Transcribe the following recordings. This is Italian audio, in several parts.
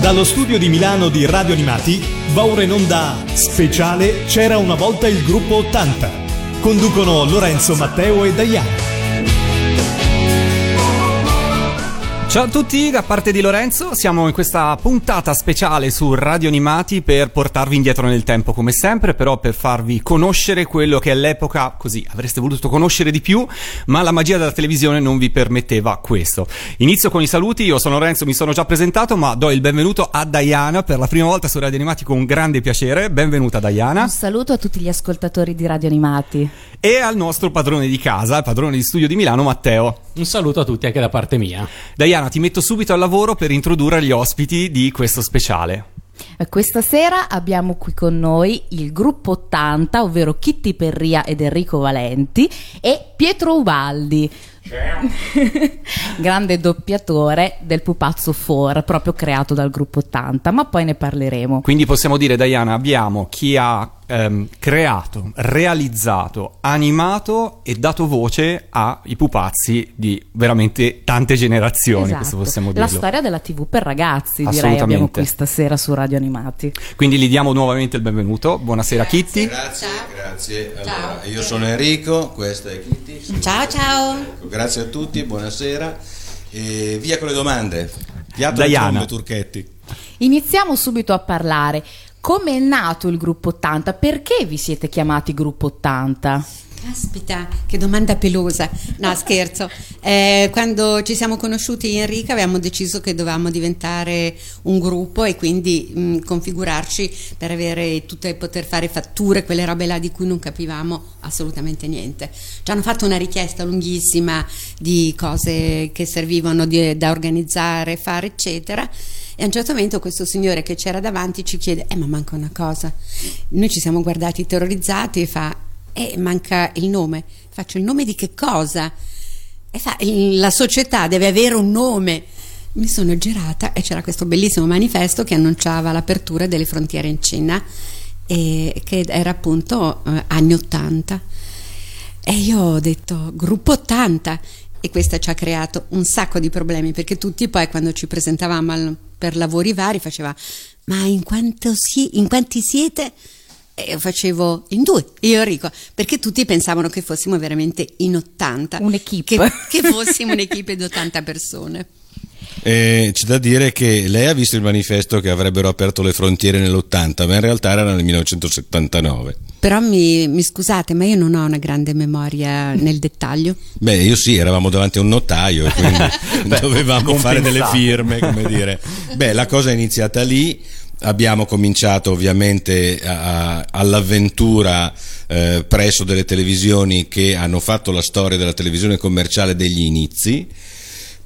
Dallo studio di Milano di Radio Animati va ora in onda speciale C'era una volta il gruppo 80. Conducono Lorenzo, Matteo e Diana. Ciao a tutti, da parte di Lorenzo, siamo in questa puntata speciale su Radio Animati per portarvi indietro nel tempo come sempre, però per farvi conoscere quello che all'epoca così avreste voluto conoscere di più, ma la magia della televisione non vi permetteva questo. Inizio con i saluti, io sono Lorenzo, mi sono già presentato, ma do il benvenuto a Diana per la prima volta su Radio Animati con grande piacere. Benvenuta Diana. Un saluto a tutti gli ascoltatori di Radio Animati. E al nostro padrone di casa, il padrone di studio di Milano, Matteo. Un saluto a tutti anche da parte mia. Diana, ti metto subito al lavoro per introdurre gli ospiti di questo speciale. Questa sera abbiamo qui con noi il gruppo 80, ovvero Kitty Perria ed Enrico Valenti e Pietro Ubaldi. Grande doppiatore del pupazzo 4, proprio creato dal gruppo 80, ma poi ne parleremo. Quindi possiamo dire, Diana, abbiamo chi ha ehm, creato, realizzato, animato e dato voce ai pupazzi di veramente tante generazioni, Esatto. questo possiamo La storia della TV per ragazzi, direi, abbiamo qui stasera su Radio Animati. Quindi gli diamo nuovamente il benvenuto. Buonasera Kitty. Grazie, grazie. Allora, io sono Enrico, questa è Kitty. Ciao ciao. Ecco, Grazie a tutti, buonasera. E via con le domande. Piatto Diana. Turchetti. Iniziamo subito a parlare. Come è nato il gruppo 80? Perché vi siete chiamati gruppo 80? Caspita, che domanda pelosa. No, scherzo. Eh, quando ci siamo conosciuti io e Enrica avevamo deciso che dovevamo diventare un gruppo e quindi mh, configurarci per avere tutte, poter fare fatture, quelle robe là di cui non capivamo assolutamente niente. Ci hanno fatto una richiesta lunghissima di cose che servivano di- da organizzare, fare, eccetera. E a un certo momento questo signore che c'era davanti ci chiede: Eh, ma manca una cosa. Noi ci siamo guardati terrorizzati e fa: Eh, manca il nome. Faccio il nome di che cosa? E fa: "Il- La società deve avere un nome. Mi sono girata e c'era questo bellissimo manifesto che annunciava l'apertura delle frontiere in Cina, e che era appunto eh, anni 80. E io ho detto gruppo 80 e questa ci ha creato un sacco di problemi perché tutti poi quando ci presentavamo al- per lavori vari faceva ma in, si- in quanti siete? E io facevo in due, io e Enrico, perché tutti pensavano che fossimo veramente in 80. Un'equipe. Che, che fossimo un'equipe di 80 persone. Eh, c'è da dire che lei ha visto il manifesto che avrebbero aperto le frontiere nell'80, ma in realtà era nel 1979. Però mi, mi scusate, ma io non ho una grande memoria nel dettaglio. Beh, io sì, eravamo davanti a un notaio e quindi dovevamo fare delle firme, come dire. Beh, la cosa è iniziata lì. Abbiamo cominciato ovviamente a- a- all'avventura eh, presso delle televisioni che hanno fatto la storia della televisione commerciale degli inizi,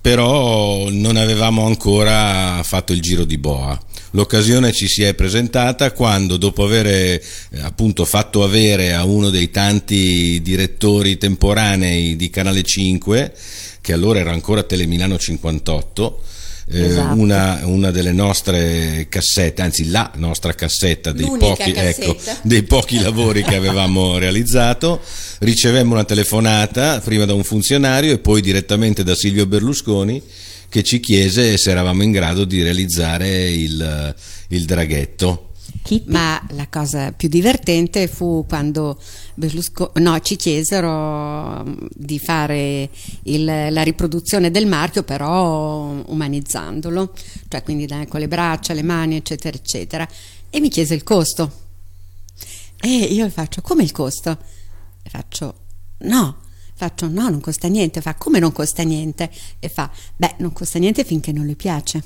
però non avevamo ancora fatto il giro di boa. L'occasione ci si è presentata quando, dopo aver eh, appunto fatto avere a uno dei tanti direttori temporanei di Canale 5, che allora era ancora Telemilano 58, eh, Esatto. una, una delle nostre cassette, anzi la nostra cassetta dei L'unica pochi, ecco, cassetta. dei pochi lavori che avevamo realizzato, ricevemmo una telefonata prima da un funzionario e poi direttamente da Silvio Berlusconi che ci chiese se eravamo in grado di realizzare il, il draghetto. Ma la cosa più divertente fu quando Berlusconi, no, ci chiesero mm, di fare il- la riproduzione del marchio, però umanizzandolo, cioè quindi con le braccia, le mani, eccetera, eccetera. E mi chiese il costo. E io faccio, come il costo? E faccio, no. Faccio, no, non costa niente. Fa, come non costa niente? E fa, beh, non costa niente finché non le piace.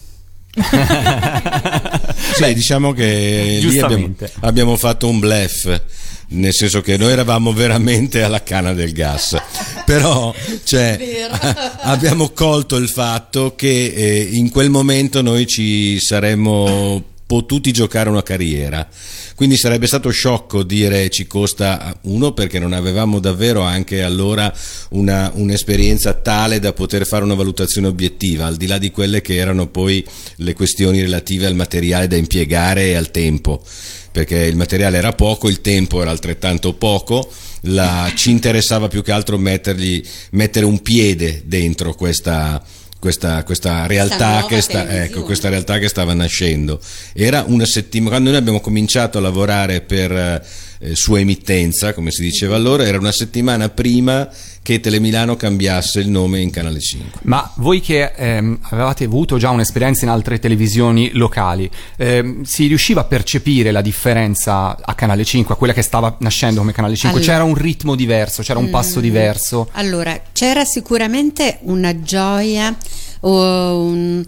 Beh, diciamo che lì abbiamo, Giustamente. abbiamo fatto un bluff, nel senso che noi eravamo veramente alla canna del gas, però cioè, abbiamo colto il fatto che eh, in quel momento noi ci saremmo potuti giocare una carriera. Quindi sarebbe stato sciocco dire ci costa uno perché non avevamo davvero anche allora una, un'esperienza tale da poter fare una valutazione obiettiva, al di là di quelle che erano poi le questioni relative al materiale da impiegare e al tempo, perché il materiale era poco, il tempo era altrettanto poco, la- ci interessava più che altro mettergli, mettere un piede dentro questa questa, questa realtà sta, ecco, questa realtà che stava nascendo. Era una settimana, quando noi abbiamo cominciato a lavorare per eh, sua emittenza, come si diceva allora, era una settimana prima che Telemilano cambiasse il nome in Canale 5. Ma voi che ehm, avevate avuto già un'esperienza in altre televisioni locali, ehm, si riusciva a percepire la differenza a Canale 5, a quella che stava nascendo come Canale 5? Allora- c'era un ritmo diverso, c'era un passo diverso? Allora, c'era sicuramente una gioia o un...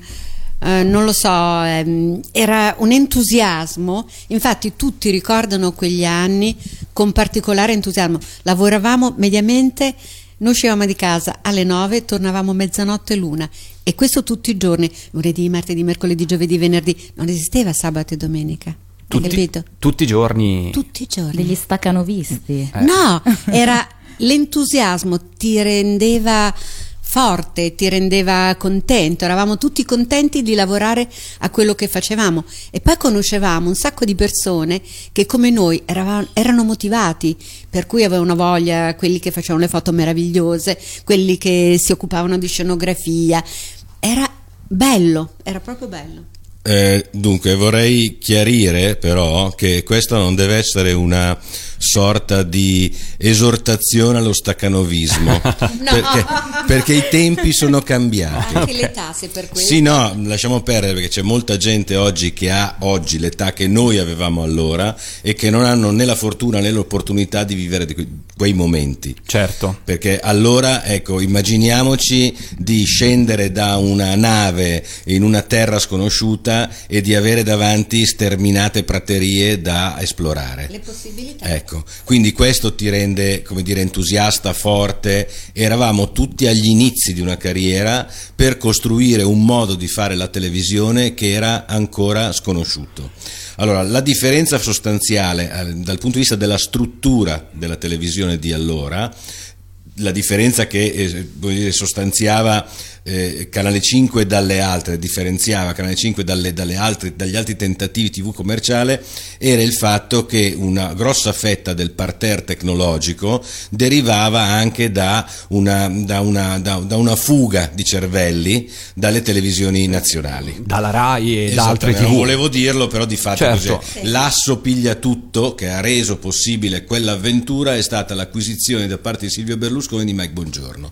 eh, non lo so, ehm, era un entusiasmo, infatti tutti ricordano quegli anni con particolare entusiasmo. Lavoravamo mediamente, noi uscivamo di casa alle 9, tornavamo mezzanotte l'una e questo tutti i giorni, lunedì, martedì, mercoledì, giovedì, venerdì, non esisteva sabato e domenica. Tutti, capito? tutti i giorni. Tutti i giorni. Degli staccanovisti. Eh. No, era l'entusiasmo, ti rendeva forte, ti rendeva contento, eravamo tutti contenti di lavorare a quello che facevamo. E poi conoscevamo un sacco di persone che come noi eravamo- erano motivati, per cui avevano voglia, quelli che facevano le foto meravigliose, quelli che si occupavano di scenografia, era bello, era proprio bello. Eh, dunque, vorrei chiarire però che questa non deve essere una sorta di esortazione allo staccanovismo, perché, perché i tempi sono cambiati. Anche l'età, se per questo. Sì, no, lasciamo perdere perché c'è molta gente oggi che ha oggi l'età che noi avevamo allora e che non hanno né la fortuna né l'opportunità di vivere di que- quei momenti. Certo. Perché allora, ecco, immaginiamoci di scendere da una nave in una terra sconosciuta e di avere davanti sterminate praterie da esplorare. Le possibilità. Ecco, quindi questo ti rende, come dire, entusiasta, forte. Eravamo tutti agli inizi di una carriera per costruire un modo di fare la televisione che era ancora sconosciuto. Allora, la differenza sostanziale eh, dal punto di vista della struttura della televisione di allora, la differenza che eh, sostanziava eh, Canale 5 dalle altre, differenziava Canale 5 dalle, dalle altre, dagli altri tentativi TV commerciale, era il fatto che una grossa fetta del parterre tecnologico derivava anche da una, da una- da- da una fuga di cervelli dalle televisioni nazionali. Dalla RAI e da altre TV. Non volevo dirlo, però di fatto Certo. così. L'asso piglia tutto che ha reso possibile quell'avventura è stata l'acquisizione da parte di Silvio Berlusconi di Mike Bongiorno.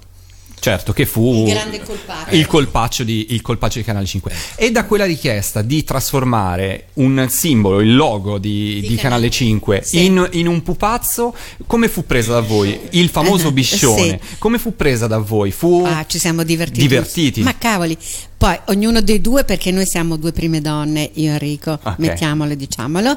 Certo, che fu Il grande colpaccio. il colpaccio di, il colpaccio di Canale 5. E da quella richiesta di trasformare un simbolo, il logo di, Di di Canale Canale 5 Sì. in, in un pupazzo, come fu presa da voi? Il famoso biscione, sì. come fu presa da voi? Fu Ah, ci siamo divertiti. divertiti? Ma cavoli. Poi ognuno dei due, perché noi siamo due prime donne, io e Enrico, Ok. mettiamolo e diciamolo.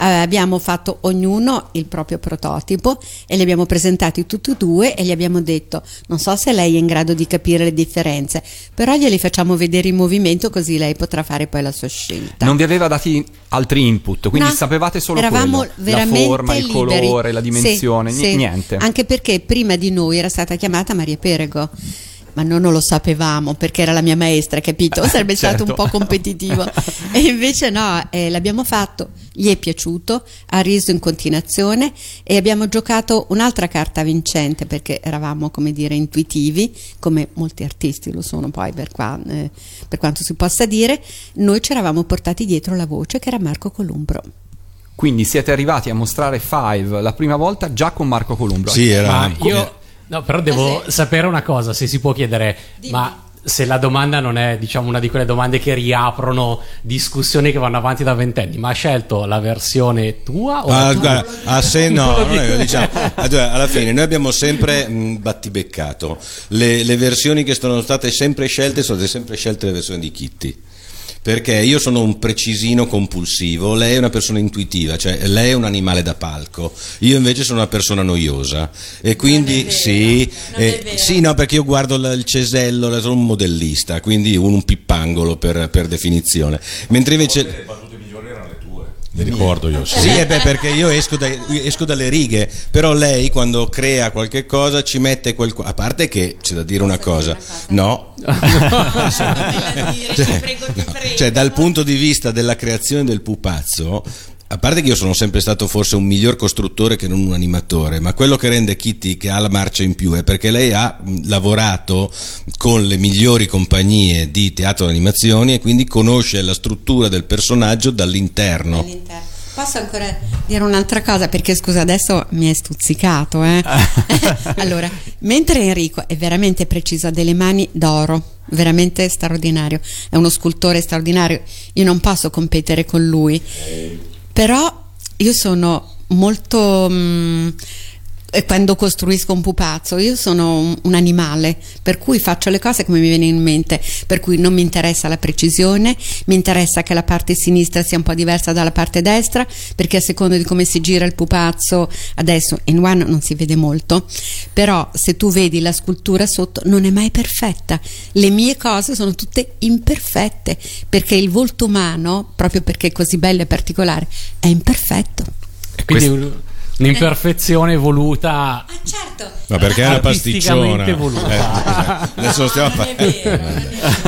Eh, abbiamo fatto ognuno il proprio prototipo e li abbiamo presentati tutti e due e gli abbiamo detto non so se lei è in grado di capire le differenze però glieli facciamo vedere in movimento così lei potrà fare poi la sua scelta Non vi aveva dati altri input, quindi No, sapevate solo eravamo quello. La forma, il liberi. colore, la Sì, dimensione, ni- sì. niente. Anche perché prima di noi era stata chiamata Maria Perego. Ma noi non lo sapevamo perché era la mia maestra, capito? Sarebbe stato Certo. un po' competitivo. e invece no, eh, l'abbiamo fatto, gli è piaciuto, ha riso in continuazione e abbiamo giocato un'altra carta vincente perché eravamo, come dire, intuitivi, come molti artisti lo sono poi per, qua- eh, per quanto si possa dire. Noi ci eravamo portati dietro la voce che era Marco Columbro. Quindi siete arrivati a mostrare Five la prima volta già con Marco Columbro. Sì, era Ma io, no, però devo Ah, sì? sapere una cosa, se si può chiedere, ma se la domanda non è, diciamo, una di quelle domande che riaprono discussioni che vanno avanti da ventenni, ma ha scelto la versione tua o Ah, la tua? guarda, ah, se no, non è- diciamo, allora, alla fine noi abbiamo sempre mh, battibeccato. Le, le versioni che sono state sempre scelte sono state sempre scelte le versioni di Kitty. Perché io sono un precisino compulsivo, lei è una persona intuitiva, cioè lei è un animale da palco, io invece sono una persona noiosa e quindi vero, sì, non eh, è vero. sì, no, perché io guardo il cesello, sono un modellista, quindi un, un pippangolo per, per definizione, mentre invece... Mi ricordo io. Sì. Sì, eh beh, perché io esco, dai- esco dalle righe, però lei quando crea qualche cosa ci mette quel... A parte che c'è da dire una cosa, no, cioè, no, cioè, dal punto di vista della creazione del pupazzo, a parte che io sono sempre stato forse un miglior costruttore che non un animatore, ma quello che rende Kitty che ha la marcia in più è perché lei ha lavorato con le migliori compagnie di teatro e animazioni e quindi conosce la struttura del personaggio dall'interno. All'interno. Posso ancora dire un'altra cosa? Perché scusa, adesso mi è stuzzicato. Eh? allora, mentre Enrico è veramente preciso, ha delle mani d'oro, veramente straordinario, è uno scultore straordinario, io non posso competere con lui, però io sono molto... Mh, e quando costruisco un pupazzo, io sono un, un, animale, per cui faccio le cose come mi viene in mente, per cui non mi interessa la precisione, mi interessa che la parte sinistra sia un po' diversa dalla parte destra, perché a seconda di come si gira il pupazzo, adesso in one non si vede molto, però se tu vedi la scultura sotto non è mai perfetta, le mie cose sono tutte imperfette, perché il volto umano, proprio perché è così bello e particolare, è imperfetto. Quindi Questo Un'imperfezione voluta. Ah, certo. Ma perché è una pasticciona? voluta. Eh, adesso lo stiamo fa-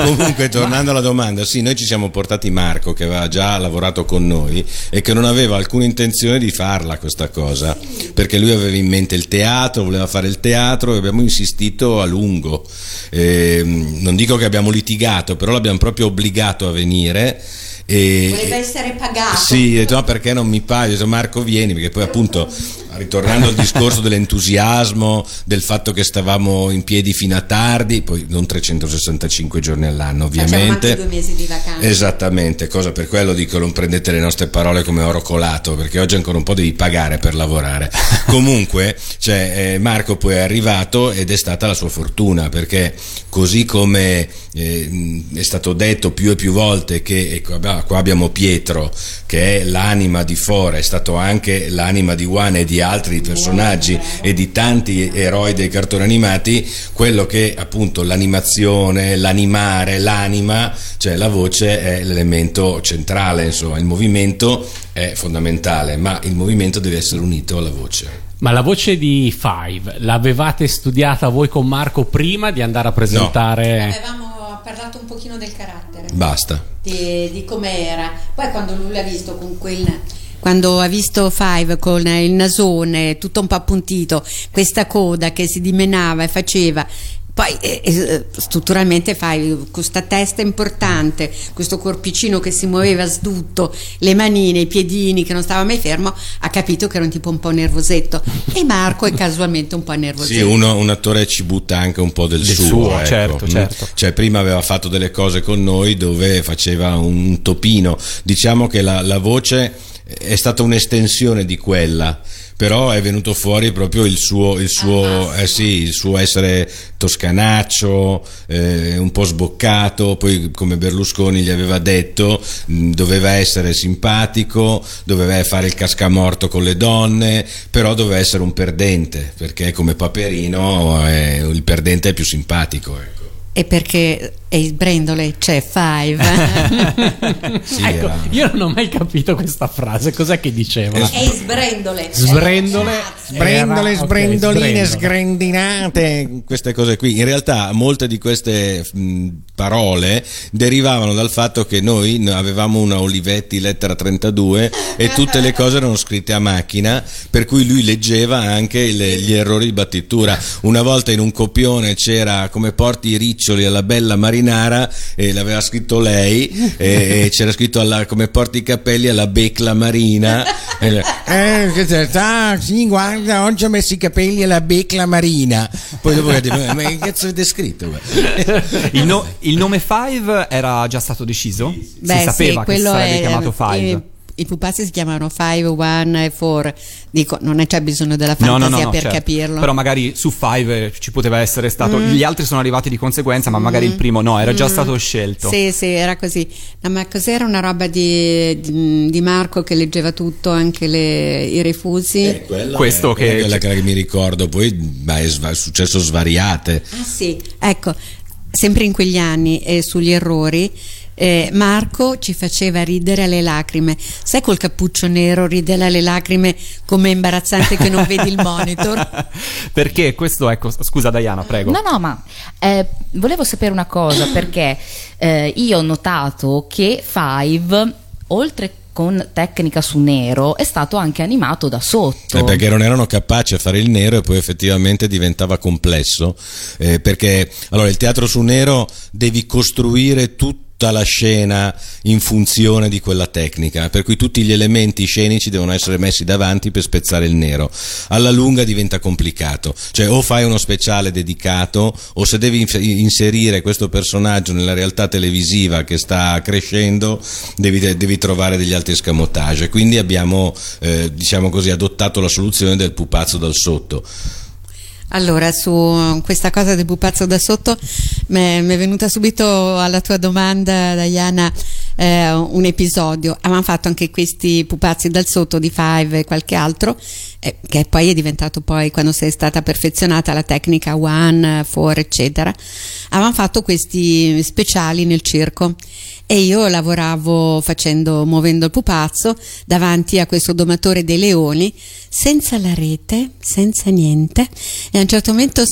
Comunque, tornando alla domanda, sì, noi ci siamo portati Marco che aveva già lavorato con noi e che non aveva alcuna intenzione di farla questa cosa, perché lui aveva in mente il teatro, voleva fare il teatro e abbiamo insistito a lungo. Eh, non dico che abbiamo litigato, però l'abbiamo proprio obbligato a venire e, Voleva essere pagato. Sì, no perché non mi paghi? Ho Marco vieni, perché poi appunto ritornando al discorso dell'entusiasmo, del fatto che stavamo in piedi fino a tardi, poi non 365 giorni all'anno ovviamente. due mesi di vacanza. Esattamente, cosa per quello dico non prendete le nostre parole come oro colato, perché oggi ancora un po' devi pagare per lavorare. Comunque, cioè, eh, Marco poi è arrivato ed è stata la sua fortuna, perché così come eh, è stato detto più e più volte che ecco, qua abbiamo Pietro che è l'anima di Fora, è stato anche l'anima di One e di altri personaggi e di tanti eroi dei cartoni animati, quello che appunto l'animazione, l'animare, l'anima, cioè la voce è l'elemento centrale, insomma, il movimento è fondamentale, ma il movimento deve essere unito alla voce. Ma la voce di Five l'avevate studiata voi con Marco prima di andare a presentare? No. Parlato un pochino del carattere. Basta. Di, di come era. Poi quando lui l'ha visto con quel quando ha visto Five con il nasone tutto un po' appuntito, questa coda che si dimenava e faceva poi eh, eh, strutturalmente fai questa testa importante, questo corpicino che si muoveva sdutto, le manine, i piedini che non stava mai fermo, ha capito che era un tipo un po' nervosetto. E Marco è casualmente un po' nervosetto. Sì, uno, un attore ci butta anche un po' del, del suo. suo ecco. certo, certo. Cioè, prima aveva fatto delle cose con noi dove faceva un topino. Diciamo che la, la voce è stata un'estensione di quella però è venuto fuori proprio il suo, il suo, eh sì, il suo essere toscanaccio, eh, un po' sboccato, poi come Berlusconi gli aveva detto mh, doveva essere simpatico, doveva fare il cascamorto con le donne, però doveva essere un perdente, perché come Paperino eh, il perdente è più simpatico. Ecco. E perché e il brendole c'è five. sì, ecco, io non ho mai capito questa frase, cos'è che diceva? E sbrendole. Sbrendole, sbrendole, era, sbrendoline, okay, sgrendinate, queste cose qui. In realtà molte di queste mh, parole derivavano dal fatto che noi avevamo una Olivetti lettera 32 e tutte le cose erano scritte a macchina, per cui lui leggeva anche le, gli errori di battitura. Una volta in un copione c'era come porti i riccioli alla bella Marina marinara e l'aveva scritto lei e, c'era scritto alla, come porti i capelli alla becla marina. Eh, ah, sì guarda oggi ho messo i capelli alla becla marina. Poi dopo ma che cazzo avete scritto? Il, no, il, nome Five era già stato deciso? Beh, si sapeva sì, che sarebbe è, chiamato Five. è, i pupazzi si chiamano 5, 1 e 4. Dico, non c'è bisogno della fantasia no, no, no, per certo. capirlo. Però magari su 5 ci poteva essere stato. Mm. Gli altri sono arrivati di conseguenza, ma magari il mm. primo no, era già mm. stato scelto. Sì, sì, era così. No, ma cos'era una roba di, di, di, Marco che leggeva tutto, anche le, i refusi? Eh, Questo è, che, quella che, che mi ricordo, poi beh, è successo svariate. Ah, sì, ecco, sempre in quegli anni e sugli errori eh, Marco ci faceva ridere alle lacrime. Sai col cappuccio nero ridere alle lacrime come imbarazzante che non vedi il monitor? perché questo, ecco, scusa Diana, prego. No, no, ma eh, volevo sapere una cosa perché eh, io ho notato che Five, oltre con tecnica su nero è stato anche animato da sotto. Eh, perché non erano capaci a fare il nero e poi effettivamente diventava complesso. eh, perché allora il teatro su nero devi costruire tutto tutta la scena in funzione di quella tecnica, per cui tutti gli elementi scenici devono essere messi davanti per spezzare il nero. Alla lunga diventa complicato, cioè o fai uno speciale dedicato o se devi inserire questo personaggio nella realtà televisiva che sta crescendo, devi, devi trovare degli altri scamotage. Quindi abbiamo, eh, diciamo così, adottato la soluzione del pupazzo dal sotto. Allora, su questa cosa del pupazzo da sotto mi è venuta subito alla tua domanda, Diana, eh, un episodio. Avevamo fatto anche questi pupazzi dal sotto di Five e qualche altro, eh, che poi è diventato poi, quando sei stata perfezionata la tecnica One, Four, eccetera, avevamo fatto questi speciali nel circo e io lavoravo facendo, muovendo il pupazzo davanti a questo domatore dei leoni senza la rete, senza niente. E a un certo momento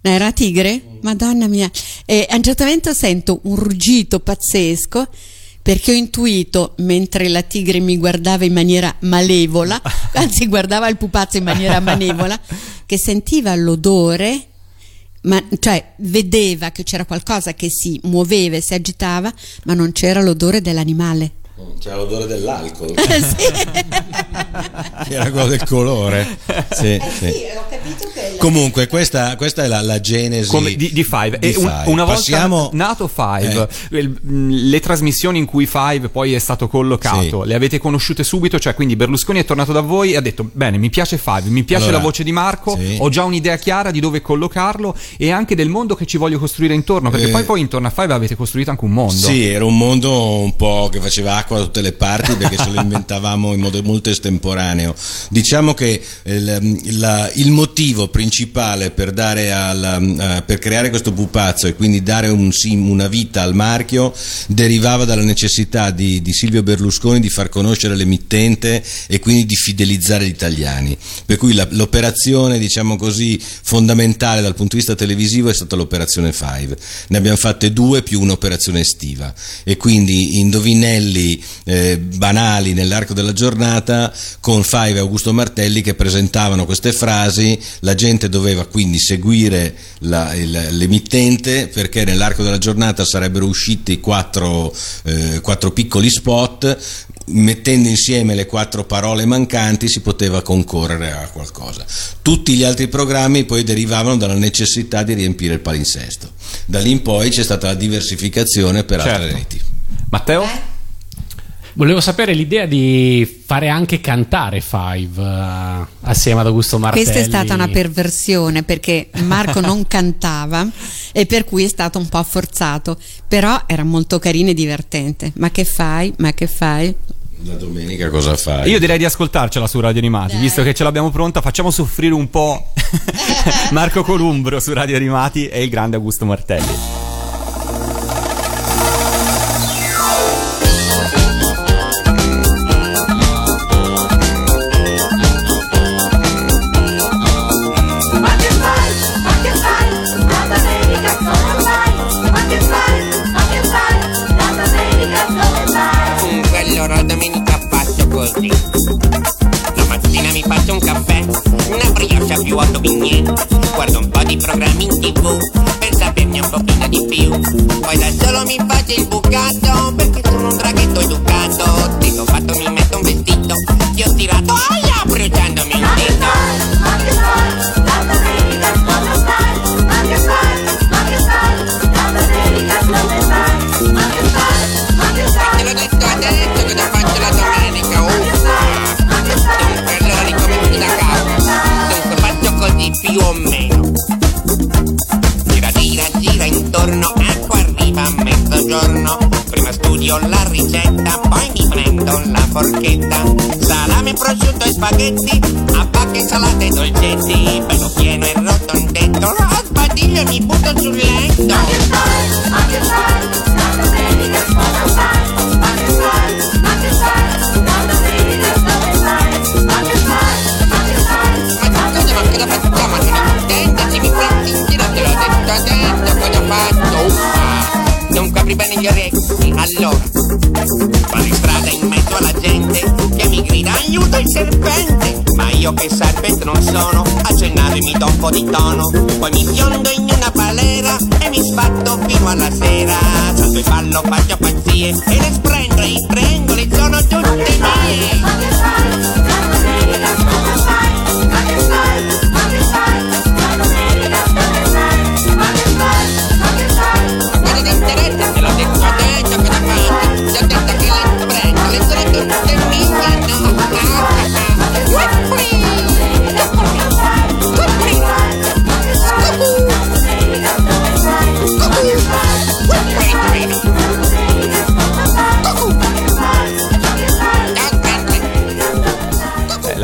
era tigre? Madonna mia. E a un certo momento sento un ruggito pazzesco perché ho intuito mentre la tigre mi guardava in maniera malevola anzi guardava il pupazzo in maniera malevola che sentiva l'odore ma cioè vedeva che c'era qualcosa che si muoveva e si agitava, ma non c'era l'odore dell'animale. C'era l'odore dell'alcol. sì. che era quello del colore. Sì, Eh sì. sì, ho capito che la- Comunque, questa, questa è la, la genesi Come di, di Five. di e un- Five. una volta Passiamo- nato Five, Eh. il- mh, le trasmissioni in cui Five poi è stato collocato, Sì. le avete conosciute subito? Cioè, quindi Berlusconi è tornato da voi e ha detto: Bene, mi piace Five, mi piace Allora, la voce di Marco, sì. ho già un'idea chiara di dove collocarlo e anche del mondo che ci voglio costruire intorno. Perché Eh. poi, poi intorno a Five avete costruito anche un mondo. Sì, era un mondo un po' che faceva acqua da tutte le parti perché ce lo inventavamo in modo molto estemporaneo. Diciamo che il, la- il motivo principale per, dare alla- eh, per creare questo pupazzo e quindi dare un una vita al marchio derivava dalla necessità di, di Silvio Berlusconi di far conoscere l'emittente e quindi di fidelizzare gli italiani. Per cui la- l'operazione, diciamo così, fondamentale dal punto di vista televisivo è stata l'operazione Five. Ne abbiamo fatte due più un'operazione estiva e quindi indovinelli eh, banali nell'arco della giornata con Five e Augusto Martelli che presentavano queste frasi, la gente doveva quindi seguire la- il- l'emittente perché nell'arco della giornata sarebbero usciti quattro, eh, quattro piccoli spot mettendo insieme le quattro parole mancanti si poteva concorrere a qualcosa. Tutti gli altri programmi poi derivavano dalla necessità di riempire il palinsesto. Da lì in poi c'è stata la diversificazione per altre Certo. reti. Matteo? Volevo sapere l'idea di fare anche cantare Five eh, assieme ad Augusto Martelli. Questa è stata una perversione perché Marco non cantava e per cui è stato un po' forzato, però era molto carino e divertente. Ma che fai? Ma che fai? La domenica cosa fai? Io direi di ascoltarcela su Radio Animati, visto che ce l'abbiamo pronta, facciamo soffrire un po' Marco Columbro su Radio Animati e il grande Augusto Martelli. Brioche più otto vignette. Guardo un po' di programmi in tv per saperne un pochino di più. Poi da solo mi faccio il bucato perché sono un draghetto educato. Dico fatto mi metto un vestito, ti ho tirato così più o meno. Gira, gira, gira intorno, ecco arriva a mezzogiorno. Prima studio la ricetta, poi mi prendo la forchetta. Salame, prosciutto e spaghetti, a pacche insalate e dolcetti. Bello pieno e rotondetto, lo sbadiglio mi butto sul letto. Che fai? Che fai? La domenica come fai? Che fai? Dunque apri bene gli orecchi, allora. In strada in mezzo alla gente aiuto il serpente! Ma io che serpente non sono Accennato e mi do un po' di tono. Poi mi fiondo in una balera E mi sbatto fino alla sera. Salto e ballo, faccio pazzie E le sprendo i triangoli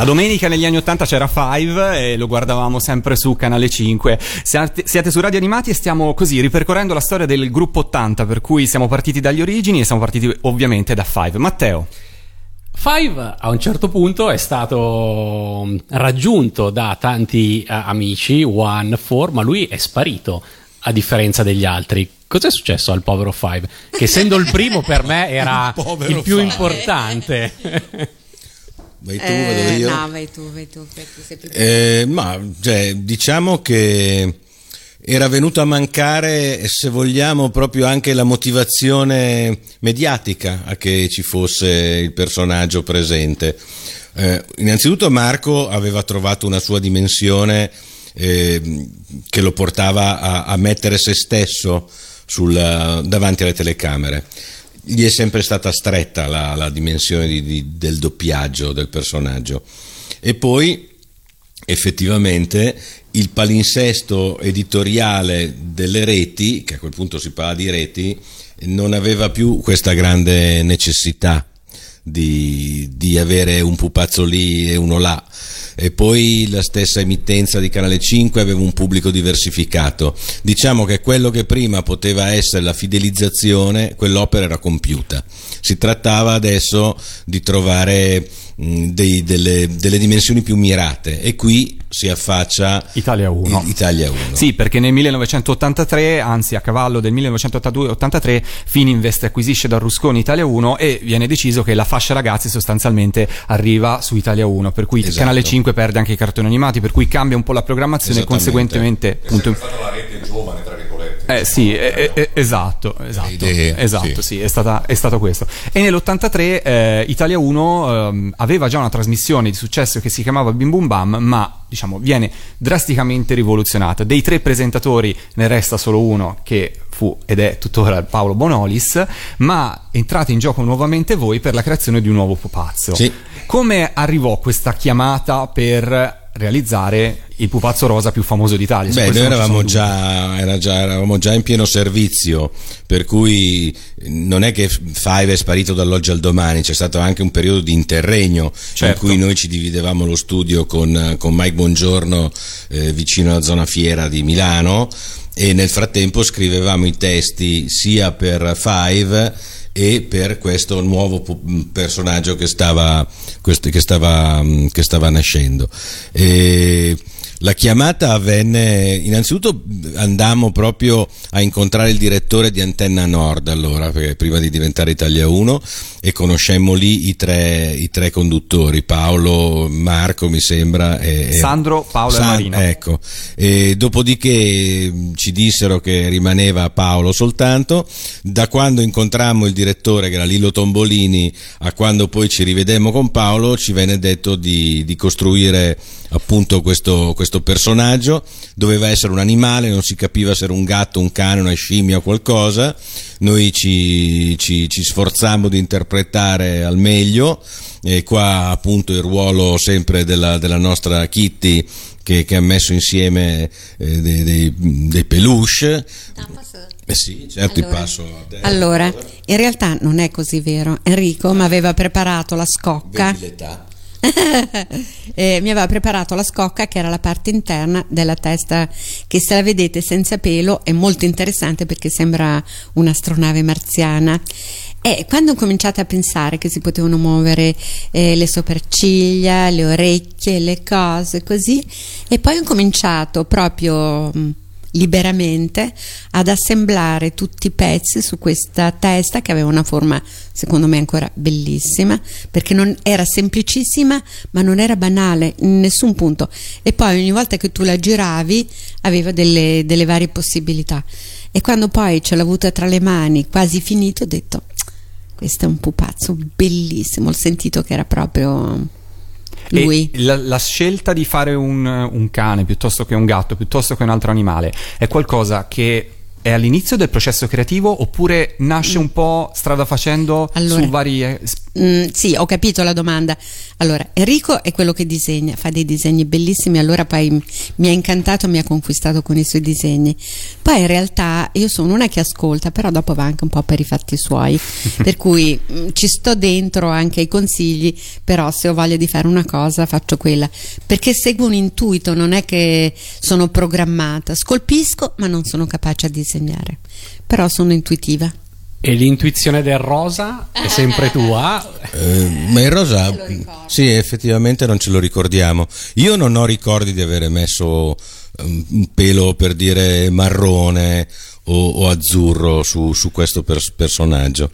La domenica negli anni 80 c'era Five e lo guardavamo sempre su Canale 5. Siate, siete su Radio Animati e stiamo così ripercorrendo la storia del gruppo 80, per cui siamo partiti dagli origini e siamo partiti ovviamente da Five. Matteo. Five a un certo punto è stato mm, raggiunto da tanti eh, amici, One, Four, ma lui è sparito a differenza degli altri. Cos'è successo al povero Five? Che essendo il primo per me era Il il, più Five. importante. Vai tu, Eh, vado io. No, vai tu, vai tu, perché sei più Eh, ma cioè, diciamo che era venuto a mancare, se vogliamo, proprio anche la motivazione mediatica a che ci fosse il personaggio presente. Eh, innanzitutto Marco aveva trovato una sua dimensione eh, che lo portava a, a mettere se stesso sul- davanti alle telecamere. Gli è sempre stata stretta la, la dimensione di- di- del doppiaggio del personaggio. E poi effettivamente il palinsesto editoriale delle reti, che a quel punto si parla di reti, non aveva più questa grande necessità di, di avere un pupazzo lì e uno là. E poi la stessa emittenza di Canale 5 aveva un pubblico diversificato. Diciamo che quello che prima poteva essere la fidelizzazione, quell'opera era compiuta. Si trattava adesso di trovare dei- delle, delle dimensioni più mirate e qui si affaccia Italia 1. I- Italia 1. Sì, perché nel 1983, anzi a cavallo del 1982-83, Fininvest acquisisce da Rusconi Italia 1 e viene deciso che la fascia ragazzi sostanzialmente arriva su Italia 1, per cui Esatto. Canale 5 perde anche i cartoni animati, per cui cambia un po' la programmazione e conseguentemente... È appunto, sempre stata la rete giovane, tra virgolette. Eh sì, eh, eh, esatto, esatto, idee, esatto, sì. sì, è, stata- è stato questo. E nell'83 eh, Italia 1 ehm, aveva già una trasmissione di successo che si chiamava Bim Bum Bam, ma diciamo viene drasticamente rivoluzionata. Dei tre presentatori ne resta solo uno che fu ed è tuttora Paolo Bonolis, ma entrate in gioco nuovamente voi per la creazione di un nuovo pupazzo. Sì. Come arrivò questa chiamata per realizzare il pupazzo rosa più famoso d'Italia? Beh, noi eravamo già, era già- eravamo già in pieno servizio, per cui non è che Five è sparito dall'oggi al domani, c'è stato anche un periodo di interregno Certo. in cui noi ci dividevamo lo studio con, con Mike Bongiorno eh, vicino alla zona fiera di Milano e nel frattempo scrivevamo i testi sia per Five e per questo nuovo pu- personaggio che stava, che stava, che stava nascendo. E la chiamata avvenne, innanzitutto andammo proprio a incontrare il direttore di Antenna Nord allora, prima di diventare Italia 1 e conoscemmo lì i tre, i tre conduttori, Paolo, Marco mi sembra e, Sandro, Paolo e Marino. Ecco, e dopodiché mh, ci dissero che rimaneva Paolo soltanto, da quando incontrammo il direttore che era Lillo Tombolini a quando poi ci rivedemmo con Paolo ci venne detto di, di costruire appunto questo, questo personaggio, doveva essere un animale, non si capiva se era un gatto, un cane, una scimmia o qualcosa, noi ci, ci, ci sforzammo di interpretare al meglio e qua appunto il ruolo sempre della, della nostra Kitty che, che ha messo insieme eh, dei, dei, dei peluche. Eh sì, certo, ti Allora, passo a te. Allora, in realtà non è così vero. Enrico mi aveva preparato la scocca. Vedi l'età? Eh, mi aveva preparato la scocca che era la parte interna della testa che se la vedete senza pelo è molto interessante perché sembra un'astronave marziana. E quando ho cominciato a pensare che si potevano muovere eh, le sopracciglia, le orecchie, le cose così e poi ho cominciato proprio mh, liberamente ad assemblare tutti i pezzi su questa testa che aveva una forma secondo me ancora bellissima perché non era semplicissima ma non era banale in nessun punto. E poi ogni volta che tu la giravi aveva delle, delle varie possibilità. E quando poi ce l'ho avuta tra le mani quasi finito ho detto questo è un pupazzo bellissimo ho sentito che era proprio lui. la, la scelta di fare un, un cane piuttosto che un gatto, piuttosto che un altro animale, è qualcosa che è all'inizio del processo creativo oppure nasce un po' strada facendo Allora. su varie... Mm, sì, ho capito la domanda. Allora, Enrico è quello che disegna, fa dei disegni bellissimi, allora poi mi ha incantato, mi ha conquistato con i suoi disegni. Poi in realtà io sono una che ascolta, però dopo va anche un po' per i fatti suoi, per cui mm, ci sto dentro anche ai consigli, però se ho voglia di fare una cosa faccio quella, perché seguo un intuito, non è che sono programmata, scolpisco ma non sono capace a disegnare, però sono intuitiva. E l'intuizione del rosa è sempre tua? Eh, ma il rosa, sì, effettivamente non ce lo ricordiamo. Io non ho ricordi di avere messo um, un pelo per dire marrone o, o azzurro su, su questo pers- personaggio.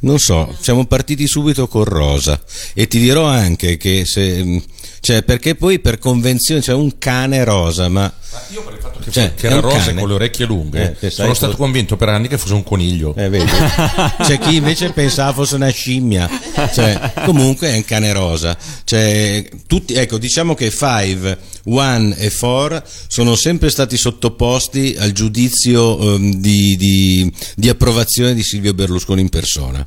Non so, siamo partiti subito col rosa e ti dirò anche che se. mm, Cioè, perché poi per convenzione c'è un cane rosa, ma. Io per il fatto che, Cioè, che era rosa cane. e con le orecchie lunghe, Eh, sono stato cosa- convinto per anni che fosse un coniglio. Eh, vedi? C'è chi invece pensava fosse una scimmia. Cioè, comunque è un cane rosa. Cioè, tutti, ecco, diciamo che Five, One e Four sono sempre stati sottoposti al giudizio ehm, di, di- di approvazione di Silvio Berlusconi in persona.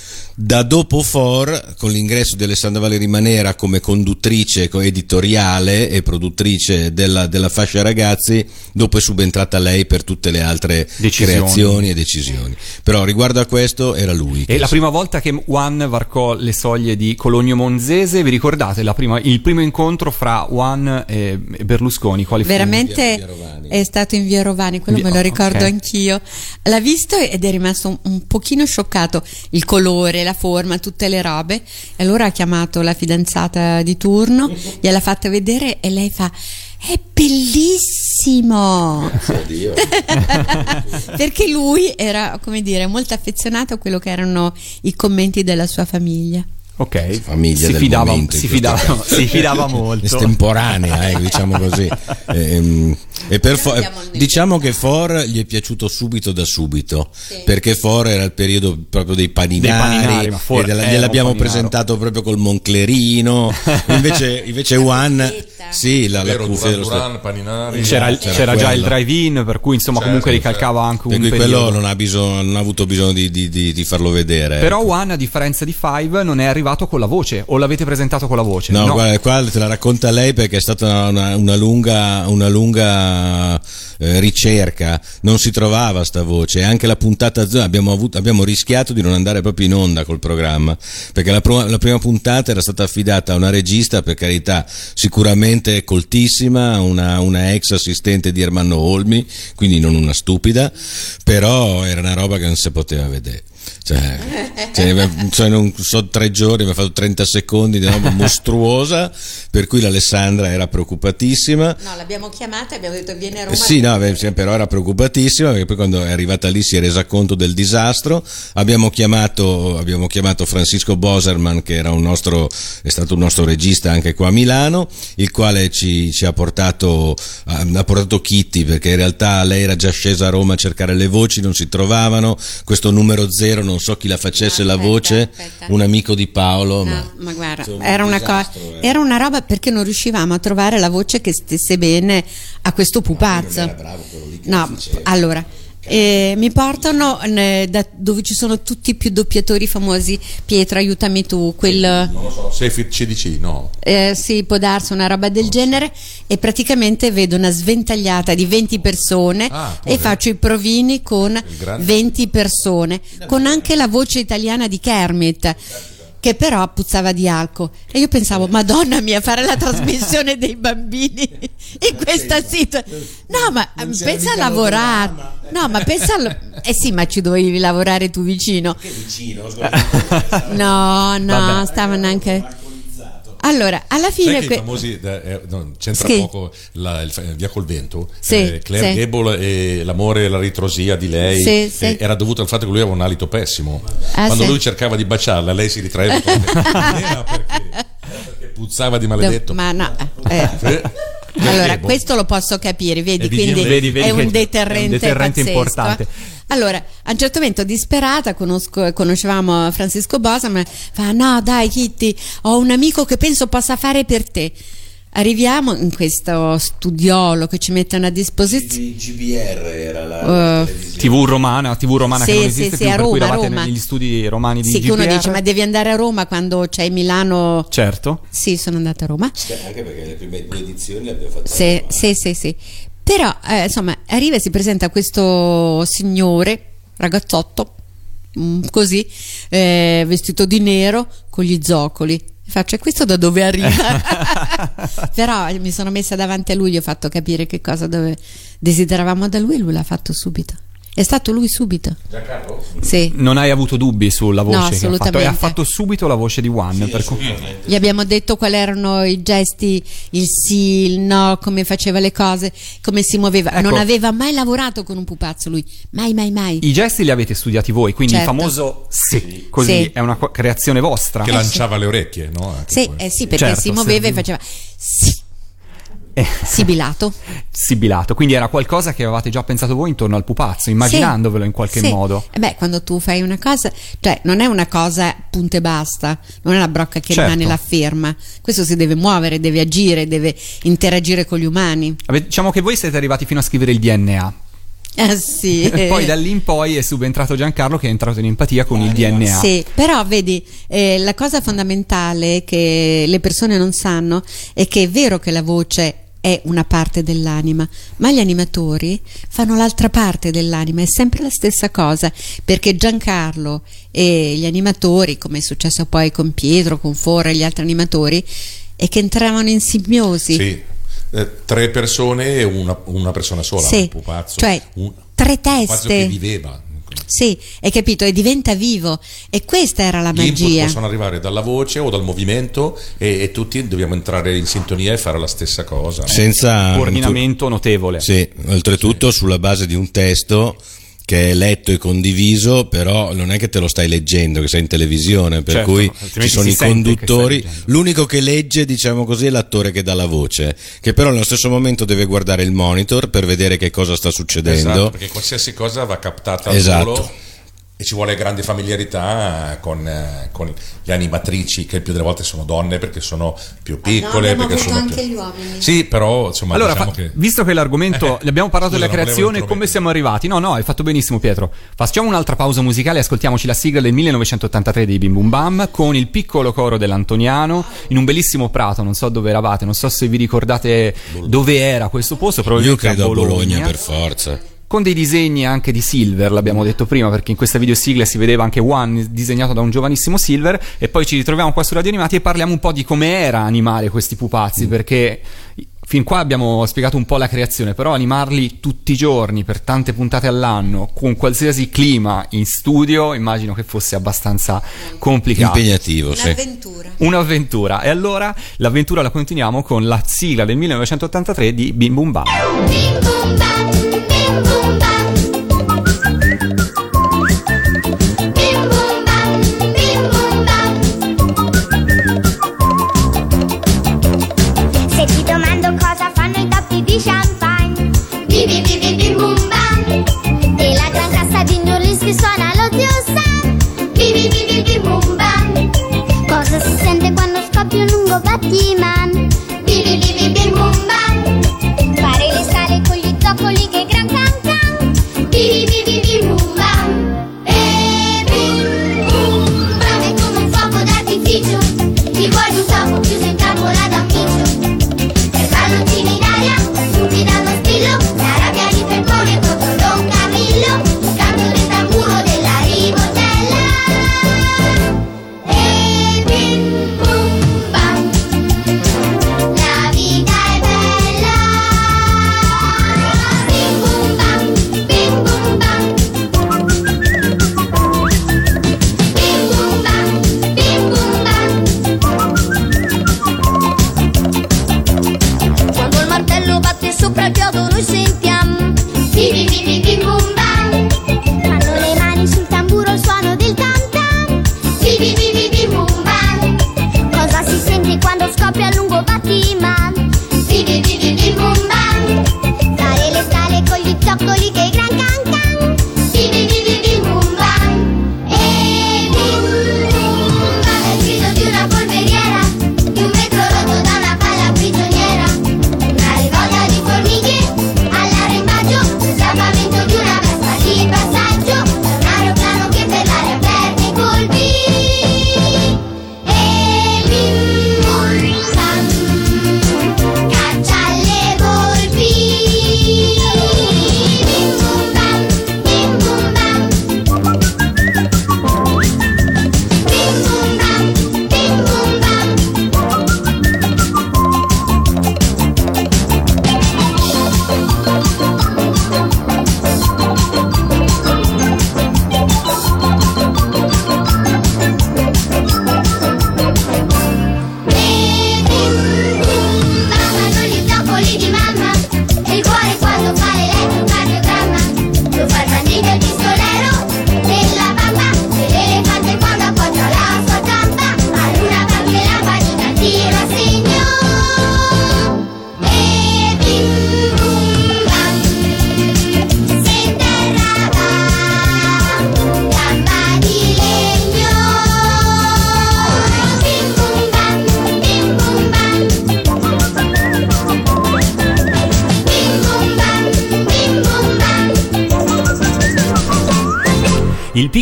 Da dopo For, con l'ingresso di Alessandra Valeri Manera come conduttrice co- editoriale e produttrice della, della fascia ragazzi, dopo è subentrata lei per tutte le altre Decisioni. creazioni e decisioni. Però riguardo a questo era lui. E che- la prima volta che Juan varcò le soglie di Cologno Monzese, vi ricordate la prima- il primo incontro fra Juan e Berlusconi? Quali fu? Veramente Rovani. è stato in via Rovani, quello Via- me lo oh, ricordo ok. anch'io. L'ha visto ed è rimasto un, un pochino scioccato il colore, la forma, tutte le robe. E allora ha chiamato la fidanzata di turno, gliel'ha fatta vedere e lei fa. È bellissimo! Perché lui era, come dire, molto affezionato a quello che erano i commenti della sua famiglia. Ok, famiglia si del fidava, momento, si fidava, si fidava molto. estemporanea, eh, diciamo così. Ehm, e per For- diciamo che For gli è piaciuto subito da subito, perché For era il periodo proprio dei paninari, Dei paninari, For e della- gliel'abbiamo presentato proprio col Monclerino, invece, invece One, sì, la, la Vero, cuffia Duran dello Duran, Paninari. C'era, il- c'era c'era già il drive-in, per cui insomma Certo, comunque certo. ricalcava anche un periodo. quello non ha, bisogno, non ha avuto bisogno di, di- di- di farlo vedere. Però ecco. Juan, a differenza di Five, non è arrivato con la voce, o l'avete presentato con la voce? No, guarda, qua te la racconta lei perché è stata una, una- lunga, una lunga eh, ricerca, non si trovava sta voce, anche la puntata abbiamo, avuto, abbiamo rischiato di non andare proprio in onda col programma, perché la, prima- la prima puntata era stata affidata a una regista, per carità, sicuramente coltissima, una, una ex assistente di Ermanno Olmi, quindi non una stupida, però era una roba che non si poteva vedere. Cioè, cioè, cioè, non so, tre giorni, mi ha fatto 30 secondi di roba mostruosa, per cui l'Alessandra era preoccupatissima. No, l'abbiamo chiamata e abbiamo detto viene a Roma. Eh, Sì, no, beh, però era preoccupatissima perché poi quando è arrivata lì si è resa conto del disastro. Abbiamo chiamato, abbiamo chiamato Francisco Boserman, che era un nostro, è stato un nostro regista anche qua a Milano, il quale ci, ci ha, portato, ha portato Kitty perché in realtà lei era già scesa a Roma a cercare le voci, non si trovavano. Questo numero zero, non so chi la facesse No, la aspetta, voce, aspetta. un amico di Paolo. No, ma, ma guarda, insomma, era un una, disastro, eh. era una roba perché non riuscivamo a trovare la voce che stesse bene a questo pupazzo. era bravo quello lì che No, allora, eh, mi portano ne- da dove ci sono tutti i più doppiatori famosi. Pietro, aiutami tu, quel... Non lo so, Sefit CDC, no. Eh, sì, può darsi una roba del genere. E praticamente vedo una sventagliata di 20 persone Ah, e faccio i provini con grande- 20 persone, con anche la voce italiana di Kermit che però puzzava di alcol e io pensavo madonna mia fare la trasmissione dei bambini in questa situazione no ma pensa a lavorare. No ma pensa al... eh sì ma ci dovevi lavorare tu vicino. Vicino, no no stavano anche Allora, alla Sai fine... che i que- famosi, eh, eh, no, c'entra Sì. poco la- il, Via col vento, Sì, eh, Claire sì. Gable e l'amore e la ritrosia di lei Sì, eh, era dovuto al fatto che lui aveva un alito pessimo. Ah, Quando lui cercava di baciarla, lei si ritraeva perché, perché puzzava di maledetto. Ma no, eh. Eh, Allora, questo lo posso capire, vedi, E vedi- quindi vedi- vedi è un è deterrente, un deterrente importante. Allora, a un certo momento disperata, conosco- conoscevamo Francisco Bosa, ma fa no dai Kitty, ho un amico che penso possa fare per te. Arriviamo in questo studiolo che ci mettono a disposizione. GBR era la Eh, TV romana, TV romana Sì, che non sì, esiste sì, più, a per cui Roma, eravate Roma. negli studi romani di sì, che uno dice ma devi andare a Roma quando c'è Milano. Certo. Sì, sono andata a Roma. anche perché le prime due edizioni le abbiamo fatte Sì, sì, sì, sì. Però, eh, insomma, arriva e si presenta questo signore, ragazzotto, mm, così, eh, vestito di nero, con gli zoccoli. Faccio, e questo da dove arriva? Però mi sono messa davanti a lui, gli ho fatto capire che cosa desideravamo da lui e lui l'ha fatto subito. È stato lui subito. Giancarlo? Sì. Non hai avuto dubbi sulla voce No, che ha fatto e assolutamente. ha fatto subito la voce di One. per cui- Gli abbiamo detto quali erano i gesti, il sì, il no, come faceva le cose, come si muoveva. Ecco. Non aveva mai lavorato con un pupazzo lui, mai, mai, mai. I gesti li avete studiati voi, quindi Certo. il famoso sì, così Sì. è una creazione vostra. Che lanciava le orecchie, no? Anche Sì, eh sì, perché Certo, si muoveva sì. e faceva sì, Eh, sibilato. sibilato, quindi era qualcosa che avevate già pensato voi intorno al pupazzo, immaginandovelo in qualche Sì. modo. Eh beh, quando tu fai una cosa, cioè non è una cosa punto e basta, non è una brocca che Certo. rimane là ferma. Questo si deve muovere, deve agire, deve interagire con gli umani. Vabbè, Diciamo che voi siete arrivati fino a scrivere il DNA. Eh sì. E poi da lì in poi è subentrato Giancarlo che è entrato in empatia con il DNA. Sì, però vedi, eh, la cosa fondamentale che le persone non sanno è che è vero che la voce è una parte dell'anima, ma gli animatori fanno l'altra parte dell'anima, è sempre la stessa cosa, perché Giancarlo e gli animatori, come è successo poi con Pietro, con Fora e gli altri animatori, è che entravano in simbiosi. Sì. Eh, tre persone e una, una persona sola, Sì, un pupazzo. cioè, un, tre un pupazzo teste. che viveva. Sì, hai capito? E diventa vivo. E questa era la Gli magia. possono arrivare dalla voce o dal movimento e, e tutti dobbiamo entrare in sintonia e fare la stessa cosa. senza Coordinamento notevole. Sì, oltretutto sulla base di un testo che è letto e condiviso, però non è che te lo stai leggendo, che sei in televisione, per Certo, cui ci sono i che conduttori. L'unico che legge, diciamo così, è l'attore che dà la voce, che però nello stesso momento deve guardare il monitor per vedere che cosa sta succedendo. Esatto, perché qualsiasi cosa va captata al Esatto. volo e ci vuole grande familiarità con, eh, con le animatrici che il più delle volte sono donne perché sono più piccole. abbiamo perché avuto sono anche più- gli uomini. Sì, però insomma Allora, diciamo fa- che... visto che l'argomento, Eh, abbiamo parlato scusa, della creazione, come siamo arrivati? No, no, hai fatto benissimo Pietro. Facciamo un'altra pausa musicale, ascoltiamoci la sigla del 1983 dei Bim Bum Bam con il piccolo coro dell'Antoniano in un bellissimo prato, non so dove eravate, non so se vi ricordate dove era questo posto, Io credo a Bologna, Bologna per forza. Con dei disegni anche di Silver, l'abbiamo detto prima, perché in questa videosigla si vedeva anche One disegnato da un giovanissimo Silver, e poi ci ritroviamo qua su Radio Animati e parliamo un po' di come era animare questi pupazzi, perché fin qua abbiamo spiegato un po' la creazione, però animarli tutti i giorni per tante puntate all'anno, con qualsiasi clima in studio, immagino che fosse abbastanza complicato. Impegnativo, sì. Un'avventura. Un'avventura. E allora l'avventura la continuiamo con la sigla del 1983 di Bim Bum Bam. Bim bum bam, un lungo battiman?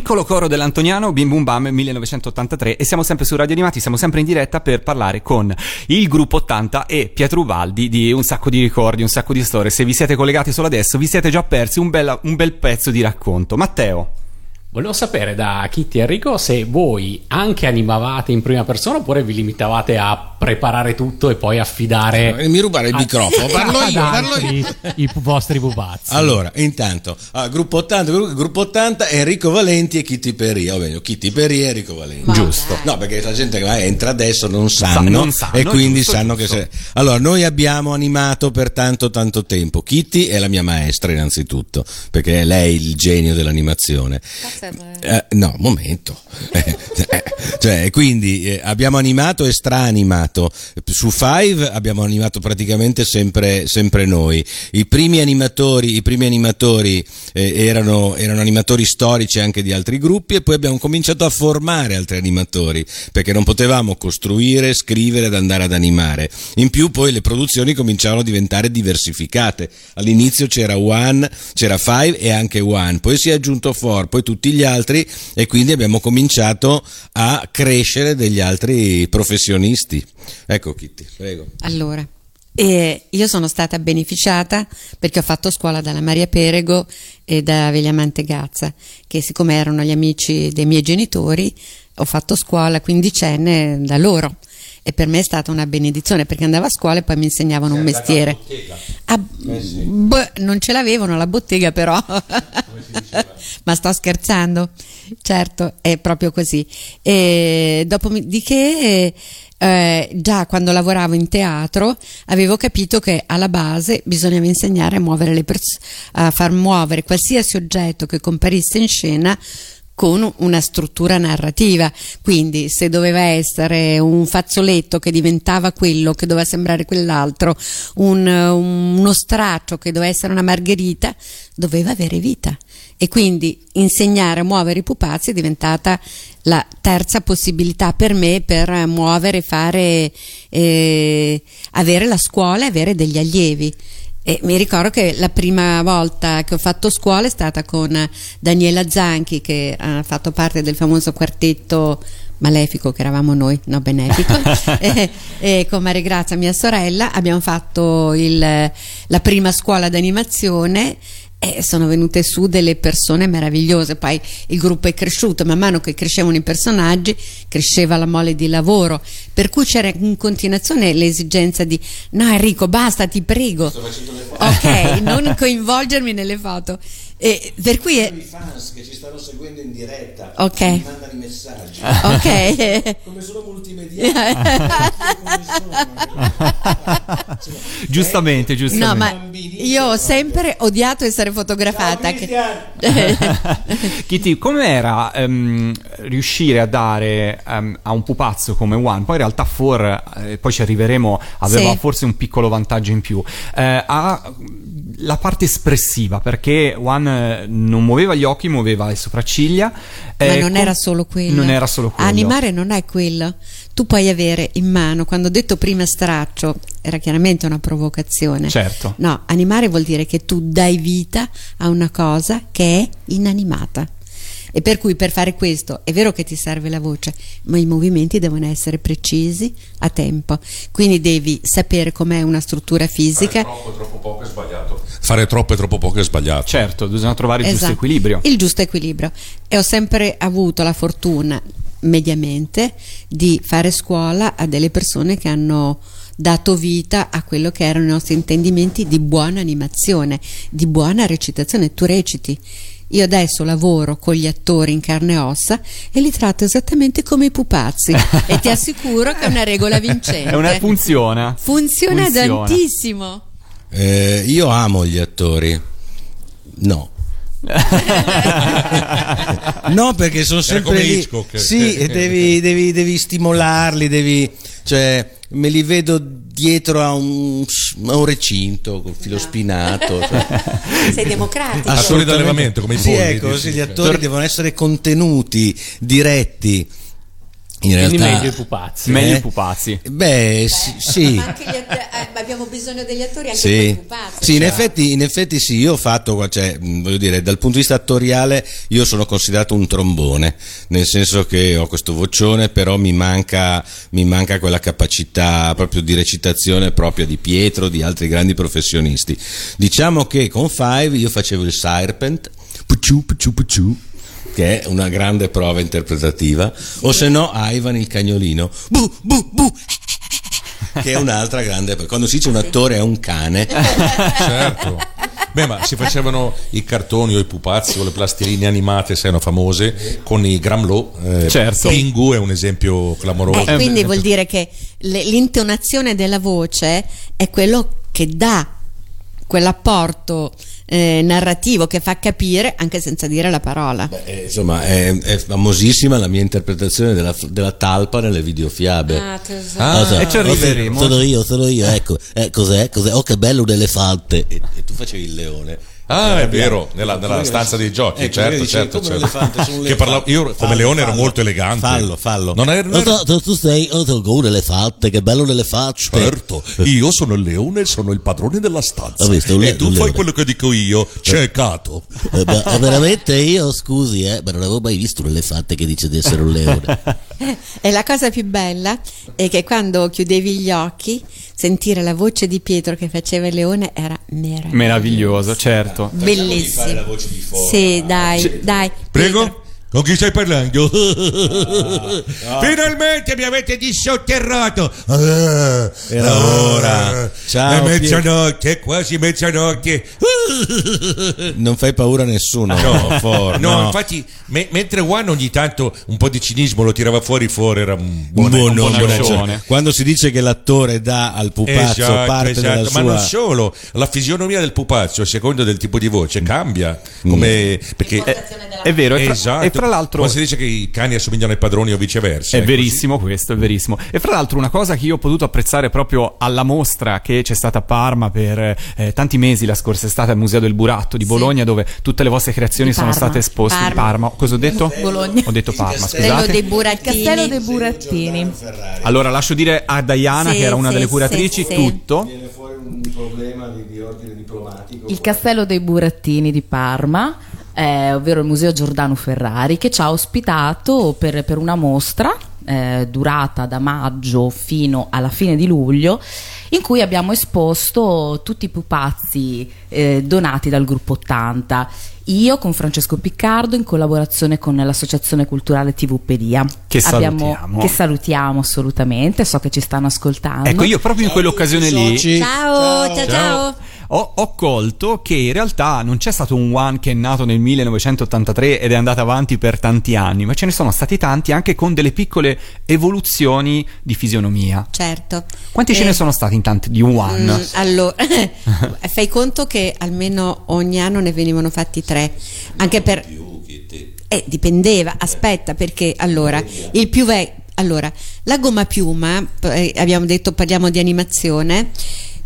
Piccolo coro dell'Antoniano Bim Bum Bam 1983 e siamo sempre su Radio Animati, siamo sempre in diretta per parlare con il gruppo 80 e Pietro Ubaldi di un sacco di ricordi, un sacco di storie. Se vi siete collegati solo adesso vi siete già persi un, bella- un bel pezzo di racconto. Matteo. Volevo sapere da Kitty e Enrico se voi anche animavate in prima persona oppure vi limitavate a preparare tutto e poi affidare Eh, Mi rubare il a- microfono, parlo io, parlo io. i vostri pupazzi. Allora, intanto, ah, gruppo 80, gru- gruppo 80, Enrico Valenti e Kitty Perri, o meglio, Kitty Perri e Enrico Valenti. Giusto. No, perché la gente che va- entra adesso non sanno, non sanno, e quindi giusto, sanno giusto. che se... Allora, noi abbiamo animato per tanto tanto tempo. Kitty è la mia maestra innanzitutto, perché è lei il genio dell'animazione. Eh, no, momento. Eh, cioè, quindi eh, abbiamo animato e straanimato. Su Five abbiamo animato praticamente sempre, sempre noi. I primi animatori, i primi animatori eh, erano, erano animatori storici anche di altri gruppi e poi abbiamo cominciato a formare altri animatori perché non potevamo costruire, scrivere ed andare ad animare. In più poi le produzioni cominciavano a diventare diversificate. All'inizio c'era One, c'era Five e anche One, poi si è aggiunto Four, poi tutti gli altri e quindi abbiamo cominciato a crescere degli altri professionisti. Ecco Kitty, prego. Allora, eh, io sono stata beneficiata perché ho fatto scuola dalla Maria Perego e da Vegliamante Gazza, che siccome erano gli amici dei miei genitori, ho fatto scuola quindicenne da loro. E per me è stata una benedizione perché andavo a scuola e poi mi insegnavano un mestiere. Ah, boh, non ce l'avevano la bottega però, ma sto scherzando, certo, è proprio così. E dopodiché, eh, già quando lavoravo in teatro, avevo capito che alla base bisognava insegnare a muovere le persone, a far muovere qualsiasi oggetto che comparisse in scena con una struttura narrativa, quindi se doveva essere un fazzoletto che diventava quello, che doveva sembrare quell'altro, un- uno straccio che doveva essere una margherita, doveva avere vita. E quindi insegnare a muovere i pupazzi è diventata la terza possibilità per me per muovere, fare, eh, avere la scuola e avere degli allievi. E mi ricordo che la prima volta che ho fatto scuola è stata con Daniela Zanchi che ha fatto parte del famoso quartetto malefico che eravamo noi, no benefico, e, e con Maria Grazia, mia sorella, abbiamo fatto il- la prima scuola d'animazione e sono venute su delle persone meravigliose. Poi il gruppo è cresciuto, man mano che crescevano i personaggi, cresceva la mole di lavoro, per cui c'era in continuazione l'esigenza di no Enrico, basta, ti prego. Ok, non coinvolgermi nelle foto. E per cui è, I fans che ci stanno seguendo in diretta Ok. mi mandano i messaggi. ok. Come sono multimediali. giustamente, No, giustamente. ma io ho sempre odiato essere fotografata. che- Kitty, com'era ehm, riuscire a dare ehm, a un pupazzo come One? Poi in realtà For, eh, poi ci arriveremo, aveva Sì. forse un piccolo vantaggio in più. Eh, ha la parte espressiva, perché One eh, non muoveva gli occhi, muoveva le sopracciglia. Ma eh, non com- era solo quello. Non era solo quello. Animare non è quello. Tu puoi avere in mano, quando ho detto prima straccio, era chiaramente una provocazione. Certo. No, animare vuol dire che tu dai vita a una cosa che è inanimata. E per cui per fare questo è vero che ti serve la voce, ma i movimenti devono essere precisi a tempo. Quindi devi sapere com'è una struttura fisica. Troppo, troppo poco è sbagliato. Fare troppo e troppo poco è sbagliato. Certo, bisogna trovare il giusto Esatto. equilibrio. Il giusto equilibrio. E ho sempre avuto la fortuna, mediamente, di fare scuola a delle persone che hanno dato vita a quello che erano i nostri intendimenti di buona animazione, di buona recitazione. Tu reciti. Io adesso lavoro con gli attori in carne e ossa e li tratto esattamente come i pupazzi e ti assicuro che è una regola vincente. È una, funziona. Funziona, Funziona. tantissimo. Eh, io amo gli attori. No. no, perché sono sempre come lì. Hitchcock. Sì, devi, devi- devi stimolarli, devi, cioè, me li vedo dietro a un, a un recinto col filo spinato. cioè. Sei democratico. D'allevamento, come i Sì, polli, ecco, sì, gli attori devono essere contenuti, diretti. In Quindi realtà, meglio i pupazzi. Meglio Eh? i pupazzi. Beh, sì, sì. Ma anche gli att- eh, abbiamo bisogno degli attori anche Sì, per i pupazzi. sì in, effetti, in effetti sì, io ho fatto, cioè, voglio dire, dal punto di vista attoriale io sono considerato un trombone, nel senso che ho questo vocione, però mi manca, mi manca quella capacità proprio di recitazione propria di Pietro, di altri grandi professionisti. Diciamo che con Five io facevo il Serpent, pucciu, pucciu, pucciu, che è una grande prova interpretativa, o se no Ivan il cagnolino, bu, bu, bu, che è un'altra grande quando si dice un attore è un cane Certo. Beh, ma si facevano i cartoni o i pupazzi o le plastiline animate, se erano famose, con i Gramlo. Eh, Certo. Pingu è un esempio clamoroso. Eh, quindi vuol dire che l'intonazione della voce è quello che dà quell'apporto eh, narrativo che fa capire anche senza dire la parola. Eh, insomma è, è famosissima la mia interpretazione della, della talpa nelle videofiabe Ah, tesoro. Ah, sì. e ci arriveremo. sono io sono io ecco eh, cos'è cos'è oh che bello un elefante e, e tu facevi il leone Ah, è vero, nella, nella stanza dei giochi, Ecco, certo, io dicevo, certo, certo. sono parlavo- io come Fallo, leone ero fallo. molto elegante. fallo fallo Non ero, non ero- tu, tu sei un elefante che bello un elefante Certo, io sono il leone, sono il padrone della stanza. Visto, le- e tu fai quello che dico io, ciecato. Eh, ma- ma veramente io scusi eh ma non avevo mai visto un elefante che dice di essere un leone E la cosa più bella è che quando chiudevi gli occhi, sentire la voce di Pietro che faceva il leone era meraviglioso. Meraviglioso, certo. Bellissimo. fare la voce di fuori. Sì, dai, dai. Prego? Pietro. Con chi stai parlando? finalmente mi avete dissotterrato. Ah, Era ora. Ciao, È mezzanotte, è quasi mezzanotte. non fai paura a nessuno. No, For, no, infatti, me- mentre Juan ogni tanto un po' di cinismo lo tirava fuori, fuori era un buon, buon. Quando si dice che l'attore dà al pupazzo Esatto, parte esatto, della ma sua non solo, la fisionomia del pupazzo a seconda del tipo di voce cambia, come, perché È vero, e fra, esatto, e fra l'altro... quando si dice che i cani assomigliano ai padroni o viceversa. È ecco, verissimo questo, è verissimo. E fra l'altro una cosa che io ho potuto apprezzare proprio alla mostra che c'è stata a Parma per eh, tanti mesi la scorsa estate al Museo del Buratto di Bologna dove tutte le vostre creazioni sono Parma. state esposte in Parma. Parma. Cosa ho detto? Bologna. Ho detto Parma, Castello scusate. dei Il burattini. castello dei burattini. Allora lascio dire a Diana Sì, che era una sì, delle sì, curatrici sì. tutto. viene fuori un problema di, di ordine diplomatico Il castello dei burattini di Parma, eh, ovvero il Museo Giordano Ferrari, che ci ha ospitato per, per una mostra eh, durata da maggio fino alla fine di luglio, in cui abbiamo esposto tutti i pupazzi eh, donati dal gruppo 80. Io con Francesco Piccardo in collaborazione con l'associazione culturale TVpedia. Che Abbiamo- salutiamo. che salutiamo assolutamente, so che ci stanno ascoltando. Ecco, io proprio in quell'occasione lì Soci. Ciao, ciao, ciao. Ho, ho colto che in realtà non c'è stato un One che è nato nel 1983 ed è andato avanti per tanti anni, ma ce ne sono stati tanti anche con delle piccole evoluzioni di fisionomia. Certo. Quanti ce Eh, ne sono stati in tanti di One? Mm, allora, fai conto che almeno ogni anno ne venivano fatti tre, anche per... Eh, dipendeva, aspetta, perché allora, il più vecchio... Allora, la gomma piuma, eh, abbiamo detto parliamo di animazione,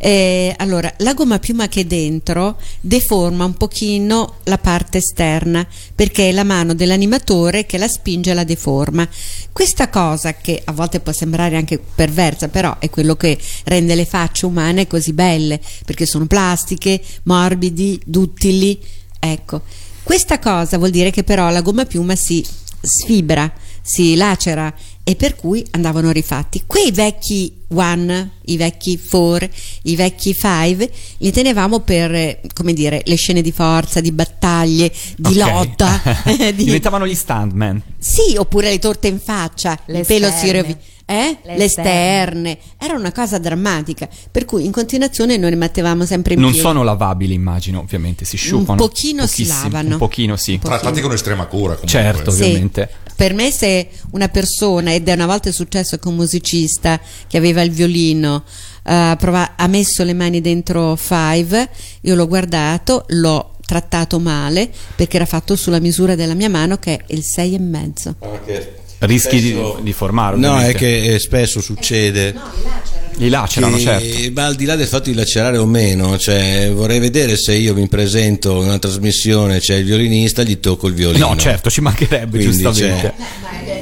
eh, allora, la gomma piuma che è dentro deforma un pochino la parte esterna perché è la mano dell'animatore che la spinge e la deforma. Questa cosa che a volte può sembrare anche perversa, però è quello che rende le facce umane così belle, perché sono plastiche, morbidi, duttili. Ecco, questa cosa vuol dire che però la gomma piuma si sfibra, si lacera e per cui andavano rifatti. Quei vecchi one, i vecchi four, i vecchi five, li tenevamo per, eh, come dire, le scene di forza, di battaglie, di Ok. lotta. di- Diventavano gli stuntman. Sì, oppure le torte in faccia, Le il pelo si esterne. Eh? Le Le, esterne. esterne. Era una cosa drammatica. Per cui in continuazione noi le mettevamo sempre in Non piedi. sono lavabili, immagino, ovviamente, si sciupano. pochino si lavano. Un pochino sì. Trattati con estrema cura. Comunque. Certo, Sì. ovviamente. Per me se una persona, ed è una volta successo che un musicista che aveva il violino eh, prova- ha messo le mani dentro Five, io l'ho guardato, l'ho trattato male perché era fatto sulla misura della mia mano che è il 6 e mezzo. Rischi di, Spesso- di formare. No, è che eh, spesso succede. Li lacerano, che- certo. Ma al di là del fatto di lacerare o meno, cioè, vorrei vedere se io mi presento in una trasmissione, c'è il violinista, gli tocco il violino. No, certo, ci mancherebbe, Quindi, giustamente.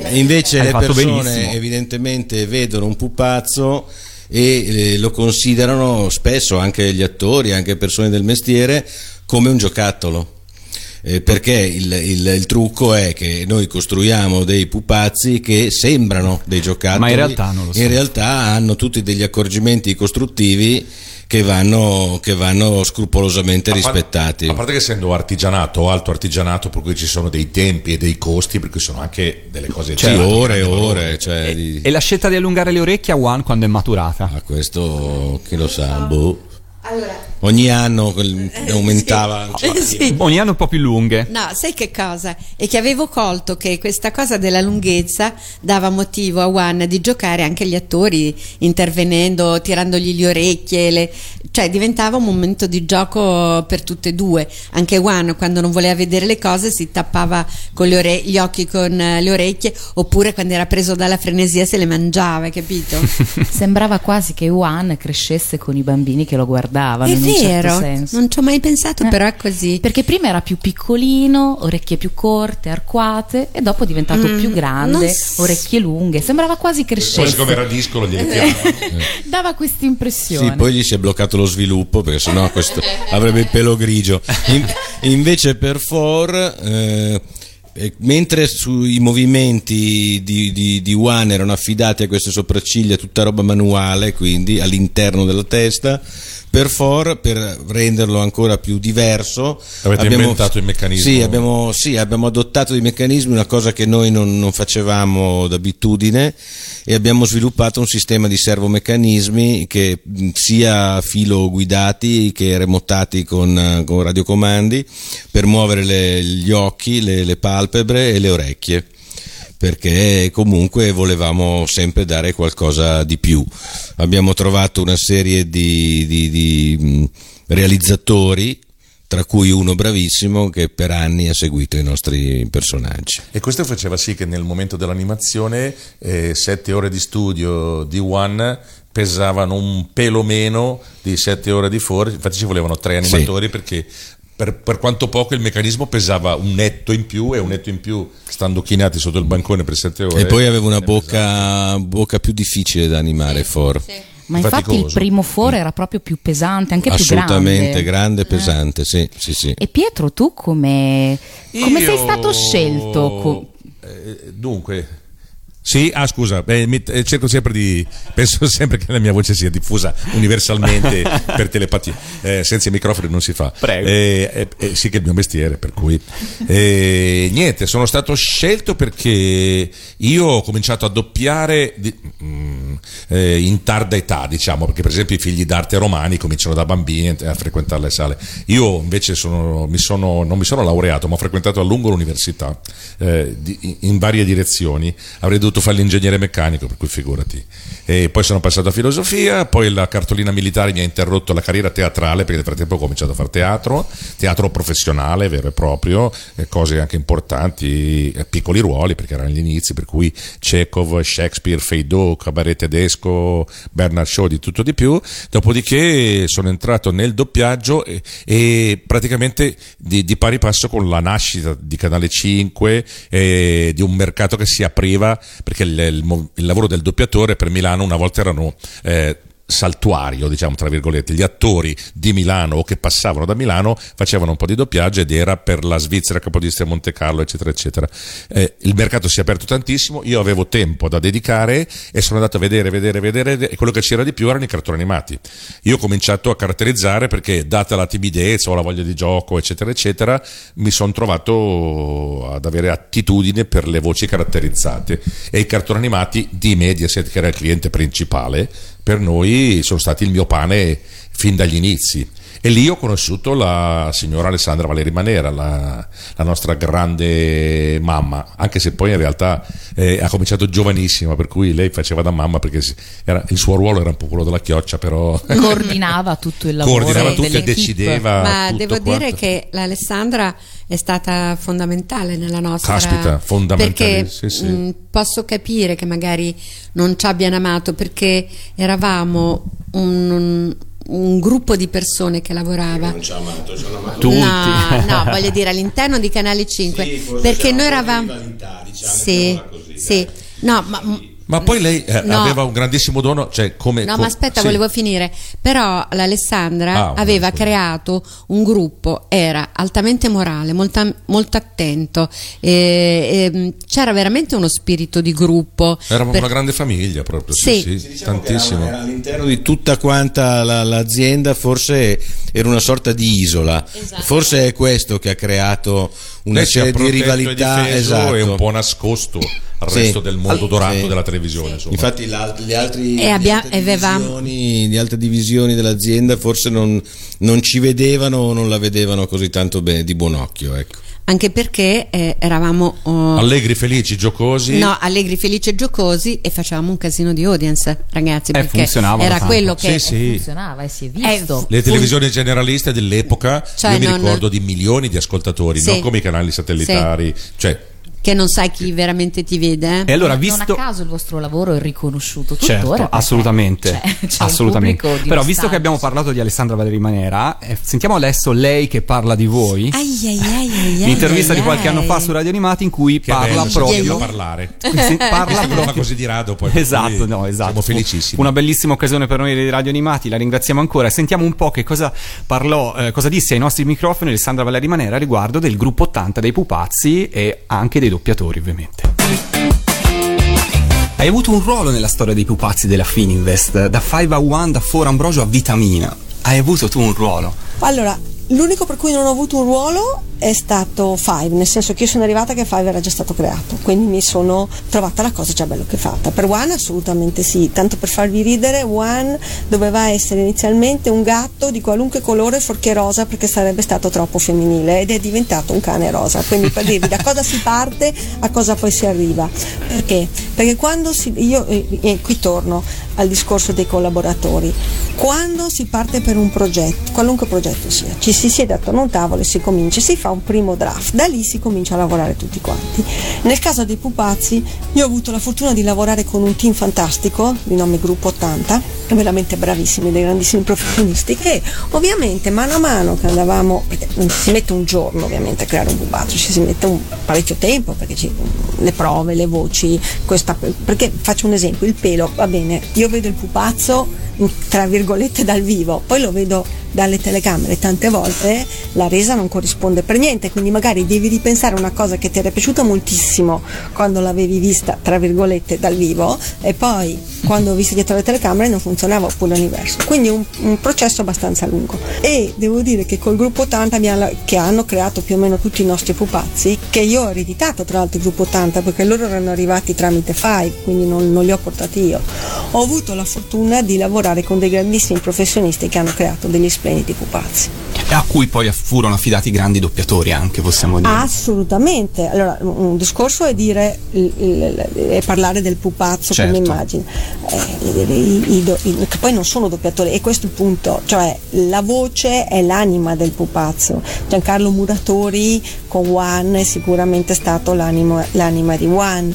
cioè, invece Hai le persone benissimo. evidentemente vedono un pupazzo e eh, lo considerano spesso anche gli attori, anche persone del mestiere, come un giocattolo. Eh, perché il, il- il trucco è che noi costruiamo dei pupazzi che sembrano dei giocattoli, Ma in realtà non lo in realtà hanno tutti degli accorgimenti costruttivi che vanno, che vanno scrupolosamente A par- rispettati. A parte che essendo artigianato, alto artigianato, per cui ci sono dei tempi e dei costi, per cui sono anche delle cose Sì, di ore e ore. Cioè, di- E la scelta di allungare le orecchie a One quando è maturata? Ah, questo chi lo sa, boh. Ogni anno quel- aumentava. Eh, sì. Ogni anno un po' più lunghe. No, sai che cosa? È che avevo colto che questa cosa della lunghezza dava motivo a Juan di giocare anche gli attori intervenendo, tirandogli le orecchie, le- cioè diventava un momento di gioco per tutte e due. Anche Juan quando non voleva vedere le cose si tappava con le ore- gli occhi con eh, le orecchie oppure quando era preso dalla frenesia se le mangiava, capito? Sembrava quasi che Juan crescesse con i bambini che lo guardavano. È in un vero, certo senso. non ci ho mai pensato, Eh. però è così. Perché prima era più piccolino, orecchie più corte, arcuate, e dopo è diventato Mm, più grande, s- orecchie lunghe. Sembrava quasi Poi crescesse. siccome era discolo glieli tirava. Dava questa impressione. Sì, poi gli si è bloccato lo sviluppo perché sennò questo avrebbe il pelo grigio. In- invece per For, eh, eh, mentre sui movimenti di, di, di One erano affidati a queste sopracciglia, tutta roba manuale, quindi all'interno della testa, per For, per renderlo ancora più diverso, Avete inventato il meccanismo? Sì, abbiamo, sì, abbiamo adottato dei meccanismi, una cosa che noi non, non facevamo d'abitudine e abbiamo sviluppato un sistema di servomeccanismi che sia filo guidati che remotati con, eh, con radiocomandi per muovere le- gli occhi, le, le palpebre e le orecchie perché comunque volevamo sempre dare qualcosa di più. Abbiamo trovato una serie di, di- di, realizzatori, tra cui uno bravissimo che per anni ha seguito i nostri personaggi. E questo faceva sì che nel momento dell'animazione eh, sette ore di studio di One pesavano un pelo meno di sette ore di Four, infatti ci volevano tre animatori perché per, per quanto poco il meccanismo pesava un netto in più e un netto in più stando chinati sotto il bancone per sette ore. E poi aveva una bocca, bocca più difficile da animare, For. Ma infatti il faticoso. primo foro era proprio più pesante, anche più Assolutamente grande. grande e pesante, sì, sì, sì. E Pietro, tu come, come sei Io- stato scelto? Co- Eh, dunque, sì, ah scusa, beh, mi- eh, cerco sempre di, penso sempre che la mia voce sia diffusa universalmente per telepatia, Eh, senza i microfoni non si fa. Prego. Eh, eh, eh, sì che è il mio mestiere, per cui eh, niente, sono stato scelto perché io ho cominciato a doppiare di- mm, eh, in tarda età, diciamo, perché per esempio i figli d'arte romani cominciano da bambini a frequentare le sale. Io invece sono, mi sono, non mi sono laureato, ma ho frequentato a lungo l'università eh, di, in varie direzioni. Avrei dovuto fare l'ingegnere meccanico, per cui figurati. E poi sono passato a filosofia, poi la cartolina militare mi ha interrotto la carriera teatrale perché nel frattempo ho cominciato a fare teatro, teatro professionale vero e proprio, eh, cose anche importanti, eh, piccoli ruoli perché erano gli inizi, per cui Chekhov, Shakespeare, Feydeau, cabaret tedesco, Bernard Shaw, di tutto di più. Dopodiché sono entrato nel doppiaggio e, e praticamente di, di, pari passo con la nascita di Canale 5 e di un mercato che si apriva perché il, il, il lavoro del doppiatore per Milano una volta erano eh, saltuario, diciamo tra virgolette, gli attori di Milano o che passavano da Milano facevano un po' di doppiaggio ed era per la Svizzera, Capodistria, Monte Carlo, eccetera, eccetera. Eh, il mercato si è aperto tantissimo, io avevo tempo da dedicare e sono andato a vedere, vedere, vedere e quello che c'era di più erano i cartoni animati. Io ho cominciato a caratterizzare perché data la timidezza o la voglia di gioco, eccetera, eccetera, mi sono trovato ad avere attitudine per le voci caratterizzate e i cartoni animati di Mediaset, che era il cliente principale, per noi sono stati il mio pane fin dagli inizi. E lì ho conosciuto la signora Alessandra Valeri Manera, la, la nostra grande mamma, anche se poi in realtà eh, ha cominciato giovanissima, per cui lei faceva da mamma perché era, il suo ruolo era un po' quello della chioccia, però coordinava tutto il lavoro. Coordinava tutto e decideva. Ma tutto devo quanto. dire che l'Alessandra è stata fondamentale nella nostra Caspita, fondamentale, perché sì, sì. mh, posso capire che magari non ci abbiano amato perché eravamo un, un- un gruppo di persone che lavorava ci ha amato, ci hanno amato Tutti. No, no, voglio dire all'interno di Canale 5 Sì, forse perché noi eravamo diciamo, sì, sì. dai. No, ma Ma poi lei eh, No. aveva un grandissimo dono, cioè come... No, co- ma aspetta, sì. volevo finire. Però l'Alessandra Ah, aveva scusa. creato un gruppo, era altamente morale, molta- molto attento, e- e, c'era veramente uno spirito di gruppo. Eravamo Per- una grande famiglia proprio, sì, Sì. sì, Diciamo tantissimo. Era, era all'interno di tutta quanta la- l'azienda, forse era una sorta di isola. Forse è questo che ha creato una Lei serie di protetto e rivalità. difeso Esatto. e un po' nascosto al Sì. resto del mondo dorato sì. della televisione. Insomma. Infatti, E abbia- le altre e avevamo- divisioni, le altre divisioni dell'azienda forse non, non ci vedevano o non la vedevano così tanto bene, di buon occhio. Ecco. Anche perché eh, eravamo oh, Allegri, felici, giocosi. no, allegri, felici e giocosi e facevamo un casino di audience, ragazzi, perché funzionavano era tanto. quello che Sì, sì. Funzionava e si è visto. Le televisioni generaliste dell'epoca, Cioè, io mi non- ricordo di milioni di ascoltatori, Sì. non come i canali satellitari. Cioè, che non sai chi veramente ti vede. E allora, Non visto... a caso il vostro lavoro è riconosciuto tuttora. Certo, perché assolutamente. c'è- c'è assolutamente. Però, visto nostalgia. che abbiamo parlato di Alessandra Valeri Manera, eh, sentiamo adesso lei che parla di voi. Ai, ai, ai, ai, ai, L'intervista ai, di qualche ai. anno fa su Radio Animati in cui che parla bello, proprio. parlare. Sì, parla non proprio. così di rado poi. Esatto, no, esatto. Siamo felicissimi. Una bellissima occasione per noi di Radio Animati, la ringraziamo ancora. Sentiamo un po' che cosa parlò, eh, cosa disse ai nostri microfoni Alessandra Valeri Manera riguardo del gruppo 80 dei pupazzi e anche dei doppiatori, ovviamente. Hai avuto un ruolo nella storia dei pupazzi della Fininvest, da 5 a 1, da For Ambrogio a Vitamina. Hai avuto tu un ruolo? Allora, l'unico per cui non ho avuto un ruolo è stato Five, nel senso che io sono arrivata che Five era già stato creato, quindi mi sono trovata la cosa già bello che fatta. Per One assolutamente sì, tanto per farvi ridere, One doveva essere inizialmente un gatto di qualunque colore fuorché rosa perché sarebbe stato troppo femminile ed è diventato un cane rosa, quindi per dirvi da cosa si parte a cosa poi si arriva. Perché? Perché quando si, io e, e qui torno al discorso dei collaboratori, quando si parte per un progetto, qualunque progetto sia, ci si siede attorno a un tavolo e si comincia, si fa un primo draft, da lì si comincia a lavorare tutti quanti. Nel caso dei pupazzi, io ho avuto la fortuna di lavorare con un team fantastico, di nome Gruppo 80, veramente bravissimi, dei grandissimi professionisti, che ovviamente mano a mano che andavamo, perché non si mette un giorno ovviamente a creare un pupazzo, ci si mette un parecchio tempo, perché ci, le prove, le voci, questa, perché faccio un esempio, il pelo, va bene, io vedo il pupazzo in- tra virgolette dal vivo, poi lo vedo dalle telecamere tante volte la resa non corrisponde per niente, quindi magari devi ripensare una cosa che ti era piaciuta moltissimo quando l'avevi vista tra virgolette dal vivo e poi quando visto dietro le telecamere non funzionava oppure l'universo. Quindi un, un processo abbastanza lungo. E devo dire che col gruppo 80 abbiamo- che hanno creato più o meno tutti i nostri pupazzi, che io ho ereditato tra l'altro il gruppo 80 perché loro erano arrivati tramite Five, quindi non, non li ho portati io. ho avuto la fortuna di lavorare con dei grandissimi professionisti che hanno creato degli splendidi pupazzi. A cui poi furono affidati grandi doppiatori anche, possiamo dire. Assolutamente. Allora, un discorso è dire è parlare del pupazzo Certo. come immagine, Eh, i- i i- che poi non sono doppiatori, e questo è il punto, cioè la voce è l'anima del pupazzo. Giancarlo Muratori con One è sicuramente stato l'anima, l'anima di One.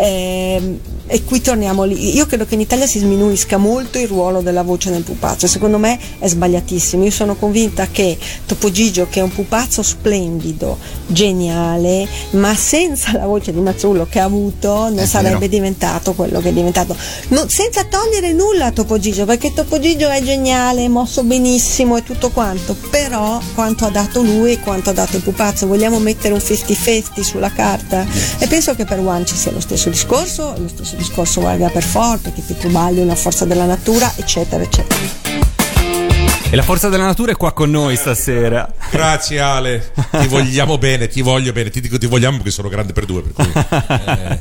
Ehm, e qui torniamo lì. Io credo che in Italia si sminuisca molto il ruolo della voce nel pupazzo. Secondo me è sbagliatissimo. Io sono convinta che Topo Gigio, che è un pupazzo splendido, geniale, ma senza la voce di Mazzullo che ha avuto, non È sarebbe vero. diventato quello che è diventato. No, senza togliere nulla a Topo Gigio, perché Topo Gigio è geniale, è mosso benissimo e tutto quanto. Però quanto ha dato lui e quanto ha dato il pupazzo, vogliamo mettere un 50-50 sulla carta? E penso che per One ci sia lo stesso discorso, lo stesso discorso valga per Ford, perché Pietro Balli è una forza della natura, eccetera, eccetera. E la forza della natura è qua con noi stasera. Grazie Ale, ti vogliamo bene, ti voglio bene, ti dico ti vogliamo perché sono grande per due. Per cui, eh.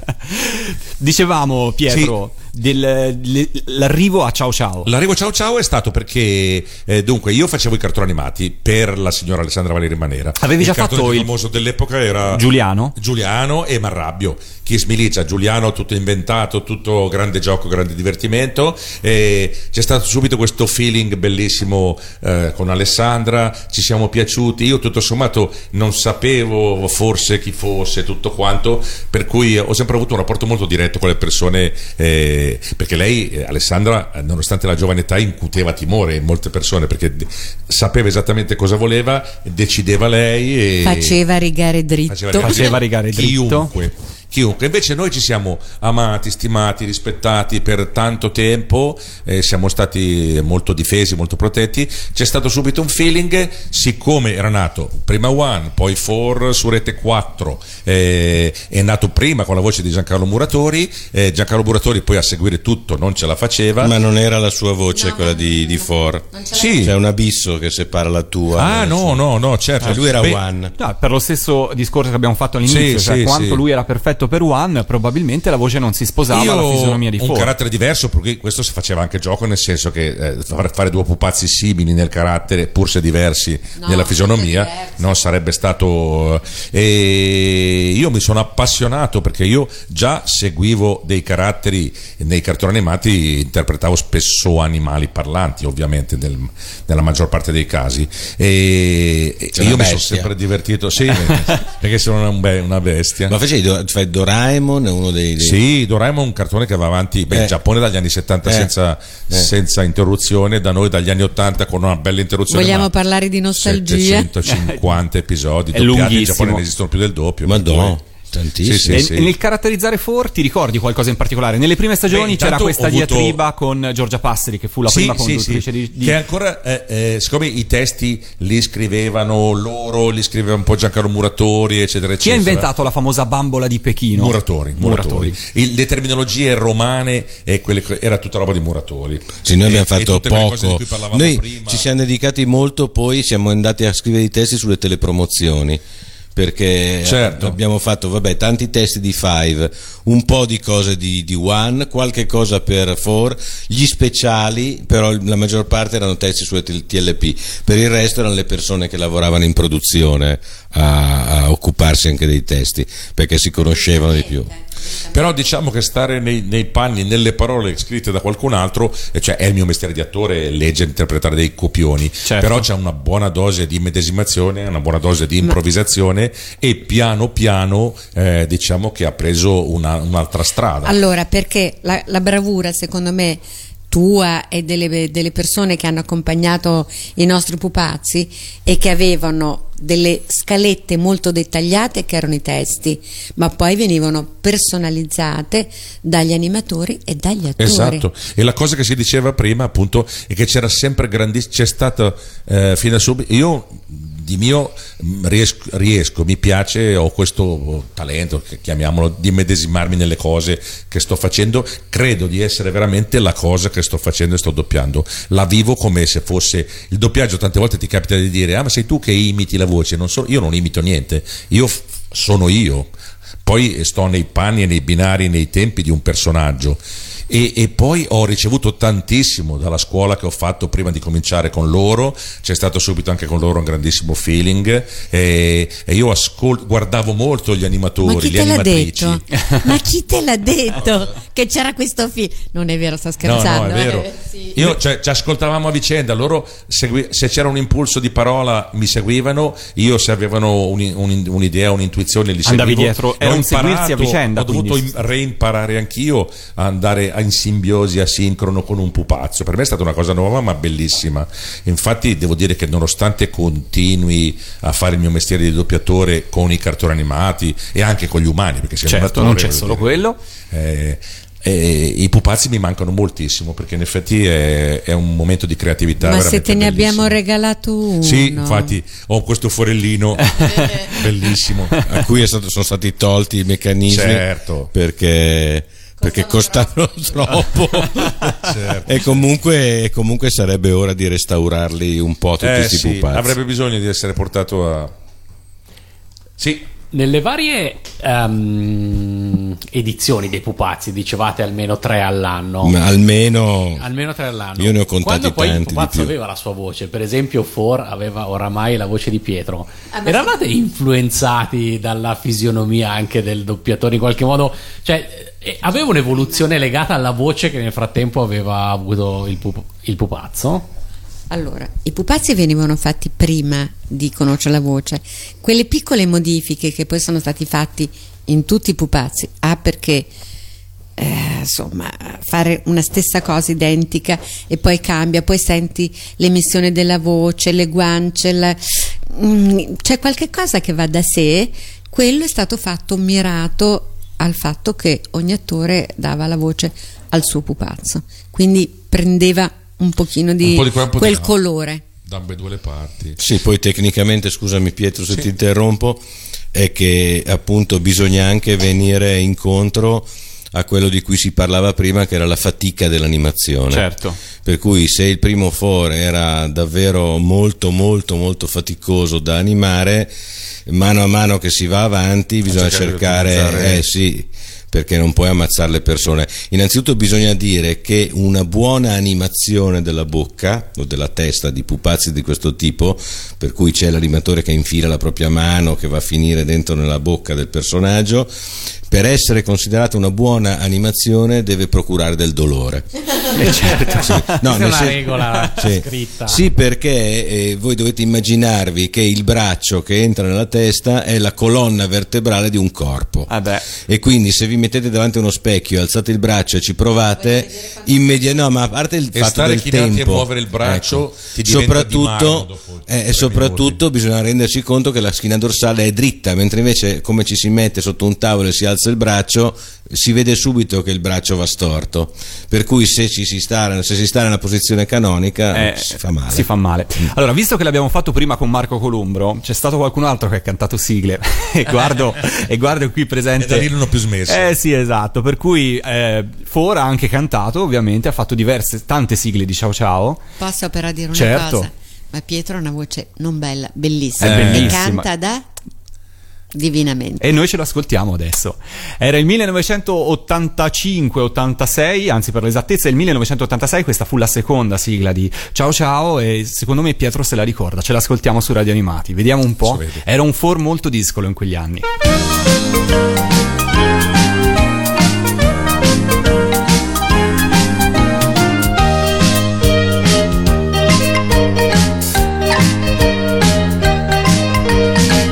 Dicevamo, Pietro, del- le- l'arrivo a Ciao Ciao. L'arrivo ciao ciao è stato perché eh, dunque io facevo i cartoni animati per la signora Alessandra Valeri Manera. Avevi già il cartone fatto il- famoso dell'epoca era Giuliano? Giuliano e Marrabbio. Chi smilicia Giuliano tutto inventato, tutto grande gioco, grande divertimento e c'è stato subito questo feeling bellissimo eh, con Alessandra, ci siamo piaciuti. Io tutto sommato non sapevo forse chi fosse tutto quanto, per cui ho sempre avuto un rapporto molto diretto con le persone eh, perché lei eh, Alessandra eh, nonostante la giovane età incuteva timore in molte persone perché d- sapeva esattamente cosa voleva, decideva lei e Faceva rigare dritto. Faceva rigare dritto. chiunque. Chiunque. Invece noi ci siamo amati, stimati, rispettati per tanto tempo, eh, siamo stati molto difesi, molto protetti. C'è stato subito un feeling, siccome era nato prima One, poi Four su Rete 4, eh, è nato prima con la voce di Giancarlo Muratori, eh, Giancarlo Muratori poi a seguire tutto non ce la faceva. Ma non era la sua voce quella di, di For. Sì. C'è un abisso che separa la tua. Ah no, no, no, certo. Cioè, lui era Beh, One. No, per lo stesso discorso che abbiamo fatto all'inizio, Sì, cioè sì, quanto sì. lui era perfetto per One, probabilmente la voce non si sposava Io alla fisionomia di un Ford. carattere diverso perché questo si faceva anche gioco nel senso che eh, far- fare due pupazzi simili nel carattere pur se diversi nella fisionomia non sarebbe stato eh, e io mi sono appassionato perché io già seguivo dei caratteri nei cartoni animati interpretavo spesso animali parlanti ovviamente nel- nella maggior parte dei casi. E, e io mi sono sempre divertito sì perché sono un be- una bestia. Ma facevi Do- Doraemon, è uno dei. dei- sì, Doraemon è un cartone che va avanti beh, in Eh. Giappone dagli anni 70 Eh. senza, Eh. senza interruzione, da noi dagli anni 80 con una bella interruzione. Vogliamo parlare di nostalgia? 750 episodi, È doppiati in. Giappone ne esistono più del doppio. Ma no, tantissimo. Sì, sì, E- sì. nel caratterizzare Ford ti ricordi qualcosa in particolare? Nelle prime stagioni Beh, c'era questa avuto- diatriba con Giorgia Passeri, che fu la Sì, prima conduttrice sì. di, di- Che ancora, eh, eh, siccome i testi li scrivevano loro, li scriveva un po' Giancarlo Muratori, eccetera, Chi ha eccetera. inventato la famosa bambola di Pechino? Muratori, Muratori. Il- le terminologie romane e quelle, era tutta roba di Muratori. Sì, noi abbiamo fatto tutte quelle cose di poco. cui parlavamo Noi prima. ci siamo dedicati molto, poi siamo andati a scrivere i testi sulle telepromozioni. Perché Certo. abbiamo fatto vabbè, tanti testi di Five, un po' di cose di, di One, qualche cosa per Four, gli speciali, però la maggior parte erano testi sulle T- TLP. Per il resto erano le persone che lavoravano in produzione a, a occuparsi anche dei testi, perché si conoscevano di più. Però diciamo che stare nei, nei panni, nelle parole scritte da qualcun altro, e cioè è il mio mestiere di attore, leggere, interpretare dei copioni, Certo. però c'è una buona dose di medesimazione, una buona dose di improvvisazione e piano piano eh, diciamo che ha preso una- un'altra strada. Allora, perché la, la bravura, secondo me, tua e delle, delle persone che hanno accompagnato i nostri pupazzi e che avevano delle scalette molto dettagliate che erano i testi, ma poi venivano personalizzate dagli animatori e dagli attori. Esatto, e la cosa che si diceva prima appunto è che c'era sempre grandissimo, c'è stato eh, fino a subito, io di mio mh, riesco, riesco, mi piace, ho questo talento, chiamiamolo, di medesimarmi nelle cose che sto facendo, credo di essere veramente la cosa che sto facendo e sto doppiando, la vivo come se fosse il doppiaggio, tante volte ti capita di dire, ah ma sei tu che imiti la voce, non so, io non imito niente, io f- sono io, poi sto nei panni e nei binari, nei tempi di un personaggio E, e poi ho ricevuto tantissimo dalla scuola che ho fatto prima di cominciare con loro, c'è stato subito anche con loro un grandissimo feeling e, e io ascol- guardavo molto gli animatori, Ma chi le te l'ha animatrici. detto? Ma chi te l'ha detto che c'era questo film? Non è vero, sta No, scherzando. no, è vero. eh, sì. Io cioè, ci ascoltavamo a vicenda, loro segui- se c'era un impulso di parola mi seguivano, io se avevano un- un- un'idea, un'intuizione li Andavi seguivo. dietro, era Ho un seguirsi a vicenda, Ho dovuto quindi. im- reimparare anch'io a andare in simbiosi, asincrono con un pupazzo. Per me è stata una cosa nuova ma bellissima. Infatti devo dire che nonostante continui a fare il mio mestiere di doppiatore con i cartoni animati e anche con gli umani, perché Certo, animatore, non c'è solo dire, quello. eh, eh, I pupazzi mi mancano moltissimo perché in effetti è, è un momento di creatività. Ma se te ne bellissimo. abbiamo regalato uno. Sì, infatti ho questo forellino bellissimo. a cui è stato- sono stati tolti i meccanismi Certo. perché, perché costavano troppo Certo. e comunque, comunque sarebbe ora di restaurarli un po' tutti Eh, questi sì, pupazzi avrebbe bisogno di essere portato a... Sì, Nelle varie ehm, edizioni dei pupazzi, dicevate almeno tre all'anno. Ma almeno Almeno tre all'anno. Io ne ho contati Quando poi il tanti di pupazzo aveva la sua voce, per esempio For aveva oramai la voce di Pietro. Ah, ma Eravate influenzati dalla fisionomia anche del doppiatore in qualche modo? Cioè, eh, aveva un'evoluzione legata alla voce che nel frattempo aveva avuto il, pup- il pupazzo? Allora, i pupazzi venivano fatti prima di conoscere la voce. Quelle piccole modifiche che poi sono stati fatti in tutti i pupazzi, ah perché eh, insomma fare una stessa cosa identica e poi cambia, poi senti l'emissione della voce, le guance, la- mm, c'è qualche cosa che va da sé, quello è stato fatto mirato al fatto che ogni attore dava la voce al suo pupazzo, quindi prendeva un pochino di, Un po' di qua, un po' di quel là. colore. da ambedue le parti. Sì, poi tecnicamente, scusami Pietro se Sì. ti interrompo, è che appunto bisogna anche venire incontro a quello di cui si parlava prima, che era la fatica dell'animazione. Certo. Per cui se il primo for era davvero molto molto molto faticoso da animare, mano a mano che si va avanti bisogna cercare cercare, eh sì, perché non puoi ammazzare le persone. Innanzitutto bisogna dire che una buona animazione della bocca o della testa di pupazzi di questo tipo, per cui c'è l'animatore che infila la propria mano che va a finire dentro nella bocca del personaggio, per essere considerata una buona animazione deve procurare del dolore. Eh, certo. Sì. Questa è una sen- regola sì. scritta. Sì, perché eh, voi dovete immaginarvi che il braccio che entra nella testa è la colonna vertebrale di un corpo. Ah beh. E quindi se vi mettete davanti a uno specchio, alzate il braccio e ci provate, immediatamente, no, ma a parte il E fatto stare del tempo, e muovere il braccio ecco, soprattutto, eh, e soprattutto bisogna rendersi conto che la schiena dorsale è dritta, mentre invece come ci si mette sotto un tavolo e si alza il braccio, si vede subito che il braccio va storto. Per cui se ci si sta, se si sta nella posizione canonica Eh, si fa male. Si fa male. Allora, visto che l'abbiamo fatto prima con Marco Columbro, c'è stato qualcun altro che ha cantato sigle. e, guardo, e guardo qui presente. E da lì non ho più smesso. Eh sì, esatto. Per cui eh, Fora ha anche cantato, ovviamente, ha fatto diverse, tante sigle di Ciao Ciao. Posso però dire una Certo. cosa? Ma Pietro ha una voce non bella, bellissima. È E bellissima. canta da divinamente. E noi ce lo ascoltiamo adesso. Era il 1985-86, anzi per l'esattezza il 1986, questa fu la seconda sigla di Ciao Ciao e secondo me Pietro se la ricorda, ce l'ascoltiamo su Radio Animati, vediamo un po'. Era un for molto discolo in quegli anni.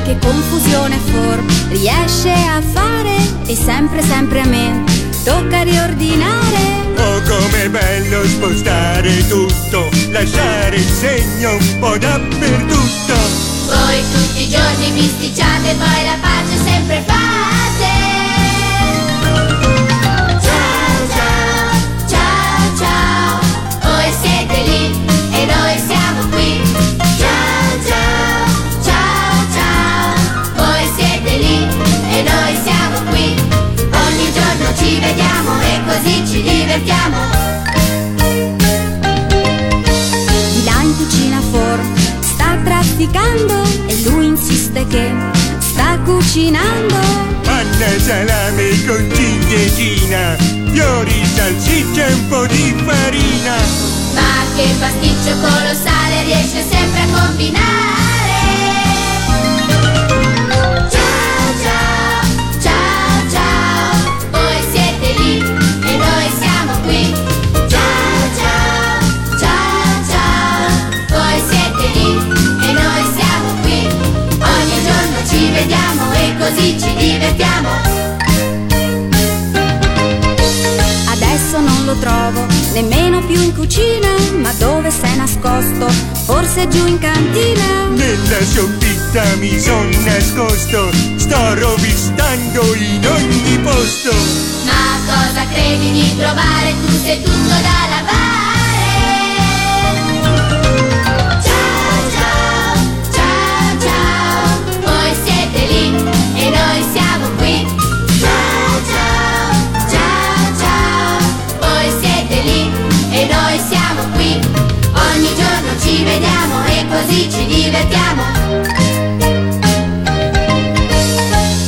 Che confusione riesce a fare e sempre sempre a me tocca riordinare. Oh, com'è bello spostare tutto, lasciare il segno un po' dappertutto. Voi tutti i giorni bisticciate, poi la pace sempre fate. Ciao ciao, ciao ciao, voi siete lì cucinando. Panna salame con ciliegina, fiori, salsiccia e un po' di farina. Ma che pasticcio colossale riesce sempre a combinare così ci divertiamo Adesso non lo trovo nemmeno più in cucina, ma dove sei nascosto? Forse giù in cantina. Nella soppita mi son nascosto, sto rovistando in ogni posto. Ma cosa credi di trovare? Tu sei tutto da lavare. Così ci divertiamo.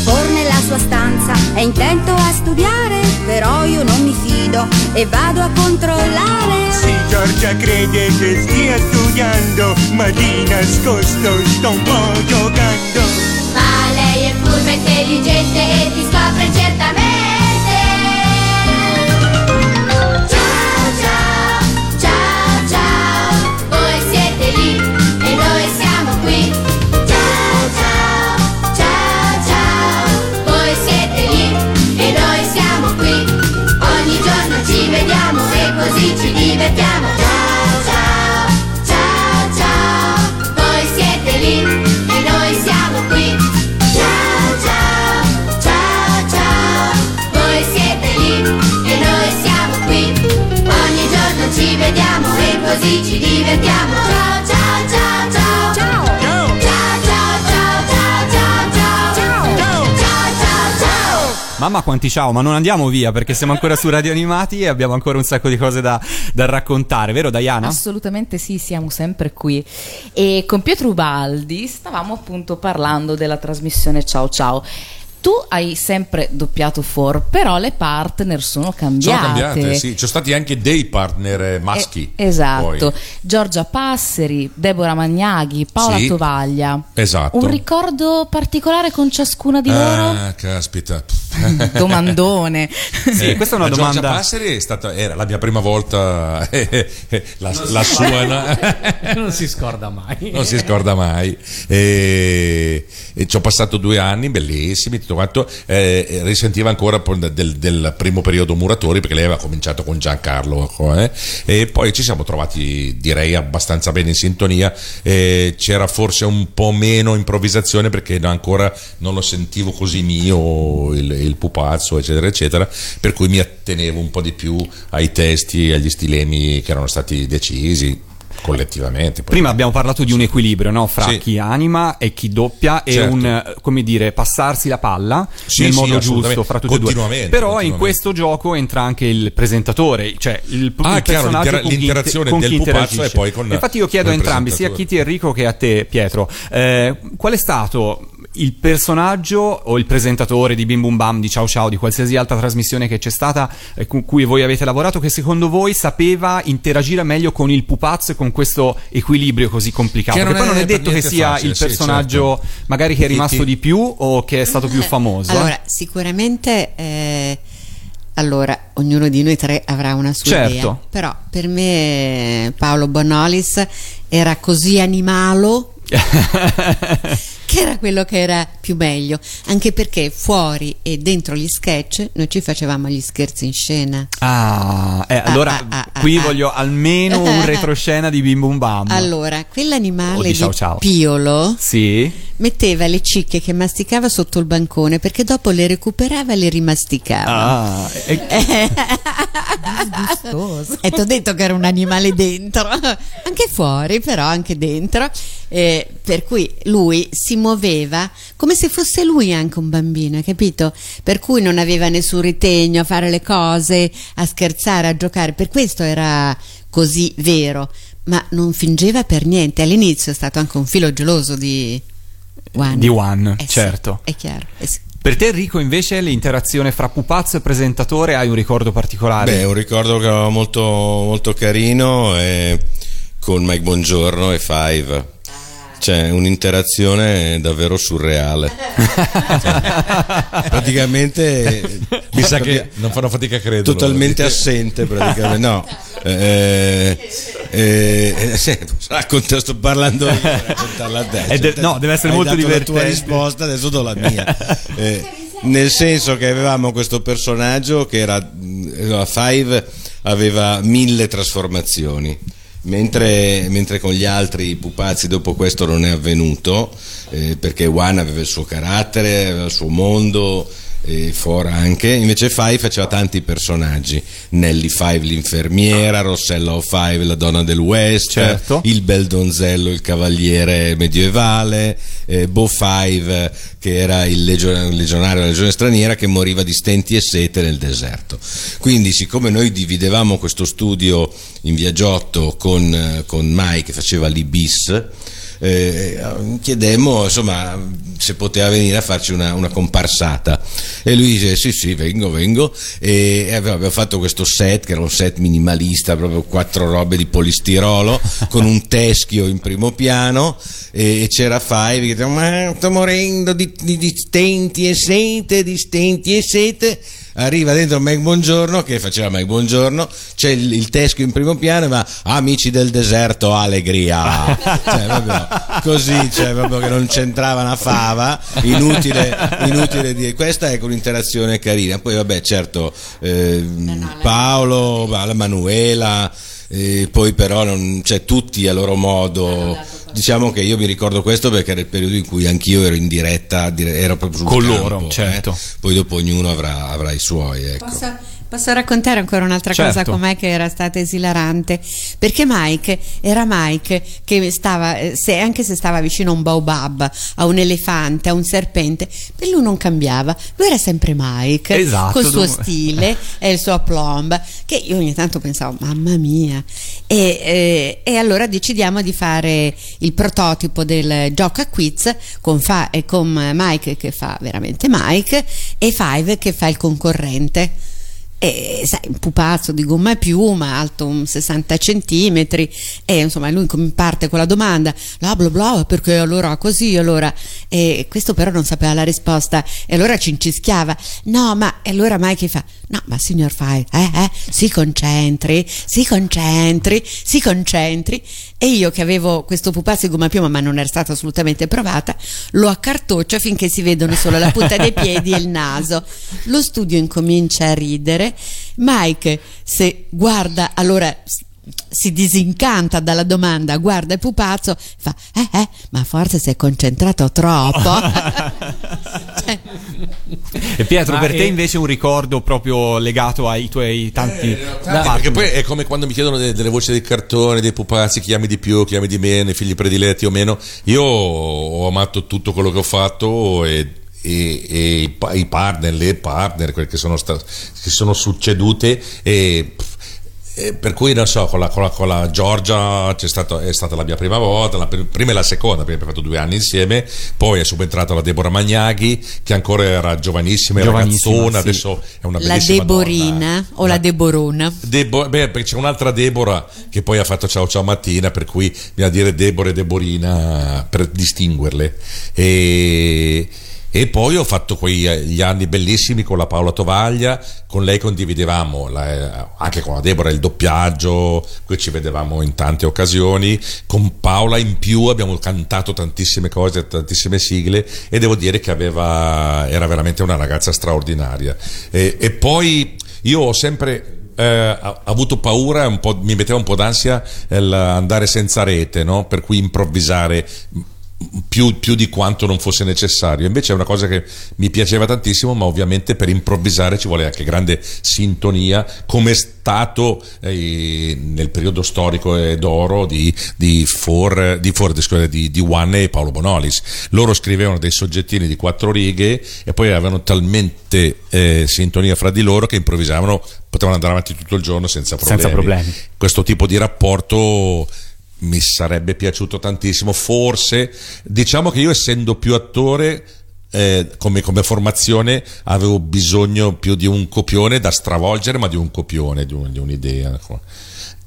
For nella sua stanza è intento a studiare, però io non mi fido e vado a controllare. Sì, Giorgia crede che stia studiando, ma di nascosto sto un po' giocando. Ma lei è furba intelligente e ti scopre certamente. Così ci divertiamo. Ciao ciao, ciao ciao, voi siete lì e noi siamo qui. Ciao ciao, ciao ciao, voi siete lì e noi siamo qui. Ogni giorno ci vediamo e così ci divertiamo. Ciao ciao ciao ciao. Ciao. Mamma quanti ciao, ma non andiamo via perché siamo ancora su Radio Animati e abbiamo ancora un sacco di cose da, da raccontare, vero Diana? Assolutamente sì, siamo sempre qui. E con Pietro Ubaldi stavamo appunto parlando della trasmissione Ciao Ciao. Tu hai sempre doppiato For, però le partner sono cambiate. Sono cambiate, sì. Ci sono stati anche dei partner eh, maschi. Eh, esatto. poi. Giorgia Passeri, Deborah Magnaghi, Paola Sì. Tovaglia. Esatto. Un ricordo particolare con ciascuna di loro? Ah, caspita. Domandone. Sì, questa è una la Giorgia domanda- Passeri è stata, era la mia prima volta, eh, la, la sua no? non si scorda mai. non si scorda mai. E, e ci ho passato due anni bellissimi, tutto quanto. eh, risentiva ancora del, del primo periodo Muratori perché lei aveva cominciato con Giancarlo. eh, e poi ci siamo trovati, direi, abbastanza bene in sintonia. eh, c'era forse un po' meno improvvisazione perché ancora non lo sentivo così mio, il, il pupazzo, eccetera, eccetera. Per cui mi attenevo un po' di più ai testi e agli stilemi che erano stati decisi collettivamente. Poi- Prima abbiamo parlato di un equilibrio no? fra Sì. chi anima e chi doppia e Certo. un, come dire, passarsi la palla Sì, nel sì, modo giusto fra tutti e due. Però in questo gioco entra anche il presentatore, cioè il, Ah, il chiaro, personaggio l'intera- l'interazione con del pupazzo e poi con- Infatti io chiedo a il entrambi, sia a. Kitty Enrico che a te Pietro, eh, qual è stato il personaggio o il presentatore di Bim Bum Bam, di Ciao Ciao, di qualsiasi altra trasmissione che c'è stata eh, con cui voi avete lavorato, che secondo voi sapeva interagire meglio con il pupazzo e con questo equilibrio così complicato? Che non Perché poi è non è detto che sia facile, il sì, personaggio certo. magari che è rimasto di più o che è stato più famoso. eh? Allora, sicuramente eh, allora, ognuno di noi tre avrà una sua Certo. idea, però per me Paolo Bonolis era così animalo che era quello che era più meglio, anche perché fuori e dentro gli sketch noi ci facevamo gli scherzi in scena. Ah, eh, allora ah, ah, ah, qui ah. voglio almeno un retroscena di Bim Bum Bam. Allora, quell'animale di di, Ciao Ciao. Piolo Sì. metteva le cicche che masticava sotto il bancone perché dopo le recuperava e le rimasticava. Ah, e- E ti ho detto che era un animale dentro, anche fuori, però anche dentro. Eh, per cui lui si muoveva come se fosse lui anche un bambino, hai capito? Per cui non aveva nessun ritegno a fare le cose, a scherzare, a giocare. Per questo era così vero, ma non fingeva per niente. All'inizio è stato anche un filo geloso di, One. Di One, Eh sì, certo. è chiaro. eh sì. Per te Enrico invece l'interazione fra pupazzo e presentatore hai un ricordo particolare? Beh, un ricordo molto, molto carino è con Mike Bongiorno e Five. C'è un'interazione davvero surreale. Cioè, praticamente Mi sa che non fanno fatica a credere. totalmente assente praticamente no eh, eh, eh, sì, racconta- sto parlando io raccontarla a te de- Cioè, no, deve essere hai molto dato la tua divertente. risposta adesso do la mia Eh, nel senso che avevamo questo personaggio che era la Five aveva mille trasformazioni Mentre, mentre con gli altri pupazzi dopo questo non è avvenuto, eh, perché One aveva il suo carattere, aveva il suo mondo, e Four anche, invece Five faceva tanti personaggi, Nelly Five l'infermiera, Rossella O Five la donna del West, Certo. il bel donzello, il cavaliere medievale, eh, Bo Five che era il legio- il legionario della legione straniera che moriva di stenti e sete nel deserto. Quindi siccome noi dividevamo questo studio in viaggiotto con, eh, con Mike che faceva l'Ibis, eh, chiedemmo insomma se poteva venire a farci una, una comparsata. E lui dice sì sì vengo vengo. E, abbiamo fatto questo set che era un set minimalista proprio quattro robe di polistirolo con un teschio in primo piano. E, e c'era Five che diceva ma sto morendo di, di, di stenti e sete di stenti e sete arriva dentro Mike Buongiorno che faceva Mike Buongiorno c'è il, il teschio in primo piano e va amici del deserto allegria cioè, proprio così cioè, proprio che non c'entrava una fava inutile, inutile dire. Questa è un'interazione carina. Poi vabbè certo eh, Paolo la Manuela eh, poi però non, cioè, tutti a loro modo diciamo che io mi ricordo questo perché era il periodo in cui anch'io ero in diretta dire- ero proprio sul Con campo, loro, eh. certo. poi dopo ognuno avrà, avrà i suoi ecco. Posso, posso raccontare ancora un'altra Certo. cosa con me che era stata esilarante? Perché Mike era Mike che stava, eh, se- anche se stava vicino a un baobab, a un elefante, a un serpente, per lui non cambiava. Lui era sempre Mike, Esatto, col suo dov- stile e il suo aplomb, che io ogni tanto pensavo, mamma mia. E, eh, e allora decidiamo di fare il prototipo del gioco a quiz con, Fa- e con Mike che fa veramente Mike e Five che fa il concorrente. E sai, un pupazzo di gomma e piuma, alto un 60 centimetri, e insomma lui parte con la domanda, bla bla bla, perché allora così, allora, e questo però non sapeva la risposta, e allora ci incischiava, no, ma e allora Mike fa, no, ma signor Fai, eh, eh, si concentri, si concentri, si concentri, e io che avevo questo pupazzo di gomma e piuma, ma non era stata assolutamente provata, lo accartoccio finché si vedono solo la punta dei piedi e il naso. Lo studio incomincia a ridere. Mike, se guarda, allora si disincanta dalla domanda, guarda il pupazzo, fa, eh, eh, ma forse si è concentrato troppo. Cioè, E Pietro, Ma per te è- invece un ricordo proprio legato ai tuoi tanti Sì, perché poi è come quando mi chiedono de- delle voci dei cartoni, dei pupazzi, chi ami di più, chi ami di meno, i figli prediletti o meno. Io ho amato tutto quello che ho fatto e, e- e i, i partner, le partner, quelle che sono, sta- che sono succedute e. e per cui non so, con la, con la- con la Giorgia c'è stato- è stata la mia prima volta, la pr- prima e la seconda, perché abbiamo fatto due anni insieme, poi è subentrata la Deborah Magnaghi, che ancora era giovanissima, era Giovanissima, ragazzona, sì. adesso è una la bellissima donna. Deborina o la Deborona. Debo- beh, perché c'è un'altra Deborah che poi ha fatto ciao ciao mattina, per cui bisogna dire Deborah e Deborina per distinguerle. E, e poi ho fatto quegli anni bellissimi con la Paola Tovaglia, con lei condividevamo la- anche con la Deborah il doppiaggio, qui ci vedevamo in tante occasioni, con Paola in più abbiamo cantato tantissime cose, tantissime sigle e devo dire che aveva, era veramente una ragazza straordinaria. E, e poi io ho sempre eh, avuto paura, mi metteva un po' d'ansia il andare senza rete, no? per cui improvvisare più, più di quanto non fosse necessario. Invece è una cosa che mi piaceva tantissimo, ma ovviamente per improvvisare ci vuole anche grande sintonia, come è stato eh, nel periodo storico e d'oro di, di, For, di, For, di, di One e Paolo Bonolis. Loro scrivevano dei soggettini di quattro righe e poi avevano talmente eh, sintonia fra di loro che improvvisavano, potevano andare avanti tutto il giorno senza problemi. Senza problemi. Questo tipo di rapporto mi sarebbe piaciuto tantissimo. Forse, diciamo che io essendo più attore, eh, come, come formazione avevo bisogno più di un copione da stravolgere, ma di un copione, di, un- di un'idea. ecco.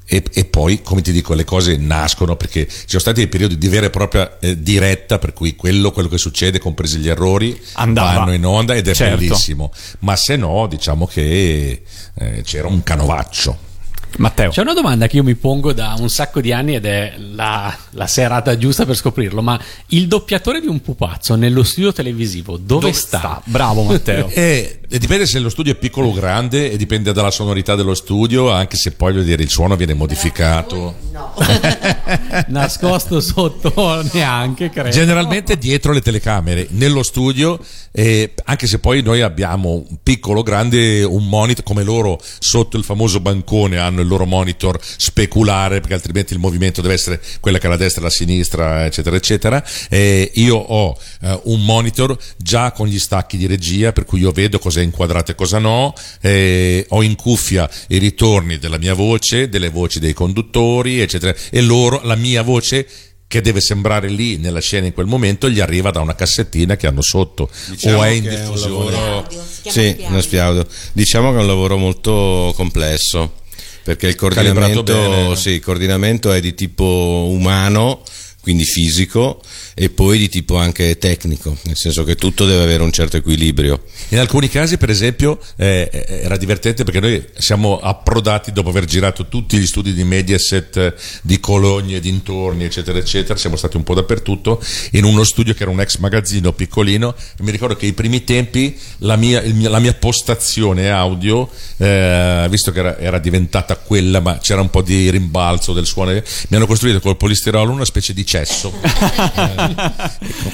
E, e poi, come ti dico, le cose nascono perché ci sono stati dei periodi di vera e propria eh, diretta, per cui quello, quello che succede, compresi gli errori, Andava. vanno in onda ed è Certo. bellissimo. Ma se no, diciamo che eh, c'era un canovaccio. Matteo. C'è una domanda che io mi pongo da un sacco di anni ed è la, la serata giusta per scoprirlo, ma il doppiatore di un pupazzo nello studio televisivo dove, Dove sta? sta? Bravo Matteo. E, e dipende se lo studio è piccolo o grande e dipende dalla sonorità dello studio, anche se poi voglio dire, il suono viene modificato. Nascosto sotto neanche, credo. Generalmente dietro le telecamere, nello studio, eh, anche se poi noi abbiamo un piccolo o grande, un monitor, come loro sotto il famoso bancone hanno il loro monitor speculare, perché altrimenti il movimento deve essere quella che è la destra e la sinistra, eccetera, eccetera. Eh, io ho eh, un monitor già con gli stacchi di regia, per cui io vedo cosa è inquadrato e cosa no, eh, ho in cuffia i ritorni della mia voce, delle voci dei conduttori, eccetera, e loro, la mia voce che deve sembrare lì nella scena in quel momento gli arriva da una cassettina che hanno sotto Diciamo o è in un diffusione lavoro- si chiama Sì, uno spiaudio. Diciamo che è un lavoro molto complesso perché il coordinamento, bene. sì, il coordinamento è di tipo umano, quindi fisico, e poi di tipo anche tecnico, nel senso che tutto deve avere un certo equilibrio. in alcuni casi per esempio eh, eh, era divertente perché noi siamo approdati dopo aver girato tutti gli studi di Mediaset di Cologne e dintorni eccetera eccetera siamo stati un po' dappertutto in uno studio che era un ex magazzino piccolino e mi ricordo che ai primi tempi la mia, il mio- la mia postazione audio eh, visto che era, era diventata quella ma c'era un po' di rimbalzo del suono mi hanno costruito col polistirolo una specie di cesso Eh,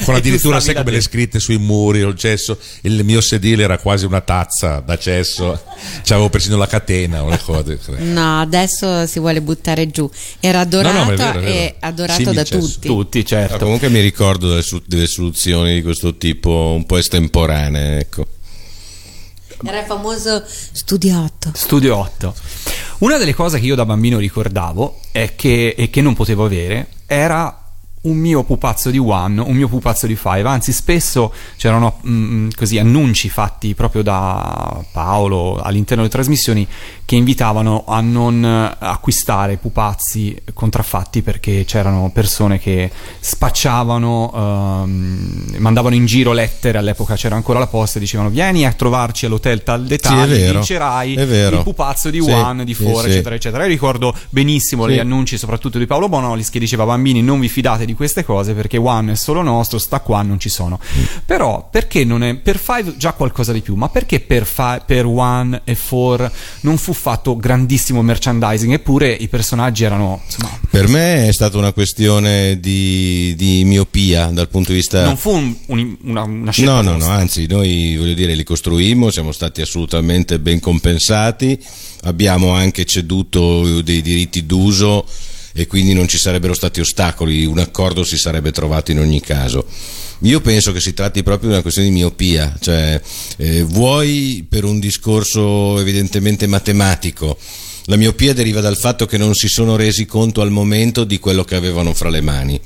con addirittura sai come le scritte sui muri o il cesso il mio sedile era quasi una tazza da cesso c'avevo persino la catena o le cose No, adesso si vuole buttare giù. Era adorato No, no, vero, e adorato Simil da tutti. Tutti, Ah, certo. comunque mi ricordo delle, delle soluzioni di questo tipo un po' estemporanee, ecco. Era il famoso studiotto. Studio 8. Una delle cose che io da bambino ricordavo è che, e che non potevo avere era un mio pupazzo di One, un mio pupazzo di Five, anzi spesso c'erano mm, così annunci fatti proprio da Paolo all'interno delle trasmissioni che invitavano a non eh, acquistare pupazzi contraffatti perché c'erano persone che spacciavano, ehm, mandavano in giro lettere, all'epoca c'era ancora la posta e dicevano vieni a trovarci all'hotel tal dettaglio, Sì, vincerai il pupazzo di Sì, One, di Four, sì. eccetera, eccetera. Io ricordo benissimo gli annunci, soprattutto di Paolo Bonolis, che diceva: Bambini, non vi fidate di queste cose perché One è solo nostro, sta qua, non ci sono. Però, perché non è per Five già qualcosa di più? Ma perché per, Fi- per One e Four non fu fatto grandissimo merchandising? Eppure i personaggi erano insomma. Per me è stata una questione di, di miopia dal punto di vista... Non fu un- un- una, una scelta. No, no, no, vostra. anzi, noi voglio dire, li costruimmo, siamo stati assolutamente ben compensati, abbiamo anche ceduto dei diritti d'uso e quindi non ci sarebbero stati ostacoli, un accordo si sarebbe trovato in ogni caso. Io penso che si tratti proprio di una questione di miopia, cioè eh, vuoi per un discorso evidentemente matematico. La miopia deriva dal fatto che non si sono resi conto al momento di quello che avevano fra le mani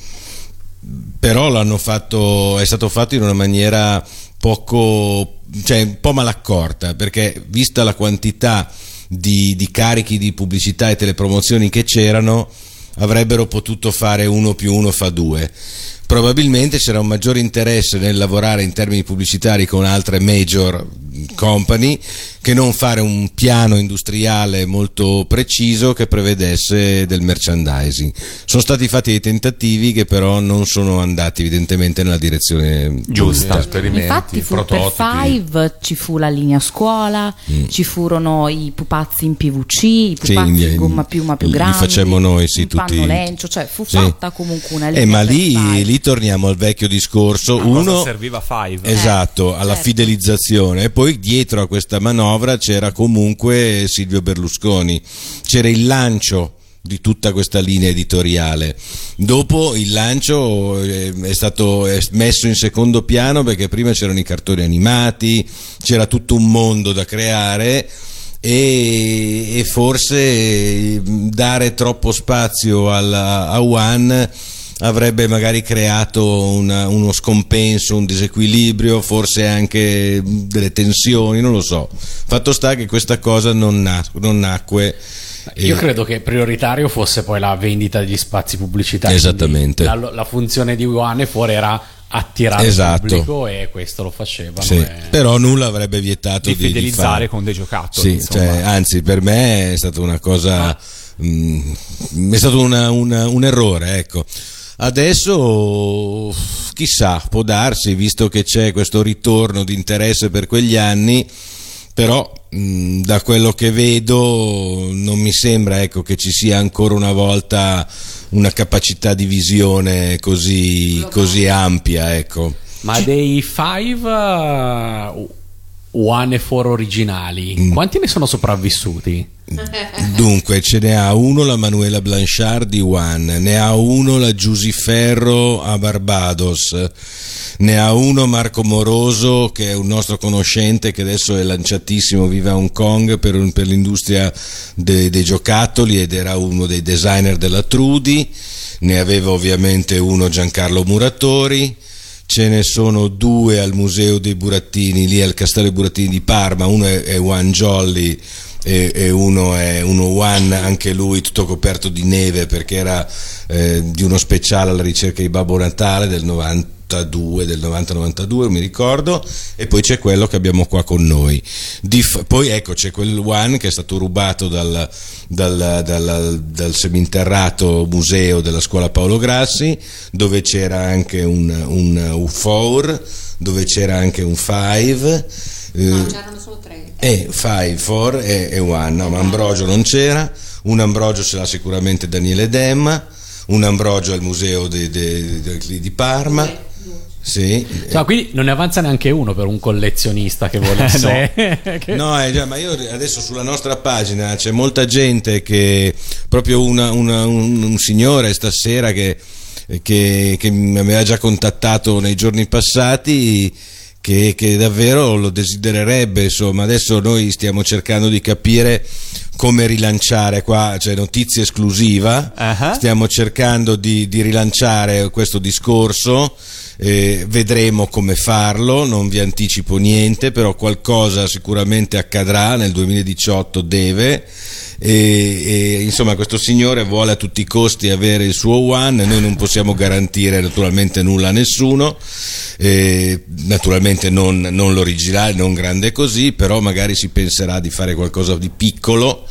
però fatto, è stato fatto in una maniera poco, cioè un po' malaccorta, perché vista la quantità di, di carichi di pubblicità e telepromozioni che c'erano, avrebbero potuto fare uno più uno fa due. Probabilmente c'era un maggiore interesse nel lavorare in termini pubblicitari con altre major company che non fare un piano industriale molto preciso che prevedesse del merchandising. Sono stati fatti dei tentativi che però non sono andati evidentemente nella direzione Giusta. Infatti fu per Five ci fu la linea scuola, Mm. ci furono i pupazzi in PVC, i Sì, pupazzi gli- in gomma piuma più li grandi, facemmo noi, sì, un tutti- panno lencio, cioè fu Sì. fatta comunque una linea Eh, ma lì, lì torniamo al vecchio discorso. A cosa Uno, serviva Five? Esatto, alla certo. fidelizzazione e poi dietro a questa manovra c'era comunque Silvio Berlusconi, c'era il lancio di tutta questa linea editoriale. Dopo il lancio eh, è stato messo in secondo piano perché prima c'erano i cartoni animati, c'era tutto un mondo da creare e, e forse eh, dare troppo spazio alla- a One avrebbe magari creato una- uno scompenso, un disequilibrio, forse anche delle tensioni, non lo so. Fatto sta che questa cosa non, na- non nacque. Io credo che prioritario fosse poi la vendita degli spazi pubblicitari. Esattamente. La, la funzione di One fuori era attirare Esatto. il pubblico e questo lo facevano. Sì, però nulla avrebbe vietato Di di, di fidelizzare fare. con dei giocattoli, Sì, cioè, anzi, per me è stata una cosa. mm, è stato una- una- un errore, ecco. Adesso chissà, può darsi, visto che c'è questo ritorno di interesse per quegli anni, però mm, da quello che vedo non mi sembra ecco, che ci sia ancora una volta una capacità di visione così, così ampia. Ecco. Ma dei Five One e Four originali, Mm. quanti ne sono sopravvissuti? Dunque, ce ne ha uno la Manuela Blanchard di One, ne ha uno la Giusy Ferro a Barbados, ne ha uno Marco Moroso che è un nostro conoscente che adesso è lanciatissimo, vive a Hong Kong per, un- per l'industria de- dei giocattoli ed era uno dei designer della Trudi, ne aveva ovviamente uno Giancarlo Muratori. Ce ne sono due al Museo dei Burattini, lì al Castello dei Burattini di Parma, uno è, è One Jolly e, uno è uno One, anche lui tutto coperto di neve perché era eh, di uno speciale alla ricerca di Babbo Natale del 92, del 90-92, non mi ricordo, e poi c'è quello che abbiamo qua con noi. Di f- poi ecco c'è quel One che è stato rubato dal, dal, dal- dal seminterrato museo della scuola Paolo Grassi, dove c'era anche un, un U4, dove c'era anche un Five. eh, c'erano solo tre. e 5, 4 e, e 1, no, ma Ambrogio non c'era, un Ambrogio ce l'ha sicuramente Daniele Demma, un Ambrogio al museo di, di- di- di Parma, sì. Cioè, quindi non ne avanza neanche uno per un collezionista che volesse. che- No, eh, già, ma io adesso sulla nostra pagina c'è molta gente che proprio una- una- un, un signore stasera che, che- che mi aveva già contattato nei giorni passati che, che davvero lo desidererebbe, insomma, adesso noi stiamo cercando di capire come rilanciare qua, c'è notizia esclusiva, stiamo cercando di, di rilanciare questo discorso, eh, vedremo come farlo, non vi anticipo niente, però qualcosa sicuramente accadrà nel 2018 deve. E, e, insomma questo signore vuole a tutti i costi avere il suo one noi non possiamo garantire naturalmente nulla a nessuno eh, naturalmente non, non l'originale non grande così però magari si penserà di fare qualcosa di piccolo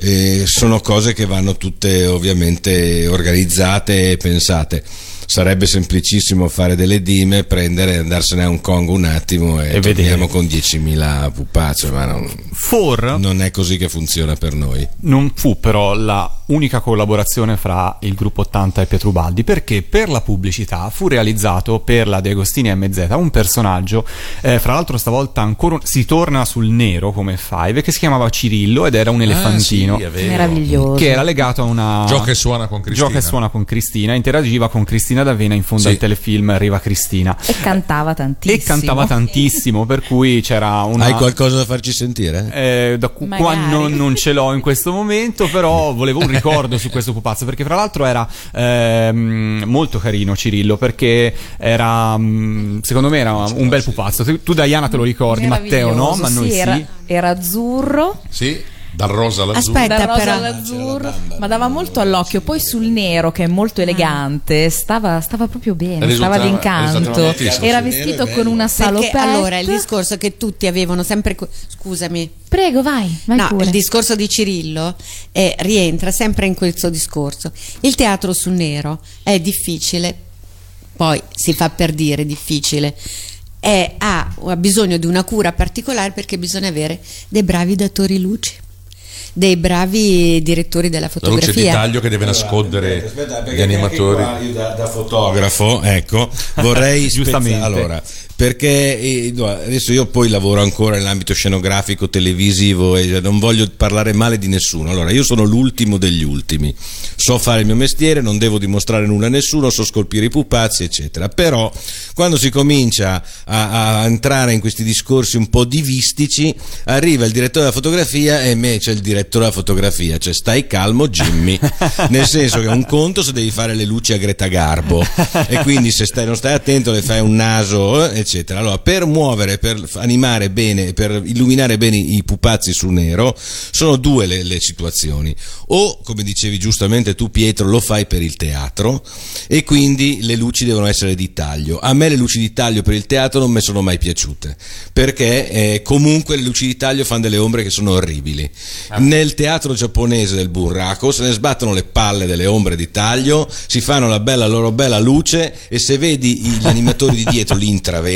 eh, sono cose che vanno tutte ovviamente organizzate e pensate. Sarebbe semplicissimo fare delle dime, prendere, andarsene a Hong Kong un attimo e, E torniamo vedere. con 10.000 pupazze, ma non, For non è così che funziona per noi. non fu però la unica collaborazione fra il gruppo 80 e Pietrubaldi perché per la pubblicità fu realizzato per la De Agostini MZ un personaggio eh, fra l'altro stavolta ancora un- si torna sul nero come Five che si chiamava Cirillo ed era un elefantino Ah, sì. Meraviglioso. che era legato a una Gioca e suona con Cristina. Gioca e suona con Cristina interagiva con Cristina D'Avena in fondo Sì. al telefilm Riva Cristina E cantava tantissimo. e cantava tantissimo per cui c'era una Hai qualcosa da farci sentire? eh, da cu- qua non, non ce l'ho in questo momento, però volevo un ricordo su questo pupazzo perché fra l'altro era ehm, molto carino Cirillo perché era mm, secondo me era un bel pupazzo. Tu, tu, Diana te lo ricordi, Matteo no? Ma noi sì, sì. Era, era azzurro. Sì, dal rosa all'azzurro. Aspetta, Dal rosa però- all'azzurro, ma dava molto all'occhio. Poi sul nero, che è molto elegante, stava, stava proprio bene, Risultava- stava d'incanto. Era vestito con una Perché salopette. allora il discorso che tutti avevano sempre. Scusami. Prego, vai, vai No, pure. il discorso di Cirillo eh, rientra sempre in questo discorso. Il teatro sul nero è difficile, poi si fa per dire difficile, è- ha, ha bisogno di una cura particolare perché bisogna avere dei bravi datori luce, dei bravi direttori della La luce di fotografia. taglio che deve nascondere Aspetta, perché gli animatori. qua io da, da fotografo, ecco, vorrei Giustamente. allora, perché adesso io poi lavoro ancora nell'ambito scenografico, televisivo e non voglio parlare male di nessuno. Allora, io sono l'ultimo degli ultimi, so fare il mio mestiere, non devo dimostrare nulla a nessuno, so scolpire i pupazzi, eccetera. Però quando si comincia a, a entrare in questi discorsi un po' divistici, arriva il direttore della fotografia e me c'è il direttore della fotografia, cioè stai calmo Jimmy, nel senso che un conto se devi fare le luci a Greta Garbo e quindi se stai, non stai attento le fai un naso, eh, eccetera. Allora, per muovere, per animare bene, per illuminare bene i pupazzi su nero, sono due le, le situazioni. O, come dicevi giustamente tu Pietro, lo fai per il teatro e quindi le luci devono essere di taglio. A me le luci di taglio per il teatro non mi sono mai piaciute, perché eh, comunque le luci di taglio fanno delle ombre che sono orribili. Nel teatro giapponese del burraco se ne sbattono le palle delle ombre di taglio, si fanno la bella loro bella luce e se vedi gli animatori di dietro li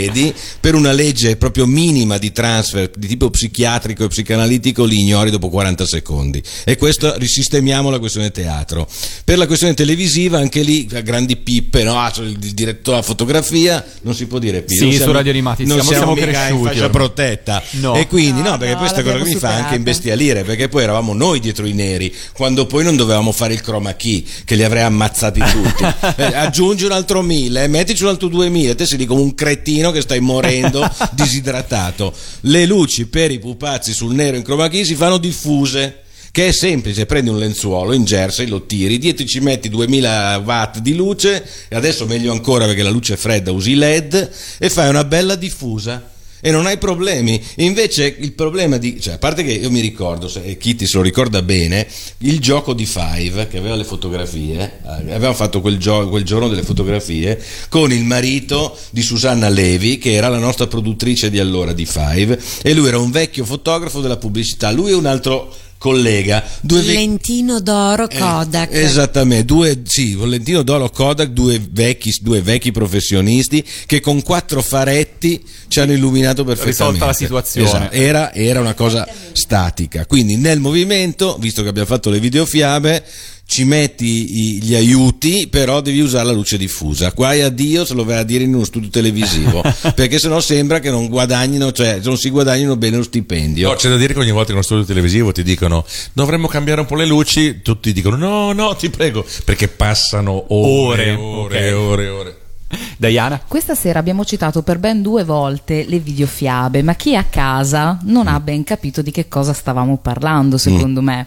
intravedi, per una legge proprio minima di transfer di tipo psichiatrico e psicanalitico li ignori dopo 40 secondi. E questo risistemiamo la questione teatro. Per la questione televisiva anche lì grandi pippe, no? Ah, il direttore della fotografia, non si può dire più. Sì, non su siamo- Radio Animati non siamo- siamo, siamo cresciuti ormai. protetta. No. E quindi no, No, perché no, questa cosa l'abbiamo mi fa anche imbestialire, perché poi eravamo noi dietro i neri, quando poi non dovevamo fare il chroma key, che li avrei ammazzati tutti. Eh, aggiungi un altro mille, mettici un altro duemila, te sei lì come un cretino che stai morendo disidratato. Le luci per i pupazzi sul nero in chroma key si fanno diffuse. Che è semplice, prendi un lenzuolo in jersey, lo tiri, dietro ci metti 2000 watt di luce, e adesso meglio ancora perché la luce è fredda usi LED, e fai una bella diffusa e non hai problemi. Invece il problema di, cioè, a parte che io mi ricordo, e Kitty se lo ricorda bene, il gioco di Five che aveva le fotografie, eh, avevamo fatto quel, gio- quel giorno delle fotografie con il marito di Susanna Levi, che era la nostra produttrice di allora di Five, e lui era un vecchio fotografo della pubblicità, lui e un altro collega, due Lentino d'oro Kodak. Esattamente, due, sì, Valentino Dolo Kodak, due vecchi, due vecchi professionisti che con quattro faretti ci hanno illuminato perfettamente. Risolta la situazione. Esatto, Era, era una cosa statica. Quindi nel movimento, visto che abbiamo fatto le videofiabe, ci metti gli aiuti, però devi usare la luce diffusa. Guai a Dio se lo vai a dire in uno studio televisivo, perché sennò sembra che non guadagnino, cioè non si guadagnino bene lo stipendio. No, c'è da dire che ogni volta in uno studio televisivo ti dicono dovremmo cambiare un po' le luci, tutti dicono no, no, ti prego, perché passano ore, Ore, ore, ok. ore, ore. Diana? Questa sera abbiamo citato per ben due volte le videofiabe, ma chi è a casa non ha ben capito di che cosa stavamo parlando, secondo me.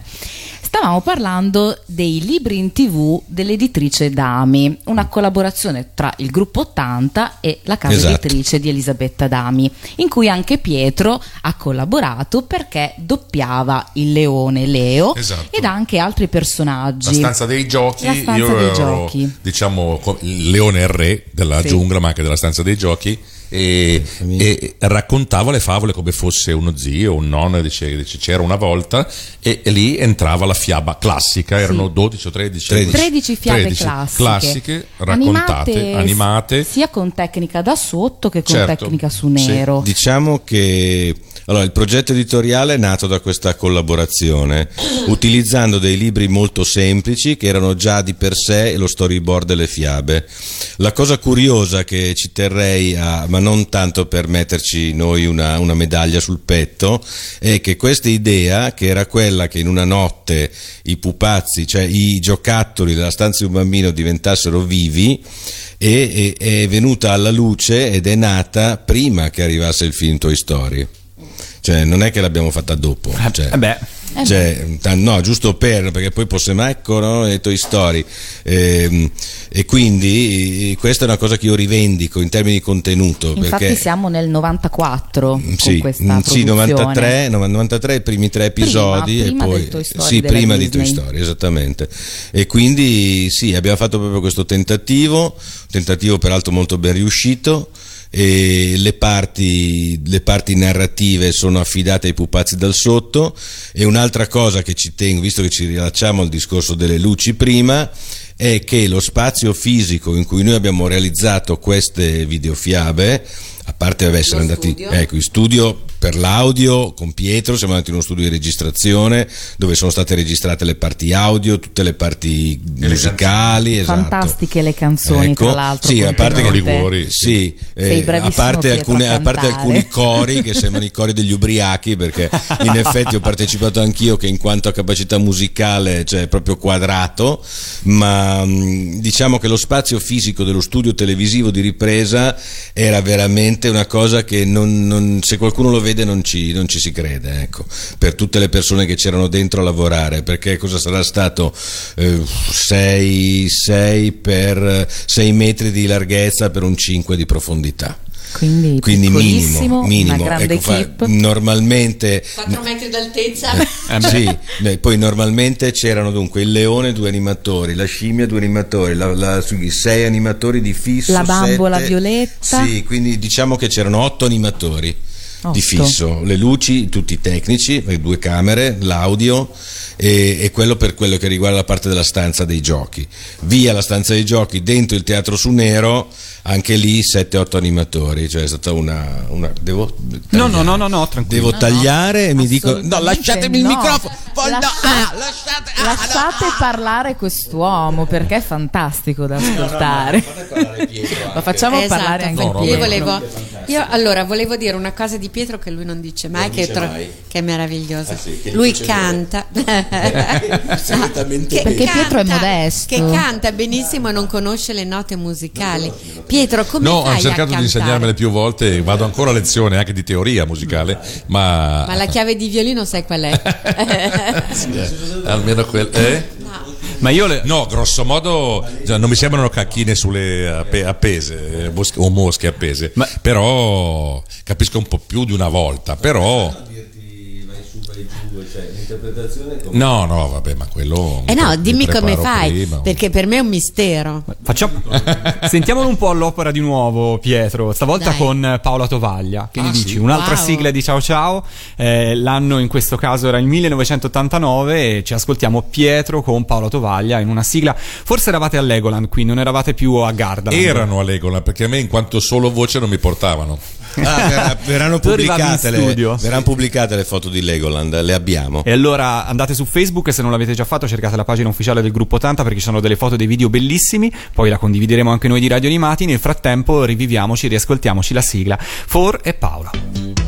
Stavamo parlando dei libri in tv dell'editrice Dami, una collaborazione tra il gruppo 80 e la casa Esatto. editrice di Elisabetta Dami, in cui anche Pietro ha collaborato perché doppiava il leone Leo Esatto. ed anche altri personaggi. La stanza dei giochi, La stanza io dei ero giochi. diciamo il leone e il re della Sì. giungla, ma anche della stanza dei giochi. E, e raccontava le favole come fosse uno zio, un nonno, dice, dice, c'era una volta e, e lì entrava la fiaba classica, erano 12 o 13, 13 fiabe 13 classiche, classiche, raccontate, animate. sia con tecnica da sotto che con Certo. tecnica su nero. Diciamo che allora, il progetto editoriale è nato da questa collaborazione, utilizzando dei libri molto semplici che erano già di per sé lo storyboard delle fiabe. La cosa curiosa che ci terrei a, ma non tanto per metterci noi una, una medaglia sul petto, è che questa idea, che era quella che in una notte i pupazzi, cioè i giocattoli della stanza di un bambino diventassero vivi, e- e- è venuta alla luce ed è nata prima che arrivasse il film Toy Story. Cioè, non è che l'abbiamo fatta dopo. Cioè, Eh beh. Cioè, ta- no, giusto per, perché poi può sembrare, ecco, no, e Toy Story. Ehm, e quindi eh, questa è una cosa che io rivendico in termini di contenuto. Infatti perché, siamo nel 94 sì, con questa mm, sì, produzione. 93, no, 93 i primi tre episodi prima e poi del Toy Story sì, prima di Toy Disney. Story, esattamente. E quindi sì, abbiamo fatto proprio questo tentativo, tentativo peraltro molto ben riuscito e le parti, le parti narrative sono affidate ai pupazzi dal sotto. E un'altra cosa che ci tengo, visto che ci rilacciamo al discorso delle luci prima, è che lo spazio fisico in cui noi abbiamo realizzato queste videofiabe, a parte vabbè, essere andati ecco, in studio per l'audio con Pietro siamo andati in uno studio di registrazione dove sono state registrate le parti audio, tutte le parti musicali. Esatto. Fantastiche le canzoni, Ecco, tra l'altro. Sì, a parte, che, contenute. sì, eh, a parte, alcune- a a parte alcuni cori che sembrano i cori degli ubriachi perché in effetti ho partecipato anch'io che in quanto a capacità musicale cioè è proprio quadrato ma mh, diciamo che lo spazio fisico dello studio televisivo di ripresa era veramente una cosa che non- non- se qualcuno lo vede non ci, non ci si crede ecco, per tutte le persone che c'erano dentro a lavorare perché cosa sarà stato 6 per 6 metri di larghezza per un 5 di profondità Quindi, quindi minimo, minimo. una grande Ecco, fa- equipe. normalmente 4 metri d'altezza. sì, beh, poi normalmente c'erano dunque il leone due animatori, la scimmia due animatori, la, la- sui sei animatori di fisso, La bambola sette- violetta. Sì, quindi diciamo che c'erano otto animatori Di fisso, le luci, tutti i tecnici, le due camere, l'audio e, e quello per quello che riguarda la parte della stanza dei giochi. Via la stanza dei giochi, dentro il teatro su nero, anche lì 7-8 animatori, cioè è stata una... una devo No, no, no, no, no, tranquillo. Devo tagliare e mi dico no Assolutamente lasciatemi il no. microfono ah, lasciate ah, Lasciate parlare quest'uomo perché è fantastico da ascoltare. Lo facciamo Esatto. parlare anche Pietro. Io volevo, io allora volevo dire una cosa di Pietro che lui non dice mai, Non che, dice è tro- mai? che è meravigliosa. Ah, sì, che gli lui canta. Solitamente Che Perché Pietro è modesto. Che canta benissimo e non conosce le note musicali. Pietro, come No, a cercato di insegnarmele più volte, vado ancora a lezione anche di teoria musicale, ma, Ma la chiave di violino sai qual è? Sì, eh, almeno quel... eh? Ma io le... No, grosso modo non mi sembrano cacchine sulle appe- appese eh, mosche- o mosche appese, però capisco un po' più di una volta, però... No, no, vabbè, ma quello... Eh no, mi dimmi come fai, prima. perché per me è un mistero. Facciamo... Sentiamolo un po' all'opera di nuovo, Pietro. Stavolta Dai. con Paola Tovaglia. Che Ah, ne dici? sì? Un'altra Wow. sigla di Ciao Ciao. Eh, l'anno in questo caso era il 1989 e ci ascoltiamo Pietro con Paola Tovaglia in una sigla. Forse eravate a Legoland qui, non eravate più a Gardaland. Erano a Legoland perché a me in quanto solo voce non mi portavano. Ah, ver- verranno, pubblicate le, verranno pubblicate le foto di Legoland, le abbiamo. E allora andate su Facebook se non l'avete già fatto cercate la pagina ufficiale del gruppo 80 perché ci sono delle foto e dei video bellissimi, poi la condivideremo anche noi di Radio Animati, nel frattempo riviviamoci, riascoltiamoci la sigla For e Paola.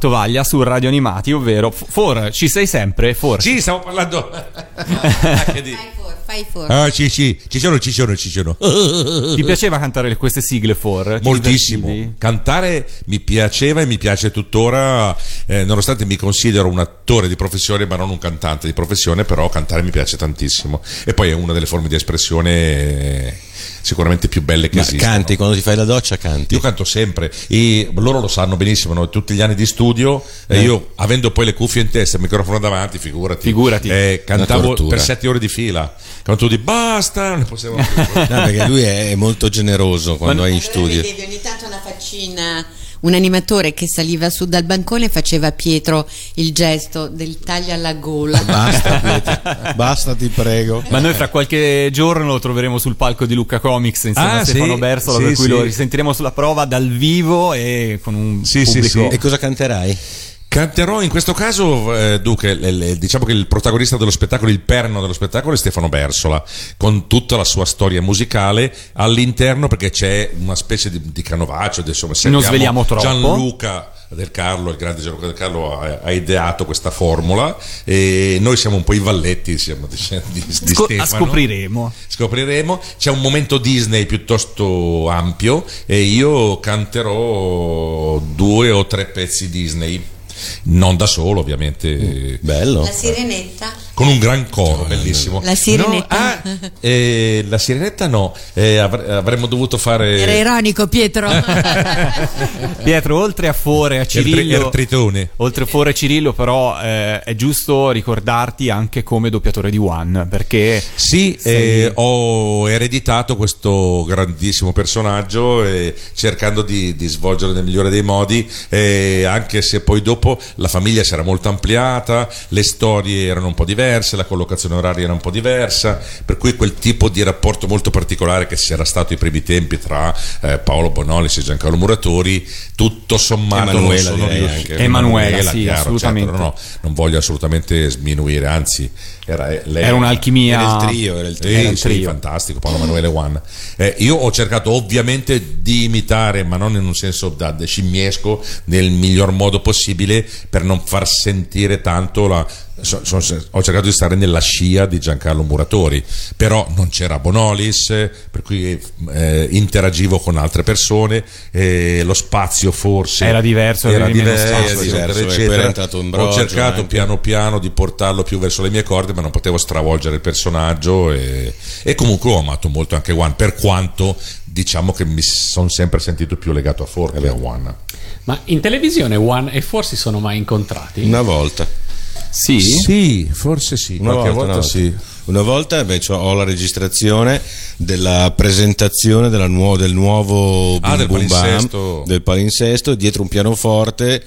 Tovaglia su Radio Animati, ovvero For, ci sei sempre? For. Sì, stavo parlando di... Fai fuori. Ah, sì, sì, ci sono, ci sono, ci sono. Ti piaceva cantare queste sigle For? Ti Moltissimo. divertivi? Cantare mi piaceva e mi piace tuttora, eh, nonostante mi considero un attore di professione, ma non un cantante di professione, però cantare mi piace tantissimo. E poi è una delle forme di espressione eh, sicuramente più belle che Ma esistono. canti quando ti fai la doccia, canti. Io canto sempre e loro lo sanno benissimo, no? tutti gli anni di studio, e Eh. io avendo poi le cuffie in testa e il microfono davanti, figurati, Figurati. eh, cantavo per sette ore di fila. Quando tu dici basta, non ne possiamo più. No, perché lui è molto generoso quando è in studio. Vedevi ogni tanto una faccina, un animatore che saliva su dal bancone e faceva a Pietro il gesto del taglio alla gola. Basta, Pietro. Basta, ti prego. Ma noi fra qualche giorno lo troveremo sul palco di Luca Comics insieme Ah, a Stefano sì? Bersola, Sì, per cui sì. lo risentiremo sulla prova dal vivo e con un Sì, sì, pubblico. sì. E cosa canterai? Canterò in questo caso, eh, Duca, diciamo che il protagonista dello spettacolo, il perno dello spettacolo è Stefano Bersola, con tutta la sua storia musicale all'interno perché c'è una specie di, di canovaccio, insomma, sentiamo sveliamo troppo. Gianluca del Carlo, il grande Gianluca del Carlo ha, ha ideato questa formula e noi siamo un po' i valletti siamo di, di, di Sco- scopriremo. Scopriremo. C'è un momento Disney piuttosto ampio e io canterò due o tre pezzi Disney. Non da solo, ovviamente. Bello. La sirenetta. Con un gran coro, bellissimo. La sirenetta. No, ah, eh, la sirenetta no, eh, avre- avremmo dovuto fare. Era ironico Pietro. Pietro, oltre a Fore, a il, tri- Cirillo, il tritone. oltre a Fore e Cirillo, però eh, è giusto ricordarti anche come doppiatore di One, perché Sì, eh, ho ereditato questo grandissimo personaggio eh, cercando di, di svolgerlo nel migliore dei modi, eh, anche se poi dopo la famiglia si era molto ampliata, le storie erano un po' diverse, la collocazione oraria era un po' diversa, per cui quel tipo di rapporto molto particolare che c'era stato ai primi tempi tra eh, Paolo Bonolis e Giancarlo Muratori, tutto sommato Emanuela, non sono anche. Emanuela, sì, chiaro, assolutamente. certo, no, no, non voglio assolutamente sminuire, anzi era, lei era un'alchimia. Era il trio, era il trio. sì, Era il sì, trio. fantastico, Paolo Emanuele One. Eh, io ho cercato ovviamente di imitare, ma non in un senso da, scimmiesco, nel miglior modo possibile per non far sentire tanto la. so- so- ho cercato di stare nella scia di Giancarlo Muratori, però non c'era Bonolis, eh, per cui eh, interagivo con altre persone, eh, lo spazio forse Era diverso, era diverso, spazio. eccetera, Diverso, poi eccetera. era entrato in Ho cercato anche. piano piano di portarlo più verso le mie corde, ma non potevo stravolgere il personaggio e, e comunque ho amato molto anche One, per quanto diciamo che mi sono sempre sentito più legato a Ford che a One. Ma in televisione One e Four si sono mai incontrati? Una volta. Sì? Sì, forse sì, Una qualche volta, volta, no. sì. Una volta invece ho la registrazione della presentazione della nuo- del nuovo Ah, Bim del Bum Bam, palinsesto. del palinsesto, dietro un pianoforte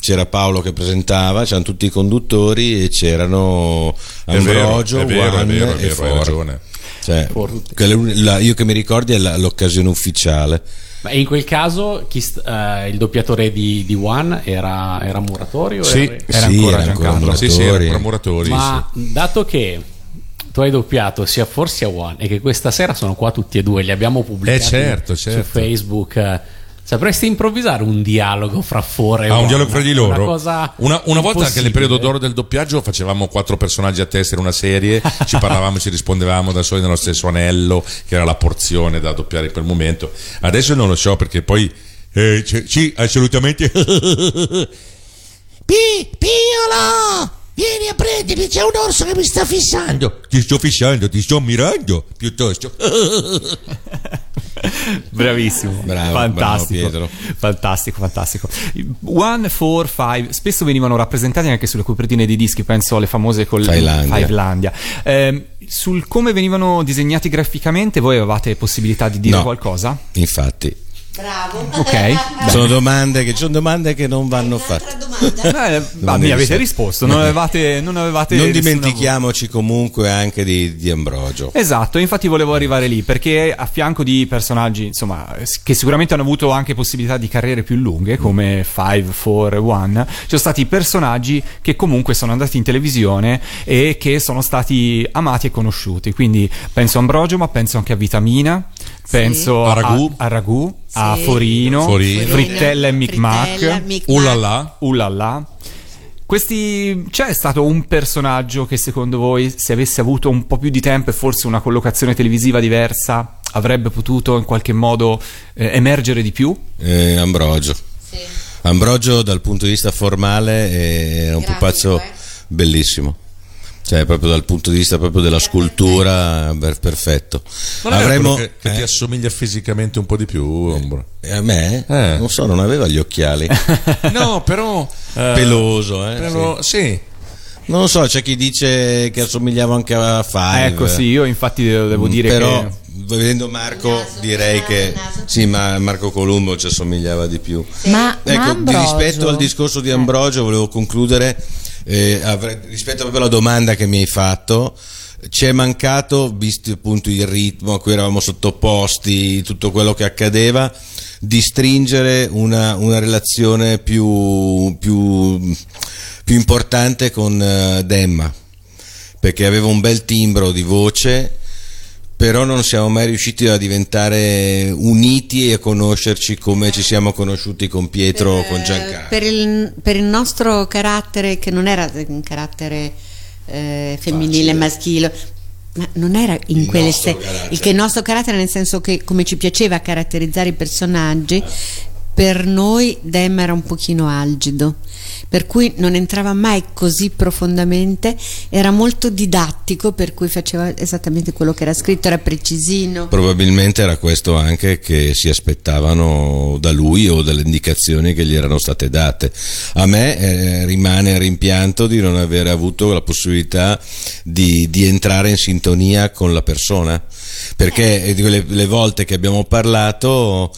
c'era Paolo che presentava, c'erano tutti i conduttori e c'erano È vero, Ambrogio, è vero, è Juan vero, è e vero, hai Ford. ragione. Cioè, quella- la- io che mi ricordi è la- l'occasione ufficiale. Ma in quel caso chi st- eh, il doppiatore di, di One era, era Muratori? O Sì, era- Era Sì, ancora era ancora Giancarlo. Sì, sì, Muratori. erano muratori. Ma dato che tu hai doppiato sia Four sia One e che questa sera sono qua tutti e due, li abbiamo pubblicati Eh, certo, certo. su Facebook, eh, sapresti improvvisare un dialogo fra Four e Ah, un dialogo fra di Una loro. cosa Una, una volta anche nel periodo d'oro del doppiaggio facevamo quattro personaggi a testa in una serie, ci parlavamo, ci rispondevamo da soli nello stesso anello, che era la porzione da doppiare in quel momento. Adesso non lo so perché poi. eh, c- sì, assolutamente. Pi, Piolo! Vieni a prendermi, c'è un orso che mi sta fissando. ti sto fissando, ti sto mirando piuttosto. Bravissimo, Bravo, fantastico, bravo, fantastico, fantastico. One, four, five, spesso venivano rappresentati anche sulle copertine di dischi, penso alle famose con Fivelandia. Ehm, sul come venivano disegnati graficamente, voi avevate possibilità di dire No. qualcosa? Infatti, Bravo. Ok. sono domande che, sono domande che non vanno fatte. Eh, ma mi avete risposto, non avevate, non avevate Non dimentichiamoci comunque anche di, di Ambrogio. Esatto, infatti volevo arrivare lì perché a fianco di personaggi, insomma, che sicuramente hanno avuto anche possibilità di carriere più lunghe, come 5, 4, 1, ci sono stati personaggi che comunque sono andati in televisione e che sono stati amati e conosciuti. Quindi penso a Ambrogio, ma penso anche a Vitamina, Penso A ragù. a, a ragù, a Sì. forino, Forino. frittella e micmac. Là là. Questi c'è stato un personaggio che secondo voi, se avesse avuto un po' più di tempo e forse una collocazione televisiva diversa, avrebbe potuto in qualche modo eh, emergere di più? Eh, Ambrogio. Ambrogio dal punto di vista formale è un Grafico, pupazzo eh. bellissimo. Cioè, proprio dal punto di vista proprio della scultura, per- perfetto. Quello che, che ti eh, assomiglia fisicamente un po' di più, Ombra. eh, a me? Eh. Non so, non aveva gli occhiali. No, però... Peloso, eh? però- sì. Non lo so, c'è chi dice che assomigliava anche a Five. ecco, sì, io infatti devo, Mm, dire però che vedendo Marco direi che sì ma Marco Columbo ci assomigliava di più Ma, ma ecco di Ambrogio- rispetto al discorso di Ambrogio volevo concludere eh, rispetto proprio alla domanda che mi hai fatto ci è mancato visto appunto il ritmo a cui eravamo sottoposti tutto quello che accadeva di stringere una, una relazione più, più, più importante con eh, Demma. Perché aveva un bel timbro di voce però non siamo mai riusciti a diventare uniti e a conoscerci come ci siamo conosciuti con Pietro o con Eh, Giancarlo. per, il, per il nostro carattere, che non era un carattere eh, femminile, Facile. maschile, ma non era in Il quelle se- il che il nostro carattere nel senso che come ci piaceva caratterizzare i personaggi per noi Dem era un pochino algido per cui non entrava mai così profondamente era molto didattico per cui faceva esattamente quello che era scritto era precisino Probabilmente era questo anche che si aspettavano da lui o dalle indicazioni che gli erano state date. A me eh, rimane il rimpianto di non aver avuto la possibilità di, di entrare in sintonia con la persona, perché eh, quelle le volte che abbiamo parlato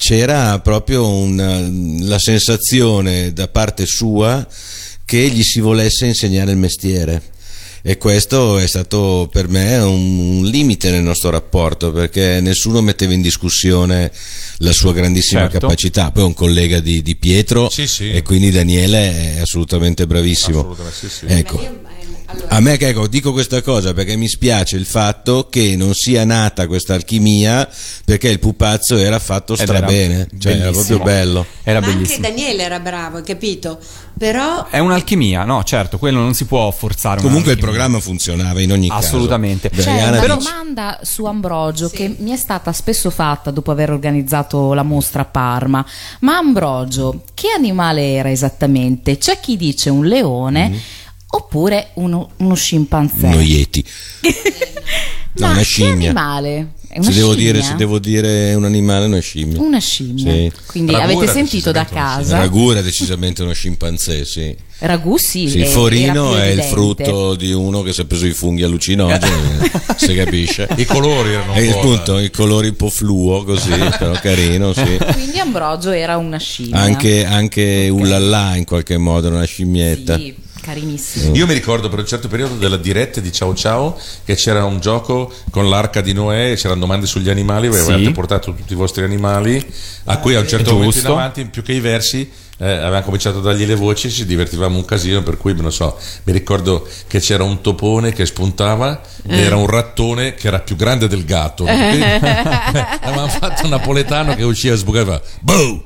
c'era proprio una- la sensazione da parte sua che gli si volesse insegnare il mestiere. E questo è stato per me un, un limite nel nostro rapporto perché nessuno metteva in discussione la sua grandissima Certo. capacità. Poi è un collega di, di Pietro Sì, sì. e quindi Daniele è assolutamente bravissimo. Assolutamente sì, sì. Ecco. A me che ecco, dico questa cosa perché mi spiace il fatto che non sia nata questa alchimia perché il pupazzo era fatto Ed era strabene, cioè era proprio bello. era ma bellissimo. anche Daniele era bravo hai capito però È un'alchimia, no? Certo, quello non si può forzare. Comunque il programma funzionava in ogni caso. Assolutamente. C'è Diana una dice- domanda su Ambrogio che mi è stata spesso fatta dopo aver organizzato la mostra a Parma. Ma Ambrogio, che animale era esattamente? C'è chi dice un leone Mm. Oppure uno, uno scimpanzé. Uno Yeti. No, Ma una che scimmia. animale? Se devo, dire, se devo dire un animale, una scimmia. Una scimmia. Sì. Quindi Ragù avete sentito da casa. Ragù era decisamente uno scimpanzé, sì. Ragù sì. Sì, eh, il forino è il frutto di uno che si è preso i funghi allucinogeni, si capisce. I colori erano E un po'. appunto i colori un po' fluo così, però carino, sì. Quindi Ambrogio era una scimmia. Anche, anche Ulala in qualche modo, una scimmietta. Sì, carinissimo. Io mi ricordo per un certo periodo della diretta di Ciao Ciao che c'era un gioco con l'arca di Noè e c'erano domande sugli animali, voi Sì. avevate portato tutti i vostri animali, a cui a un certo momento in avanti, più che i versi, eh, avevamo cominciato a dargli le voci, ci divertivamo un casino, per cui non so, mi ricordo che c'era un topone che spuntava e era un rattone che era più grande del gatto. Avevamo fatto un napoletano che usciva e sbucava, boh!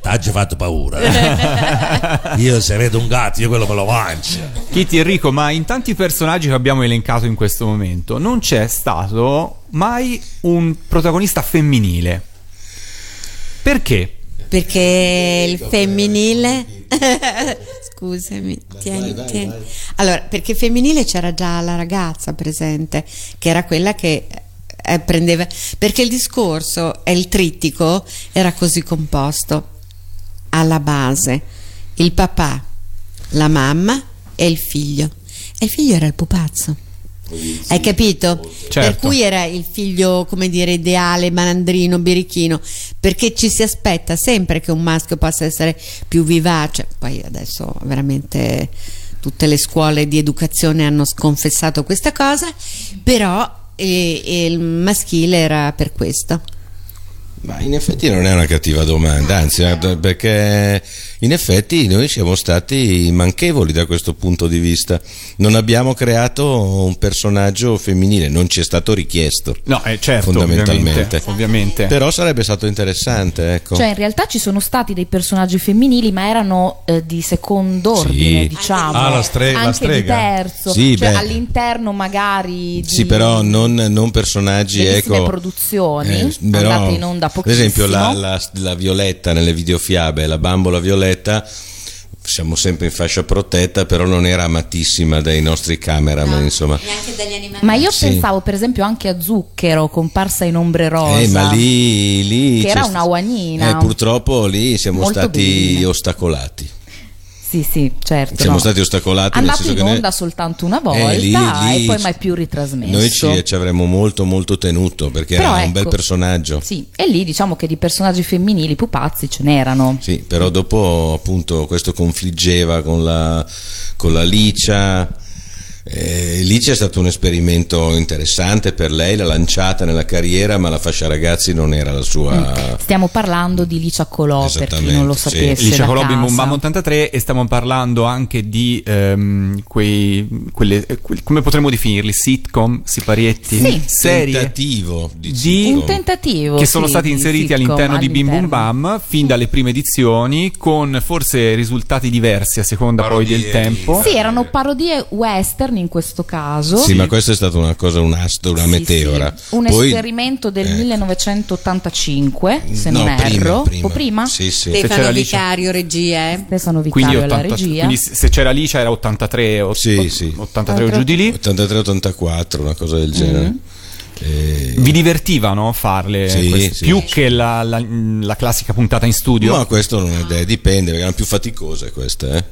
T'ha già fatto paura. Io se vedo un gatto, io quello me lo mangio. Kitty Enrico, ma in tanti personaggi che abbiamo elencato in questo momento non c'è stato mai un protagonista femminile. Perché? perché il femminile scusami tieni, tieni. allora perché femminile c'era già la ragazza presente che era quella che eh, prendeva perché il discorso e il trittico era così composto alla base il papà la mamma e il figlio e il figlio era il pupazzo hai capito? Per Certo. cui era il figlio, come dire, ideale, malandrino, birichino, perché ci si aspetta sempre che un maschio possa essere più vivace. Poi adesso veramente tutte le scuole di educazione hanno sconfessato questa cosa, però eh, eh, il maschile era per questo. Ma in effetti non è una cattiva domanda, anzi, perché in effetti noi siamo stati manchevoli da questo punto di vista. Non abbiamo creato un personaggio femminile, non ci è stato richiesto. No, eh, certo, fondamentalmente. ovviamente, ovviamente. Però sarebbe stato interessante, ecco. Cioè, in realtà ci sono stati dei personaggi femminili, ma erano eh, di secondo ordine, Sì. diciamo. Ah, la stre- la Anche strega. di terzo. Sì, cioè, beh. all'interno magari di Sì, però non, non personaggi, ecco. produzioni Eh, però, andate in onda Per pochissimo. esempio, la, la- la Violetta nelle videofiabe, la bambola Violetta, siamo sempre in fascia protetta, però non era amatissima dai nostri cameraman, insomma. Neanche dagli animali. Ma io Sì. pensavo per esempio anche a Zucchero, comparsa in ombre rosa. Eh, ma lì, lì Che era una guanina. Eh, purtroppo lì siamo Molto stati bellina. ostacolati. Sì, sì, certo. Siamo no. stati ostacolati Andato in onda soltanto una volta Eh, lì- lì e poi mai più ritrasmesso. Noi ci, ci avremmo molto molto tenuto perché Però era un ecco, bel personaggio. Sì, e lì diciamo che di personaggi femminili pupazzi ce n'erano. Sì, però dopo appunto questo confliggeva con la, con la Licia. Eh, lì c'è stato un esperimento interessante per lei, l'ha lanciata nella carriera, ma la fascia ragazzi non era la sua. Stiamo parlando di Licia Colò, per chi non lo Esattamente, sì. sapesse. Licia Colò Bim Bum casa. Bam 83 e stiamo parlando anche di ehm, quei quelle, eh, que- come potremmo definirli sitcom, siparietti, Sì. serie tentativo di, di- Un tentativo che sono sì, stati inseriti sitcom all'interno di Bim Bum all'interno. Bam fin dalle prime edizioni con forse risultati diversi a seconda poi del Parodie tempo. Sì, erano parodie western in questo caso. Sì, ma questa è stata una cosa, un astro, una Sì, meteora. sì. Un Poi- esperimento del eh. 1985, se No, non prima, erro. prima. O prima? Sì, sì. Stefano. Vicario, regia. eh. Stefano Quindi, Vicario alla 80 regia. quindi se c'era Alicia era 83 o Sì, sì. 83 o giù di lì. 83-84, una cosa del genere. Eh, Vi divertivano farle Sì, sì. più che la, la- la classica puntata in studio? Ma questo non è dipende, perché erano più faticose queste, eh?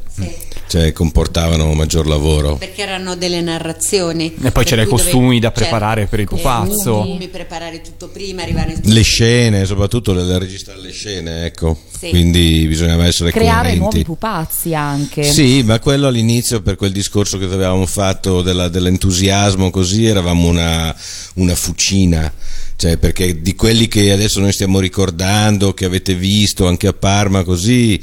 Cioè comportavano maggior lavoro. Perché erano delle narrazioni. E poi Per c'era i costumi da certo, preparare per il pupazzo. costumi, preparare tutto prima, arrivare in Le scene, soprattutto le, le registrare le scene, ecco. Sì. Quindi bisognava essere Creare coerenti. nuovi pupazzi anche. Sì, ma quello all'inizio per quel discorso che avevamo fatto della- dell'entusiasmo così eravamo una, una fucina, cioè perché di quelli che adesso noi stiamo ricordando, che avete visto anche a Parma così,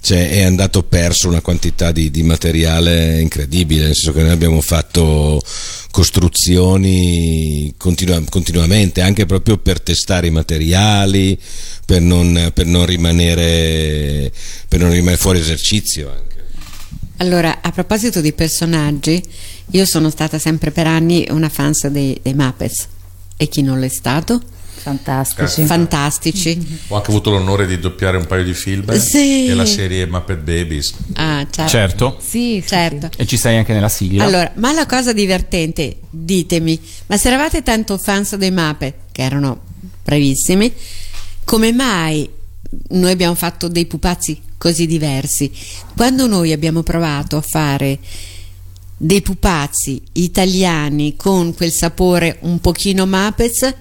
cioè, è andato perso una quantità di, di materiale incredibile, nel senso che noi abbiamo fatto costruzioni continua- continuamente, anche proprio per testare i materiali, per non, per non rimanere, per non rimanere fuori esercizio. Anche. Allora, a proposito di personaggi, io sono stata sempre per anni una fans dei, dei Muppets. E chi non l'è stato? Fantastici. Fantastici. Ho anche avuto l'onore di doppiare un paio di film Sì. e la serie Muppet Babies. Ah, certo. Certo. Sì, sì, Certo. E ci sei anche nella sigla. Allora, ma la cosa divertente, ditemi, ma se eravate tanto fans dei Muppet, che erano bravissimi, come mai noi abbiamo fatto dei pupazzi così diversi? Quando noi abbiamo provato a fare dei pupazzi italiani con quel sapore un pochino Muppets,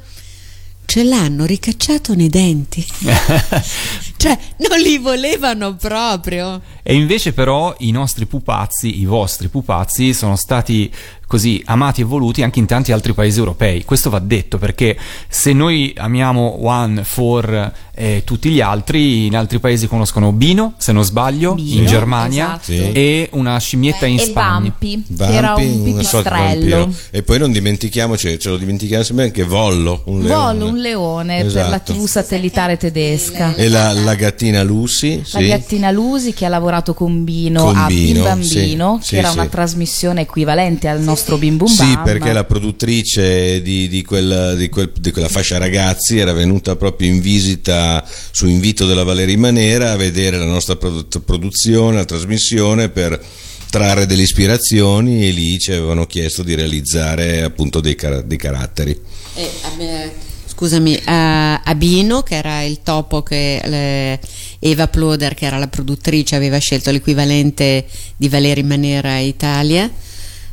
ce l'hanno ricacciato nei denti. cioè, non li volevano proprio. E invece però i nostri pupazzi, i vostri pupazzi, sono stati così amati e voluti anche in tanti altri paesi europei. Questo va detto perché se noi amiamo One for eh, tutti gli altri, in altri paesi conoscono Bino, se non sbaglio, Bino, in Germania, esatto. E una scimmietta in e Spagna. Vampi, che era Vampi, un pipistrello. E poi non dimentichiamoci, ce lo dimentichiamo sempre anche Vollo, un leone. Volo, un leone per la Esatto. TV satellitare tedesca. E la, la gattina Lucy, La sì. gattina Lusi che ha lavorato con Bino Con a Il Bambino, sì, che sì, era sì. una trasmissione equivalente al nostro Bim Bum Sì, Bam. perché la produttrice di, di quel- di quel- di quella fascia ragazzi era venuta proprio in visita su invito della Valeria Manera a vedere la nostra produ- produzione, la trasmissione per trarre delle ispirazioni e lì ci avevano chiesto di realizzare appunto dei, car- dei caratteri. E, eh, scusami, a, a Bino, che era il topo che le- Eva Ploder, che era la produttrice, aveva scelto l'equivalente di Valeri Manera Italia.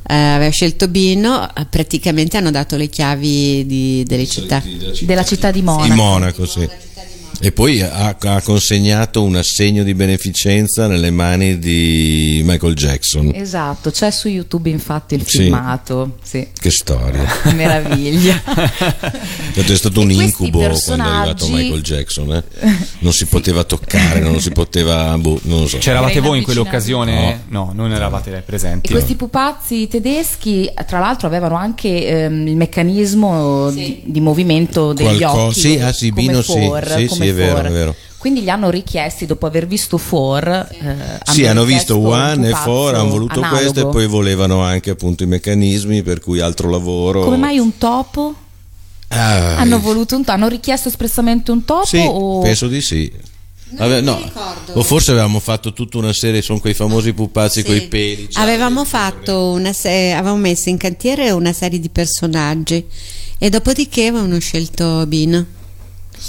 eh, aveva scelto Bino, eh, praticamente hanno dato le chiavi di- delle città. della città di Monaco. Monaco, sì. E poi ha, ha consegnato un assegno di beneficenza nelle mani di Michael Jackson. Esatto, c'è su YouTube infatti il Sì. filmato. Sì. Che storia. Meraviglia. È stato un E incubo quando è arrivato personaggi- Michael Jackson. eh. Non si poteva toccare, non si poteva. boh, non lo so. C'eravate Era voi in quell'occasione? No, non eravate presenti. E questi pupazzi tedeschi, tra l'altro, avevano anche ehm, il meccanismo di, di movimento degli Qualco- occhi. sì, ah, sì, come Bino, sì, For, sì, come sì, è vero, è vero. Quindi gli hanno richiesti, dopo aver visto For, eh, Sì, hanno visto One e Four, hanno voluto analogo. questo e poi volevano anche appunto i meccanismi, per cui altro lavoro. Come mai un topo? Ah, hanno voluto un topo? Hanno richiesto espressamente un topo? Sì, o... penso di sì. Vabbè, no. O forse avevamo fatto tutta una serie, sono quei famosi pupazzi Sì. coi peli. cioè, Avevamo fatto una se- avevamo messo in cantiere una serie di personaggi e dopodiché avevano scelto Bino,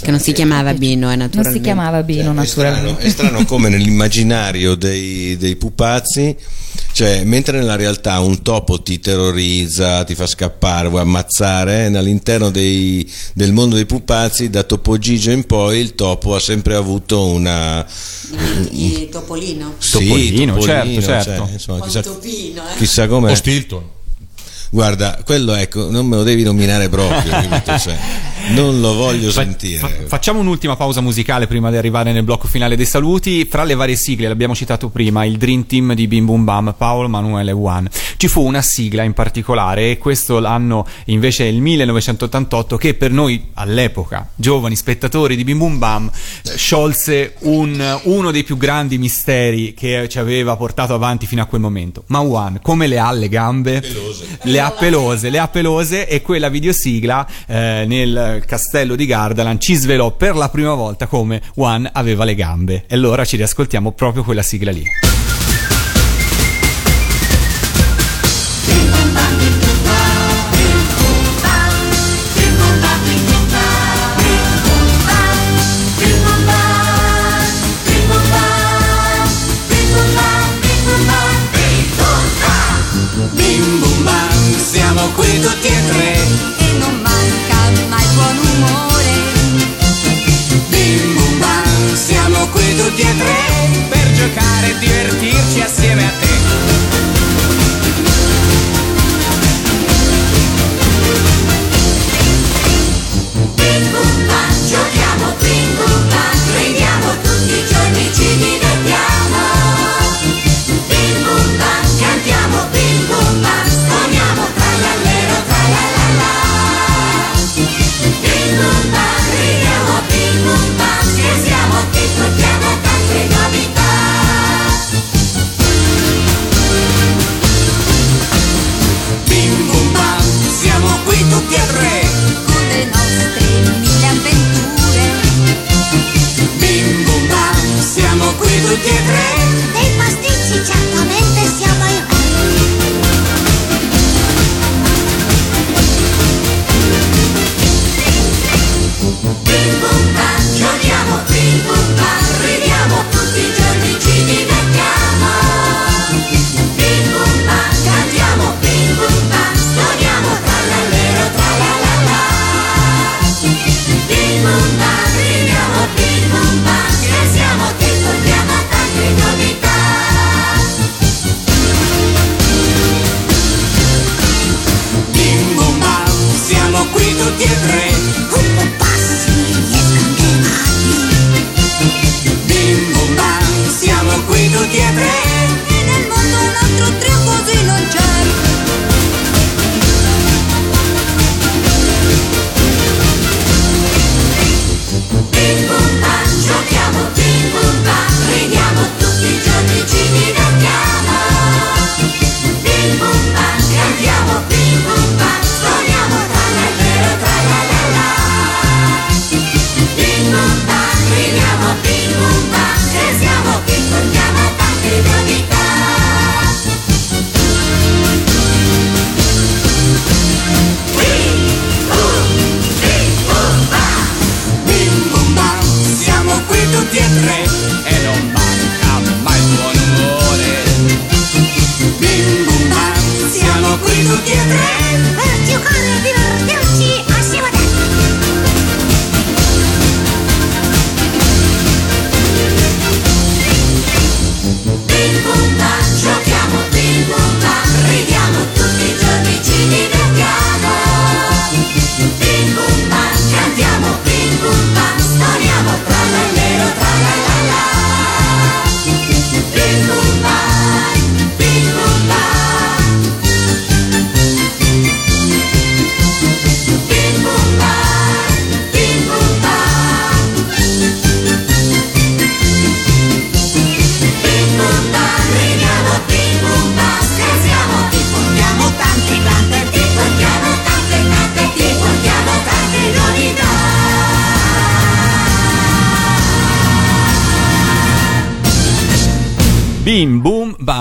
che non si chiamava Bino, eh, Non naturalmente. si chiamava Bino, È strano, naturalmente. è strano come nell'immaginario dei, dei pupazzi, cioè mentre nella realtà un topo ti terrorizza, ti fa scappare, vuoi ammazzare, all'interno dei- del mondo dei pupazzi, da Topo Gigio in poi, il topo ha sempre avuto una... Il Topolino. Sì, Topolino, certo, cioè, certo. insomma, O il chissà, Topino, eh. chissà com'è. O Stilton. Guarda, quello ecco, non me lo devi nominare proprio, capito? Cioè, non lo voglio Fa- sentire. fa- facciamo un'ultima pausa musicale prima di arrivare nel blocco finale dei saluti. Fra le varie sigle, l'abbiamo citato prima, il Dream Team di Bim Bum Bam, Paolo Manuele One. Ci fu una sigla in particolare, e questo l'anno invece è il 1988, che per noi all'epoca, giovani spettatori di Bim Bum Bam, sciolse un- uno dei più grandi misteri che ci aveva portato avanti fino a quel momento. Ma One, come le ha le gambe? Le ha pelose, le ha pelose e quella videosigla eh, nel castello di Gardaland ci svelò per la prima volta come One aveva le gambe. E allora ci riascoltiamo proprio quella sigla lì. Siamo qui tutti qui tutti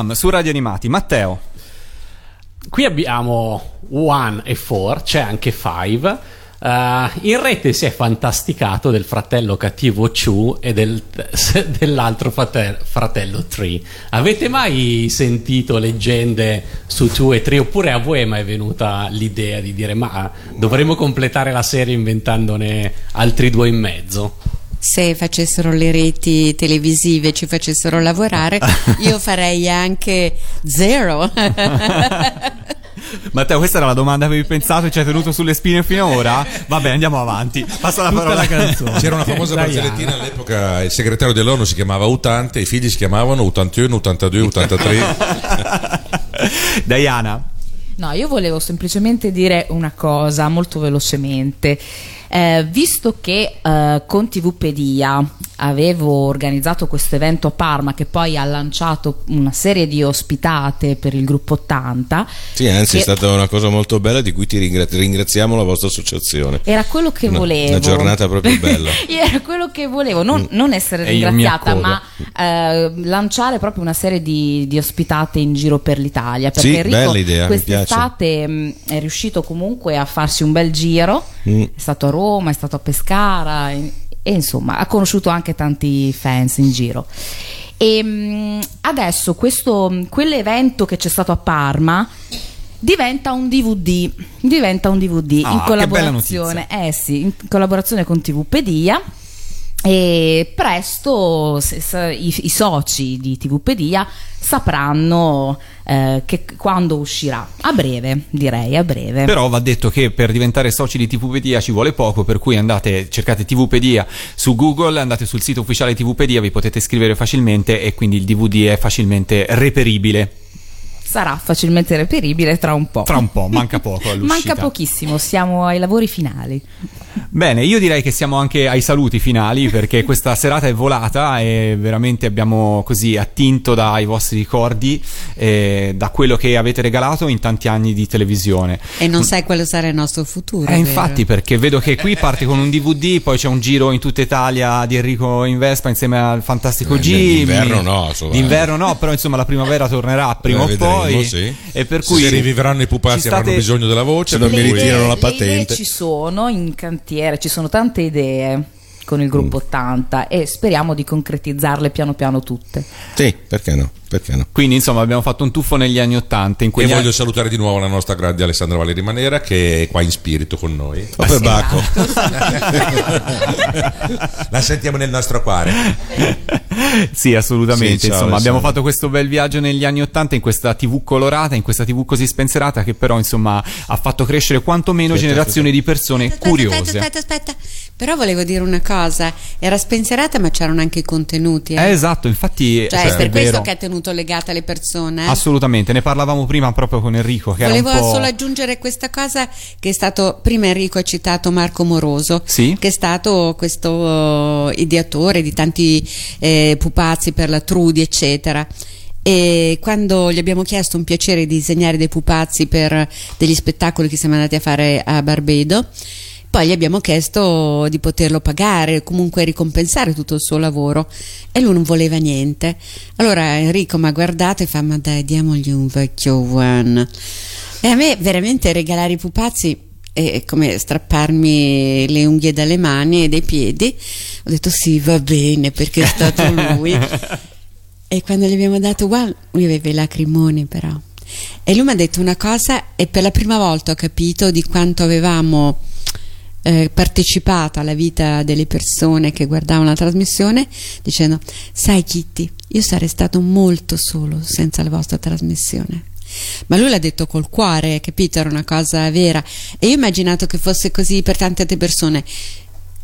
bam, su Radio Animati. Matteo. Qui abbiamo One e Four, c'è anche Five. Uh, in rete si è fantasticato del fratello cattivo Chu e del, dell'altro frate- fratello Tree. Avete mai sentito leggende su Two e Tree? Oppure a voi è mai venuta l'idea di dire ma dovremmo completare la serie inventandone altri due in mezzo? Se facessero le reti televisive e ci facessero lavorare, io farei anche zero. Matteo, questa era la domanda che avevi pensato e ci hai tenuto sulle spine fino ad ora? Vabbè, andiamo avanti. Passa la parola la canzone. C'era una famosa barzellettina all'epoca, il segretario dell'ONU si chiamava Utante, i figli si chiamavano 81, 82, 83. Diana. No, io volevo semplicemente dire una cosa molto velocemente. Eh, visto che eh, con TVpedia avevo organizzato questo evento a Parma che poi ha lanciato una serie di ospitate per il gruppo 80 Sì, anzi, è che stata una cosa molto bella di cui ti ringra- ringraziamo la vostra associazione. era quello che Una- volevo Una giornata proprio bella. era quello che volevo non, non essere E ringraziata ma eh, lanciare proprio una serie di, di ospitate in giro per l'Italia perché Sì, Enrico bella idea, mi quest'estate mh, è riuscito comunque a farsi un bel giro Mm. è stato a Roma, è stato a Pescara e, e insomma ha conosciuto anche tanti fans in giro. E mh, adesso questo, quell'evento che c'è stato a Parma diventa un DVD, diventa un DVD Ah, in collaborazione, eh sì, in collaborazione con TVpedia. E presto se- se- i, i soci di TVpedia sapranno eh, che quando uscirà. A breve, direi, a breve. Però va detto che per diventare soci di TVpedia ci vuole poco, per cui andate, cercate TVpedia su Google, andate sul sito ufficiale TVpedia, vi potete iscrivere facilmente e quindi il DVD è facilmente reperibile. Sarà facilmente reperibile tra un po'. Tra un po', manca poco all'uscita. Manca pochissimo, siamo ai lavori finali. Bene, io direi che siamo anche ai saluti finali perché questa serata è volata e veramente abbiamo così attinto dai vostri ricordi, eh, da quello che avete regalato in tanti anni di televisione. e non sai quale sarà il nostro futuro. Eh, infatti, perché vedo che qui parte con un DVD, poi c'è un giro in tutta Italia di Enrico in Vespa insieme al fantastico Eh, Jimmy. d'inverno no, insomma. D'inverno no, però insomma la primavera tornerà prima o Eh, vedremo, poi. sì. E per cui Se rivivranno i pupazzi ci avranno state- bisogno della voce, non mi Le ritirano la le patente. idee ci sono in cantiere, ci sono tante idee con il Mm. gruppo 80 e speriamo di concretizzarle piano piano tutte. Sì, perché no? Perché no? Quindi insomma abbiamo fatto un tuffo negli anni Ottanta. In E quegli voglio anni- salutare di nuovo la nostra grande Alessandra Valeri Manera che è qua in spirito con noi. O per Bacco. la sentiamo nel nostro cuore. sì, assolutamente. Sì, ciao, insomma, abbiamo fatto questo bel viaggio negli anni Ottanta in questa TV colorata, in questa TV così spensierata che però insomma ha fatto crescere quantomeno Aspetta, generazioni di persone Aspetta, curiose. Aspetta, aspetta, aspetta. Però volevo dire una cosa, era spensierata ma c'erano anche i contenuti. eh. Eh, esatto, infatti Cioè, cioè, è per questo vero. che ha tenuto legate le persone. eh. Assolutamente, ne parlavamo prima proprio con Enrico che Volevo solo aggiungere questa cosa che è stato, prima Enrico ha citato Marco Moroso, Sì. che è stato questo eh, ideatore di tanti eh, pupazzi per la Trudi, eccetera. E quando gli abbiamo chiesto un piacere di disegnare dei pupazzi per degli spettacoli che siamo andati a fare a Barbedo, poi gli abbiamo chiesto di poterlo pagare, comunque ricompensare tutto il suo lavoro e lui non voleva niente. Allora Enrico mi ha guardato e fa: Ma dai, diamogli un vecchio one. E a me veramente regalare i pupazzi è come strapparmi le unghie dalle mani e dai piedi. Ho detto sì, va bene perché è stato lui. e quando gli abbiamo dato one, lui aveva i lacrimoni però. E lui mi ha detto una cosa e per la prima volta ho capito di quanto avevamo eh, partecipato alla vita delle persone che guardavano la trasmissione dicendo sai Kitty io sarei stato molto solo senza la vostra trasmissione. Ma lui l'ha detto col cuore capito? Era una cosa vera. E io ho immaginato che fosse così per tante altre persone.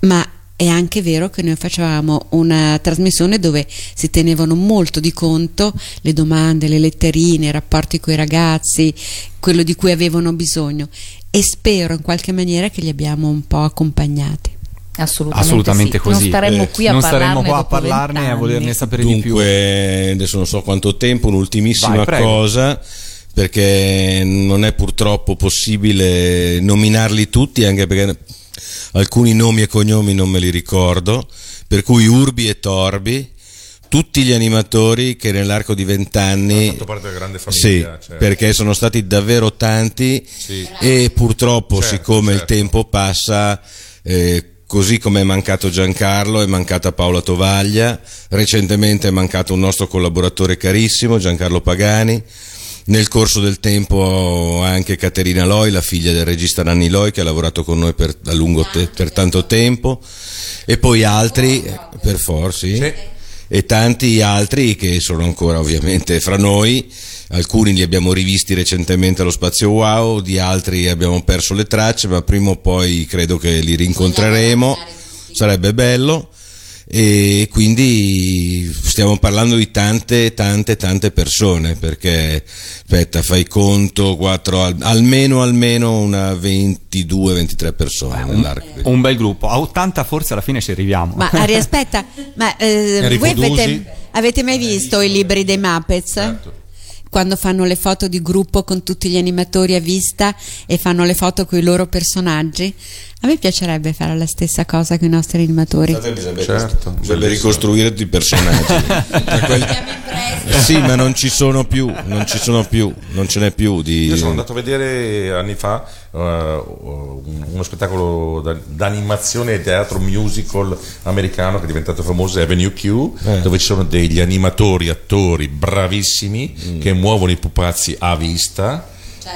Ma è anche vero che noi facevamo una trasmissione dove si tenevano molto di conto le domande, le letterine, i rapporti con i ragazzi, quello di cui avevano bisogno e spero in qualche maniera che li abbiamo un po' accompagnati. Assolutamente, Assolutamente sì. così. Non staremmo Eh, qui a non parlarne staremmo qua a parlarne e a 20 volerne sapere di più. Dunque, adesso non so quanto tempo, un'ultimissima Vai, cosa, perché non è purtroppo possibile nominarli tutti, anche perché alcuni nomi e cognomi non me li ricordo, per cui Urbi e Torbi, tutti gli animatori che nell'arco di vent'anni fatto parte della grande sì, famiglia, certo. perché sono stati davvero tanti Sì. e purtroppo Certo, siccome il certo. tempo passa eh, così come è mancato Giancarlo è mancata Paola Tovaglia recentemente è mancato un nostro collaboratore carissimo Giancarlo Pagani nel corso del tempo anche Caterina Loi, la figlia del regista Nanni Loi che ha lavorato con noi per, a lungo te- per tanto tempo. E poi altri per forza sì. e tanti altri che sono ancora ovviamente fra noi. Alcuni li abbiamo rivisti recentemente allo Spazio Wow di altri abbiamo perso le tracce ma prima o poi credo che li rincontreremo. Sarebbe bello e quindi stiamo parlando di tante tante tante persone perché aspetta fai conto quattro, al- almeno almeno una 22 23 persone nell'arco di- Un bel gruppo. A 80 forse alla fine ci arriviamo. Ma Ari, aspetta, ma eh, voi avete, avete mai visto i libri dei Muppets? Quando fanno le foto di gruppo con tutti gli animatori a vista e fanno le foto con i loro personaggi? A me piacerebbe fare la stessa cosa con i nostri animatori. Certo, bisogna ricostruire i personaggi. Da quel- sì, ma non ci sono più, non ci sono più, non ce n'è più di Io sono andato a vedere anni fa un- uno spettacolo da- d'animazione e teatro musical americano che è diventato famoso, Avenue Q, Eh. dove ci sono degli animatori, attori bravissimi Mm. che muovono i pupazzi a vista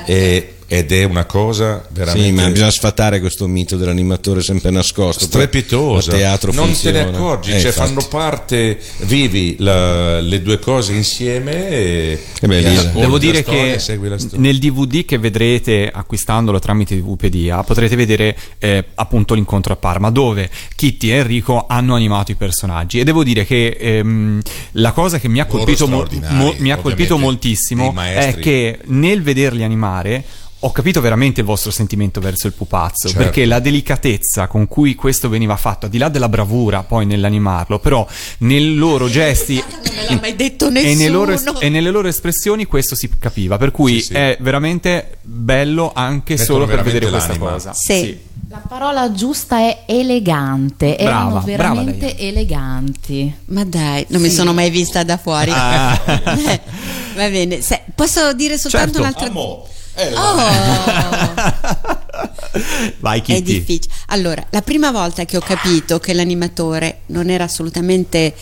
e- ed è una cosa veramente Sì, ma bisogna sfatare questo mito dell'animatore sempre nascosto. strepitosa. A teatro non funziona. te ne accorgi, Eh, cioè infatti. fanno parte, vivi la- le due cose insieme e, Eh beh, e Devo dire storia, che segui la storia. nel DVD che vedrete acquistandolo tramite Wikipedia potrete vedere eh, appunto l'incontro a Parma dove Kitty e Enrico hanno animato i personaggi e devo dire che ehm, la cosa che mi ha colpito, mo- mo- mi ha colpito moltissimo è che nel vederli animare ho capito veramente il vostro sentimento verso il pupazzo Certo. perché la delicatezza con cui questo veniva fatto al di là della bravura poi nell'animarlo però nei loro gesti Non l'ha mai detto e, nei nessuno. loro es- e nelle loro espressioni questo si capiva, per cui è veramente bello anche Mettono solo per vedere questa l'anima. cosa. Sì. La parola giusta è elegante, erano Brava, brava veramente eleganti. Ma dai, non mi sono mai vista da fuori. Ah. Eh, Va bene, Se- posso dire soltanto Certo. un'altra Amo. Oh! Vai È Kitty. difficile. Allora, la prima volta che ho capito che l'animatore non era assolutamente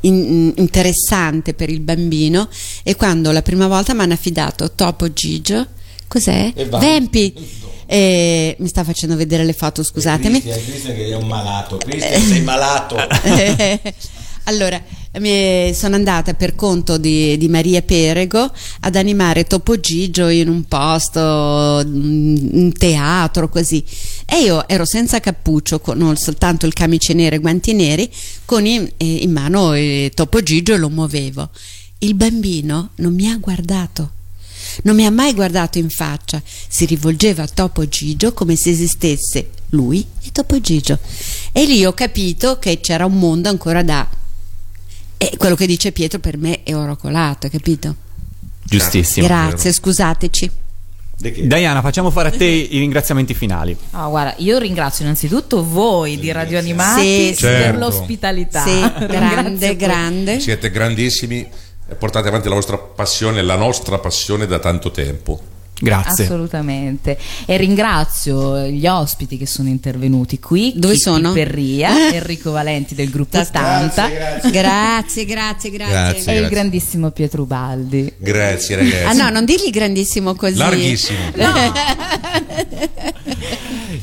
in- interessante per il bambino è quando la prima volta mi hanno affidato Topo Gigio. Cos'è? Vampi. E mi sta facendo vedere le foto, scusatemi. Cristian, Cristian che è un malato. Cristian, sei malato. allora, mi sono andata per conto di, di Maria Perego ad animare Topo Gigio in un posto, mm, un teatro così. E io ero senza cappuccio, con soltanto il camice nero e guanti neri, con in, eh, in mano eh, Topo Gigio e lo muovevo. Il bambino non mi ha guardato. Non mi ha mai guardato in faccia, si rivolgeva a Topo Gigio come se esistesse lui e Topo Gigio. E lì ho capito che c'era un mondo ancora da... E quello che dice Pietro per me è oro colato, hai capito? Giustissimo. Grazie, scusateci. Diana, facciamo fare a te i ringraziamenti finali. Ah, guarda, io ringrazio innanzitutto voi di Radio Animati Sì, per certo. l'ospitalità. Sì, grande, grande. Siete grandissimi, e portate avanti la vostra passione, la nostra passione da tanto tempo. Grazie. Assolutamente. E ringrazio gli ospiti che sono intervenuti qui. Dove Kitty sono? Perria, Enrico Valenti del gruppo 80 Grazie, grazie, grazie. Grazie. e il grandissimo Pietro Ubaldi. Grazie ragazzi. Ah no, non dirgli grandissimo così. Larghissimo.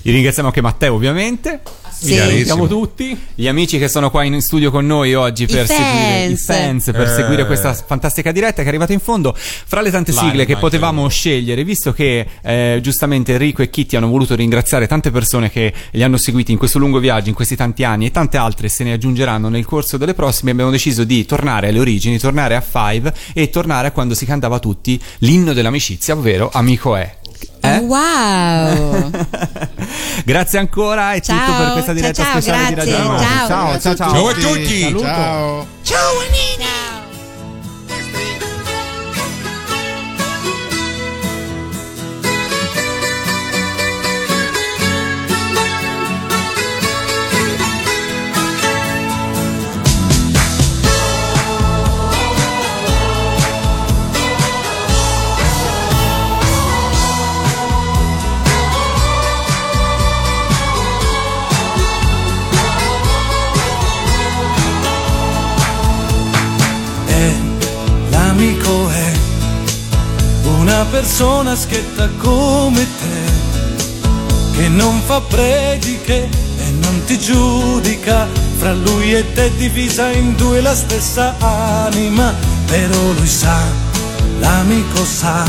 Gli ringraziamo anche Matteo, ovviamente. Sì. Salutiamo tutti. Gli amici che sono qua in studio con noi oggi per seguire i fans. fans, per Eh. seguire questa fantastica diretta che è arrivata in fondo. Fra le tante sigle che anche potevamo loro. scegliere, visto che eh, giustamente Enrico e Kitty hanno voluto ringraziare tante persone che li hanno seguiti in questo lungo viaggio, in questi tanti anni, e tante altre se ne aggiungeranno nel corso delle prossime, abbiamo deciso di tornare alle origini, tornare a Five e tornare a quando si cantava tutti l'inno dell'amicizia, ovvero Amico è. Eh? Wow. Grazie ancora, tutto Ciao, per questa ciao, diretta ciao, speciale di grazie, Radio Animati. ciao. ciao, ciao, ciao. Ciao a tutti. Saluto. Ciao. Ciao Anini. Persona schietta come te, che non fa prediche e non ti giudica, fra lui e te divisa in due la stessa anima, però lui sa, l'amico sa,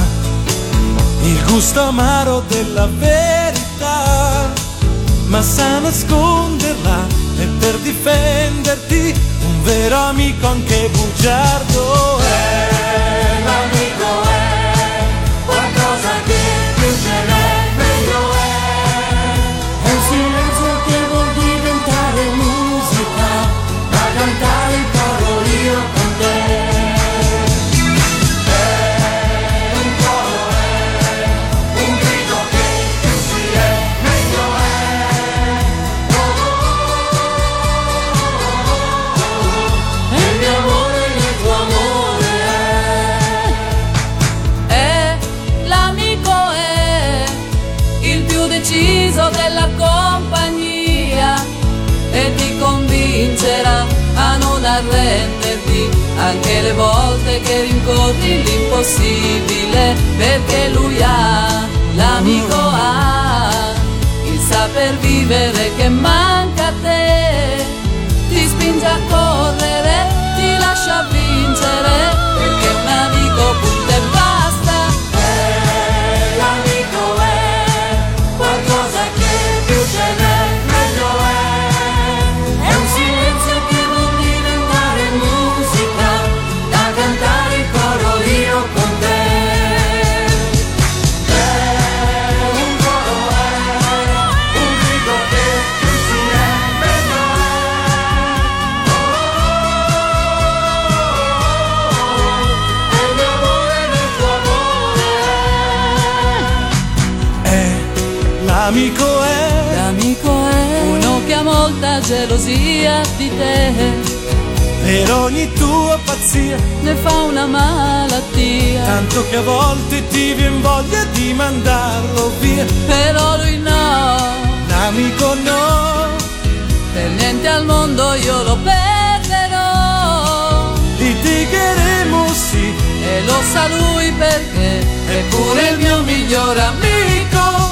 il gusto amaro della verità, ma sa nasconderla e per difenderti un vero amico anche bugiardo è. Anche le volte che rincorri l'impossibile perché lui ha l'amico ha. Il saper vivere che manca a te ti spinge a correre ti lascia vincere L'amico è, l'amico è uno che ha molta gelosia di te. Per ogni tua pazzia, ne fa una malattia. Tanto che a volte ti vien voglia di mandarlo via. però lui no. L'amico no, per niente al mondo io lo perderò. Litigheremo sì, e lo sa lui perché. È pure il mio miglior amico